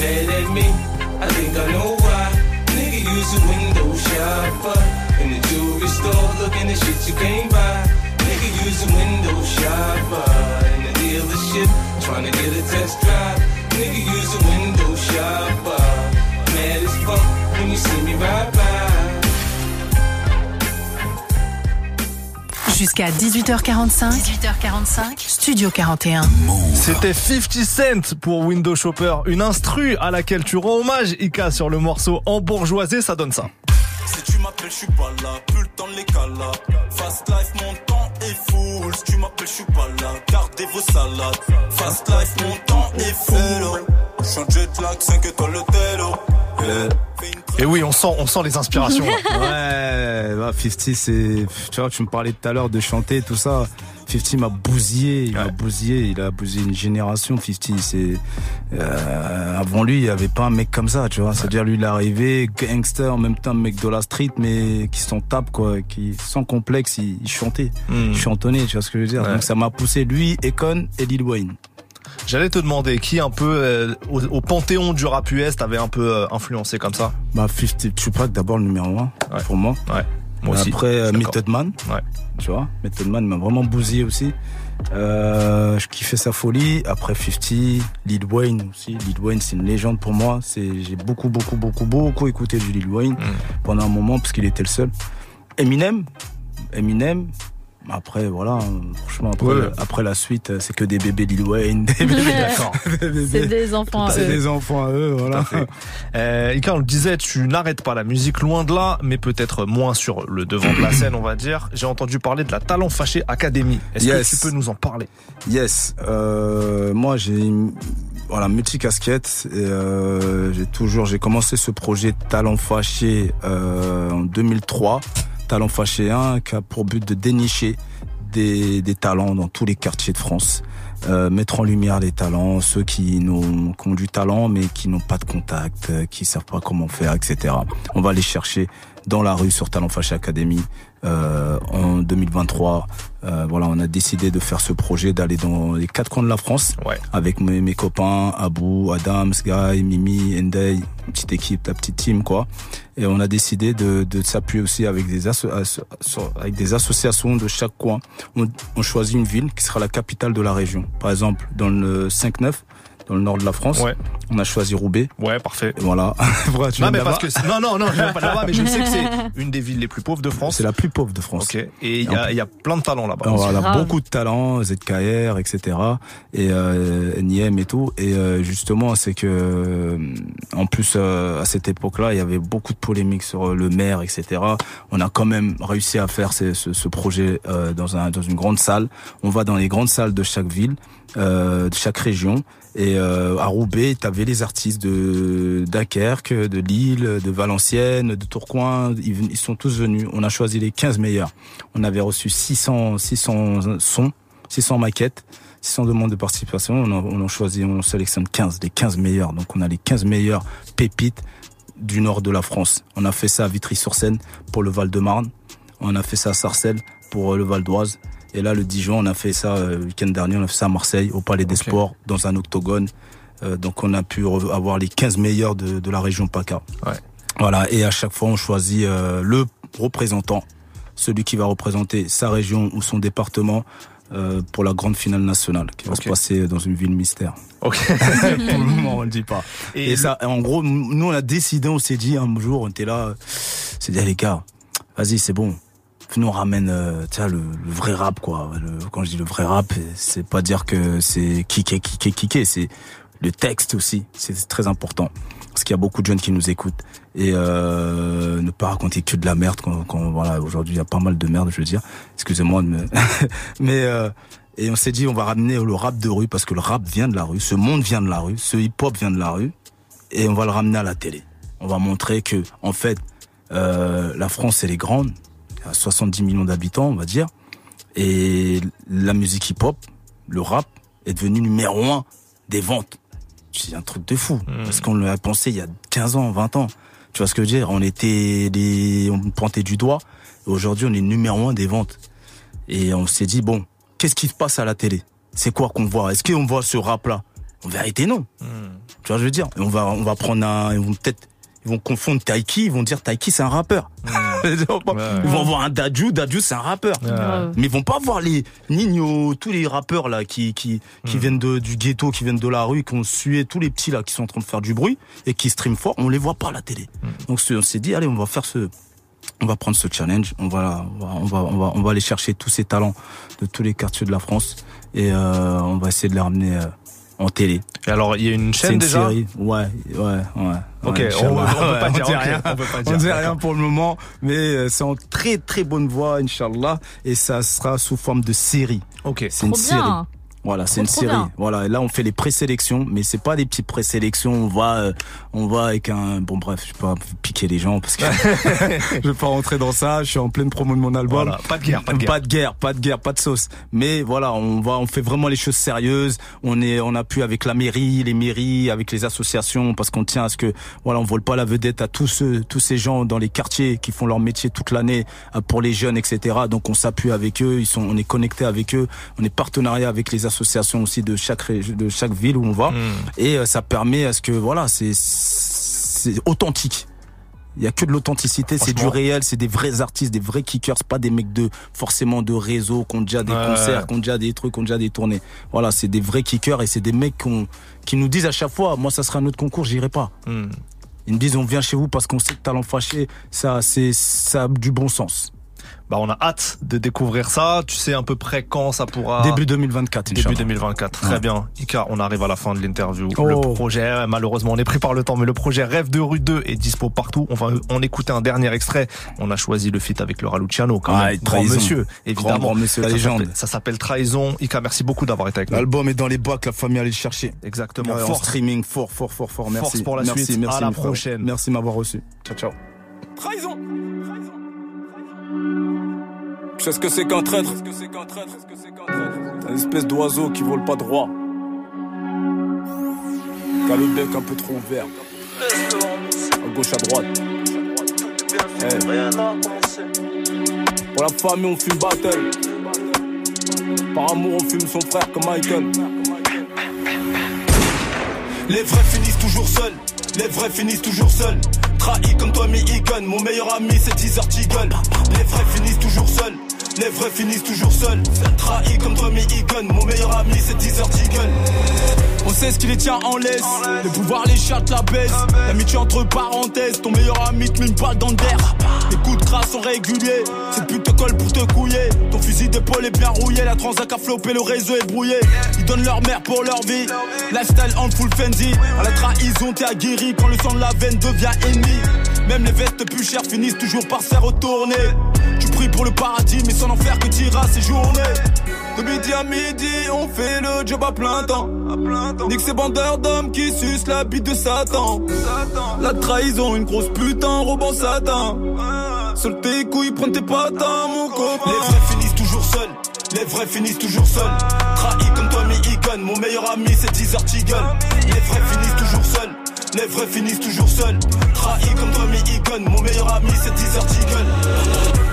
Speaker 28: mad at me. I think I know why. Nigga use a window shopper. In the jewelry store, looking at shit you can't buy. Nigga use a window shopper. In the dealership, trying to get a test drive. Nigga use a window shopper. Mad as fuck when you see me ride by.
Speaker 1: Jusqu'à 18h45. 18h45. Studio 41.
Speaker 3: C'était 50 Cent pour Window Shopper, une instru à laquelle tu rends hommage, Ika, sur le morceau en bourgeoisé, ça donne ça.
Speaker 29: Si tu m'appelles, je suis pas là, plus le temps de les cala. Fast life, mon temps est full. Si tu m'appelles, je suis pas là, gardez vos salades. Fast life, mon temps est full. Je suis en jet lag, 5 étoiles le télo.
Speaker 3: Et oui, on sent, on sent les inspirations. [laughs]
Speaker 26: ouais, bah, 50, c'est. Tu vois, tu me parlais tout à l'heure de chanter, tout ça. 50 m'a bousillé, il m'a bousillé, il a bousillé une génération. 50, c'est. Euh, avant lui, il n'y avait pas un mec comme ça, tu vois. C'est-à-dire, lui, il est arrivé, gangster, en même temps, mec de la street, mais qui s'en tape, quoi. Qui, sans complexe, il, il chantait.
Speaker 3: Hmm.
Speaker 26: Il chantonnait, tu vois ce que je veux dire.
Speaker 3: Ouais.
Speaker 26: Donc, ça m'a poussé, lui, Econ et Lil Wayne.
Speaker 3: J'allais te demander qui un peu euh, au, au panthéon du rap US t'avait un peu euh, influencé comme ça?
Speaker 26: Bah, 50, Tupac d'abord le numéro 1 pour moi.
Speaker 3: Ouais. Moi aussi.
Speaker 26: Après, euh. Method Man.
Speaker 3: Ouais.
Speaker 26: Tu vois, Method Man m'a vraiment bousillé aussi. Euh, je kiffais sa folie. Après 50, Lil Wayne aussi. Lil Wayne, c'est une légende pour moi. C'est, j'ai beaucoup, beaucoup, beaucoup, beaucoup écouté du Lil Wayne pendant un moment parce qu'il était le seul. Eminem, Eminem. Après, voilà, hein, franchement, après,
Speaker 3: Ouais.
Speaker 26: après la suite, c'est que des bébés Lil Wayne. Des bébés. [laughs]
Speaker 5: C'est [laughs] des enfants à
Speaker 26: C'est
Speaker 5: eux.
Speaker 26: des enfants à eux, voilà.
Speaker 3: Euh, Ika, on le disait, tu n'arrêtes pas la musique loin de là, mais peut-être moins sur le devant de la [clears throat] scène, on va dire. J'ai entendu parler de la Talent Fâché Academy. Est-ce
Speaker 26: Yes.
Speaker 3: que tu peux nous en parler?
Speaker 26: Yes, euh, moi j'ai une voilà multi casquette. Et, euh, j'ai toujours j'ai commencé ce projet Talent Fâché euh, en 2003. Talent Fâché 1 qui a pour but de dénicher des, talents dans tous les quartiers de France. Euh, mettre en lumière les talents, ceux qui, n'ont, qui ont du talent mais qui n'ont pas de contact, euh, qui savent pas comment faire, etc. On va les chercher dans la rue sur Talent Fâché Academy euh, en 2023. Euh, voilà, on a décidé de faire ce projet, d'aller dans les quatre coins de la France avec mes, mes copains, Abou, Adams, Guy, Mimi, Endey, une petite équipe, la petite team quoi. Et on a décidé de, de s'appuyer aussi avec des, asso- asso- asso- avec des associations de chaque coin. On, on choisit une ville qui sera la capitale de la région. Par exemple, dans le 5-9, dans le nord de la France, on a choisi Roubaix.
Speaker 3: Ouais, parfait.
Speaker 26: Voilà. [laughs] Pourquoi, tu
Speaker 3: non, mais parce que non, non, non, je viens pas là-bas, mais je sais que c'est [laughs] une des villes les plus pauvres de France.
Speaker 26: C'est la plus pauvre de France.
Speaker 3: Ok. Et il y a, il y a plein de talents là-bas.
Speaker 26: On a beaucoup de talents, ZKR, etc. Et euh, NIM et tout. Et euh, justement, c'est que euh, en plus euh, à cette époque-là, il y avait beaucoup de polémiques sur euh, le maire, etc. On a quand même réussi à faire ce, ce, ce projet euh, dans un dans une grande salle. On va dans les grandes salles de chaque ville, euh, de chaque région. Et euh, à Roubaix, tu avais les artistes de Dunkerque, de Lille, de Valenciennes, de Tourcoing. Ils, sont tous venus. On a choisi les 15 meilleurs. On avait reçu 600, 600 sons, 600 maquettes, 600 demandes de participation. On en, on choisit, on sélectionne 15, les 15 meilleurs. Donc on a les 15 meilleurs pépites du nord de la France. On a fait ça à Vitry-sur-Seine pour le Val-de-Marne. On a fait ça à Sarcelles pour euh, le Val d'Oise. Et là, le 10 juin, on a fait ça euh, le week-end dernier, on a fait ça à Marseille, au Palais des Sports, dans un octogone. Euh, donc on a pu avoir les 15 meilleurs de, de la région PACA. Voilà, et à chaque fois, on choisit euh, le représentant, celui qui va représenter sa région ou son département euh, pour la grande finale nationale qui va se passer dans une ville mystère.
Speaker 3: Ok. [laughs]
Speaker 26: pour le moment, on le dit pas.
Speaker 3: Et
Speaker 26: Et, ça, en gros, nous, on a décidé, on s'est dit un jour, on était là, on s'est dit, les gars, vas-y, c'est bon. Nous, on ramène, euh, le, vrai rap, quoi. Quand je dis le vrai rap, c'est pas dire que c'est kické, kické, kické, c'est le texte aussi. C'est très important. Parce qu'il y a beaucoup de jeunes qui nous écoutent. Et euh, ne pas raconter que de la merde quand, voilà, aujourd'hui, il y a pas mal de merde, je veux dire. Excusez-moi me... [laughs] Mais... Euh, et on s'est dit, on va ramener le rap de rue parce que le rap vient de la rue, ce monde vient de la rue, ce hip-hop vient de la rue, et on va le ramener à la télé. On va montrer que, en fait, euh, la France, elle est grande, il y a 70 millions d'habitants, on va dire, et la musique hip-hop, le rap, est devenu numéro un des ventes. C'est un truc de fou, parce qu'on l'a pensé il y a 15 ans, 20 ans. Tu vois ce que je veux dire? On était les, on pointait du doigt, aujourd'hui on est numéro un des ventes. Et on s'est dit, bon, qu'est-ce qui se passe à la télé? C'est quoi qu'on voit? Est-ce qu'on voit ce rap-là? En vérité, non. Tu vois, je veux dire, Et on va, on va prendre un, peut-être, ils vont confondre Taiki, ils vont dire Taiki c'est un rappeur. [laughs] ils vont voir un Dadju, Dadju c'est un rappeur.
Speaker 3: Ouais.
Speaker 26: Mais ils vont pas voir les Nino, tous les rappeurs là qui qui qui viennent de, du ghetto, qui viennent de la rue, qui ont sué tous les petits là qui sont en train de faire du bruit et qui streament fort, on les voit pas à la télé. Donc on s'est dit allez, on va faire ce on va prendre ce challenge, on va, on va, on va, on va, on va aller chercher tous ces talents de tous les quartiers de la France et euh, on va essayer de les ramener euh, en télé.
Speaker 3: Et alors, il y a une
Speaker 26: C'est
Speaker 3: chaîne
Speaker 26: une
Speaker 3: déjà
Speaker 26: série. Ouais, ouais, ouais.
Speaker 3: Ok,
Speaker 26: ouais,
Speaker 3: on- on peut [laughs] pas dire,
Speaker 26: rien.
Speaker 3: on peut pas
Speaker 26: On
Speaker 3: dire,
Speaker 26: dit rien pour le moment, mais euh, c'est en très très bonne voie, Inch'Allah, et ça sera sous forme de série.
Speaker 3: Ok.
Speaker 26: C'est une série. Voilà, c'est
Speaker 5: Trop,
Speaker 26: une série.
Speaker 5: bien.
Speaker 26: Voilà, et là on fait les présélections, mais c'est pas des petites présélections. On va, euh, on va avec un. Bon bref, je peux pas piquer les gens parce que [laughs] je vais pas rentrer dans ça. Je suis en pleine promo de mon album.
Speaker 3: Voilà, pas de guerre, pas de guerre.
Speaker 26: Pas de guerre, pas de guerre, pas de sauce. Mais voilà, on va, on fait vraiment les choses sérieuses. On est, on appuie avec la mairie, les mairies, avec les associations, parce qu'on tient à ce que, voilà, on vole pas la vedette à tous ceux, tous ces gens dans les quartiers qui font leur métier toute l'année euh, pour les jeunes, etc. Donc on s'appuie avec eux, ils sont, on est connecté avec eux, on est partenariat avec les associations aussi de chaque de chaque ville où on va, et euh, ça permet à ce que, voilà, c'est, c'est authentique. Il y a que de l'authenticité, c'est du réel, c'est des vrais artistes, des vrais kickers, pas des mecs de forcément de réseau, qui ont déjà des
Speaker 3: Ouais.
Speaker 26: concerts, qui ont déjà des trucs, qui ont déjà des tournées. Voilà, c'est des vrais kickers et c'est des mecs qui, ont- qui nous disent à chaque fois, moi ça sera un autre concours, j'irai pas.
Speaker 3: Hmm.
Speaker 26: Ils me disent on vient chez vous parce qu'on sait que talent fâché, ça c'est ça a du bon sens.
Speaker 3: Bah, on a hâte de découvrir ça. Tu sais à peu près quand ça pourra.
Speaker 26: Début 2024,
Speaker 3: Début
Speaker 26: Inch'Allah.
Speaker 3: 2024. Très
Speaker 26: Ouais.
Speaker 3: bien. Ika, on arrive à la fin de l'interview.
Speaker 26: Oh.
Speaker 3: Le projet, malheureusement, on est pris par le temps, mais le projet Rêve de rue 2 est dispo partout. On va en écouter un dernier extrait. On a choisi le feat avec Laura Luciano, quand
Speaker 26: Ah,
Speaker 3: même. Grand
Speaker 26: Trahison.
Speaker 3: monsieur, évidemment.
Speaker 26: Grand, grand monsieur, la
Speaker 3: Ça
Speaker 26: légende.
Speaker 3: s'appelle- Ça s'appelle Trahison. Ika, merci beaucoup d'avoir été avec nous.
Speaker 26: L'album est dans les bacs, la famille allait le chercher.
Speaker 3: Exactement.
Speaker 26: Ouais, streaming, fort, fort, fort, fort. Merci.
Speaker 3: Force pour la
Speaker 26: merci,
Speaker 3: suite.
Speaker 26: Merci,
Speaker 3: À la prochaine.
Speaker 26: Merci de m'avoir reçu. Ciao, ciao.
Speaker 29: Trahison Tu sais ce que c'est qu'un traître Un espèce d'oiseau qui vole pas droit. A le bec un peu trop ouvert. À gauche, à droite. Eh. Pour la famille, on fume battle. Par amour, on fume son frère comme Michael. Les vrais finissent toujours seuls. Les vrais finissent toujours seuls. Trahi comme toi, mais Egan. Mon meilleur ami, c'est Teaser Tiggle. Les vrais finissent toujours seuls. Les vrais finissent toujours seuls. Trahi comme mais Egan. Mon meilleur ami, c'est Teaser Tiggle. On sait ce qui les tient en laisse. Le pouvoir, les chattes, la baisse. L'amitié entre parenthèses. Ton meilleur ami te met une balle dans le. Les coups de crasse sont réguliers. Cette pute te colle pour te couiller. Ton fusil d'épaule est bien rouillé. La transac a flopé, le réseau est brouillé. Ils donnent leur mère pour leur vie. Lifestyle en full Fendi. À la trahison, t'es aguerri quand le sang de la veine devient ennemi. Même les vestes plus chères finissent toujours par se faire retourner. Tu pries pour le paradis, mais sans en faire que t'iras ces journées. De midi à midi, on fait le job à plein temps. Nique ces bandeurs d'hommes qui sucent la bite de Satan. La trahison, une grosse putain, robot Satan. Seul tes couilles, prennent tes patins, mon copain. Les vrais finissent toujours seuls. Les vrais finissent toujours seuls. Trahi comme toi, mais Egan. Mon meilleur ami, c'est Teaser Tiggle. Les vrais finissent toujours seuls. Les vrais finissent toujours seuls. Trahi comme mais Egan. Mon meilleur ami, c'est Teaser Tiggle.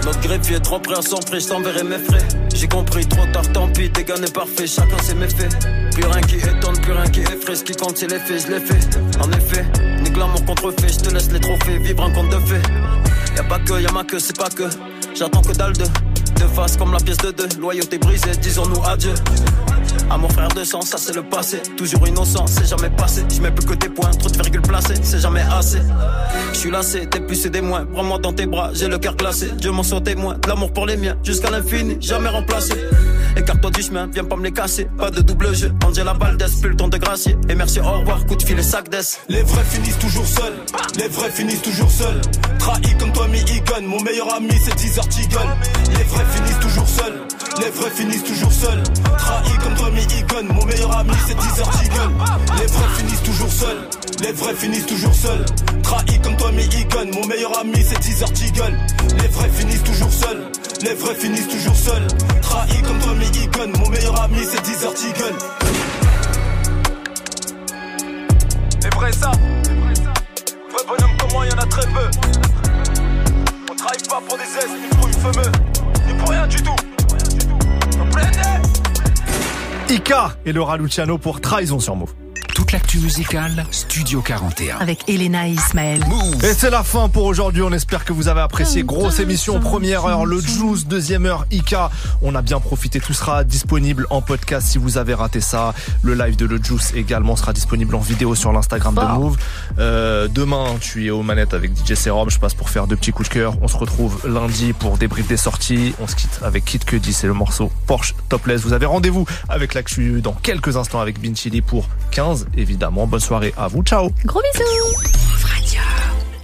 Speaker 30: Notre greffier trop prêt à son prix, je t'enverrai mes frais. J'ai compris, trop tard, tant pis, tes gars n'est parfait, chacun ses méfaits. Plus rien qui étonne, plus rien qui effraie, ce qui compte c'est les faits, je l'ai fait. En effet, ni glamour contre fait, je te laisse les trophées, vivre un conte de fait. Y'a pas que, y'a ma que, c'est pas que, j'attends que dalle de.
Speaker 21: De face comme la pièce de deux, loyauté brisée, disons-nous adieu. Amour frère de sang, ça c'est le passé. Toujours innocent, c'est jamais passé. Je mets plus que tes points, trop de virgules placées, c'est jamais assez. Je suis lassé, des plus et des moins. Prends-moi dans tes bras, j'ai le cœur glacé. Dieu m'en soit témoin, l'amour pour les miens, jusqu'à l'infini, jamais remplacé. Écarte-toi du chemin, viens pas me les casser. Pas de double jeu, Angela Valdez, plus le temps de gracier. Et merci, au revoir, coup de fil et sac d'ess.
Speaker 26: Les vrais finissent toujours seuls, les vrais finissent toujours seuls. Trahi comme toi, mi Egan, mon meilleur ami c'est Teaser Tigan. Les vrais finissent toujours seuls, les vrais finissent toujours seuls. Trahi comme toi, mi Egan, mon meilleur ami c'est Teaser Tigan. Les vrais finissent toujours seuls, les vrais finissent toujours seuls. Trahi comme toi, mi Egan, mon meilleur ami c'est Teaser Tigan. Les vrais finissent toujours seuls, les vrais finissent toujours seuls. Trahi comme toi, mi Egan, mon meilleur ami c'est Teaser Tigan.
Speaker 31: Les vrais ça, vrai bonhomme comme moi, y en a très peu. On travaille pas pour des aises, ni pour une fameux, ni pour
Speaker 3: Ika et Laura Luciano pour Trahison sur Move.
Speaker 4: Toute l'actu musicale, Studio 41.
Speaker 18: Avec Elena et Ismaël.
Speaker 3: Et c'est la fin pour aujourd'hui. On espère que vous avez apprécié. Grosse émission, première heure, le Juice, deuxième heure, Ika. On a bien profité. Tout sera disponible en podcast si vous avez raté ça. Le live de Le Juice également sera disponible en vidéo sur l'Instagram de Move. Euh, demain, tu es aux manettes avec DJ Serum. Je passe pour faire deux petits coups de cœur. On se retrouve lundi pour débrief des sorties. On se quitte avec Kid Cudi. C'est le morceau Porsche Topless. Vous avez rendez-vous avec l'actu dans quelques instants avec Bin Chili pour 15 évidemment. Bonne soirée à vous. Ciao.
Speaker 5: Gros bisous.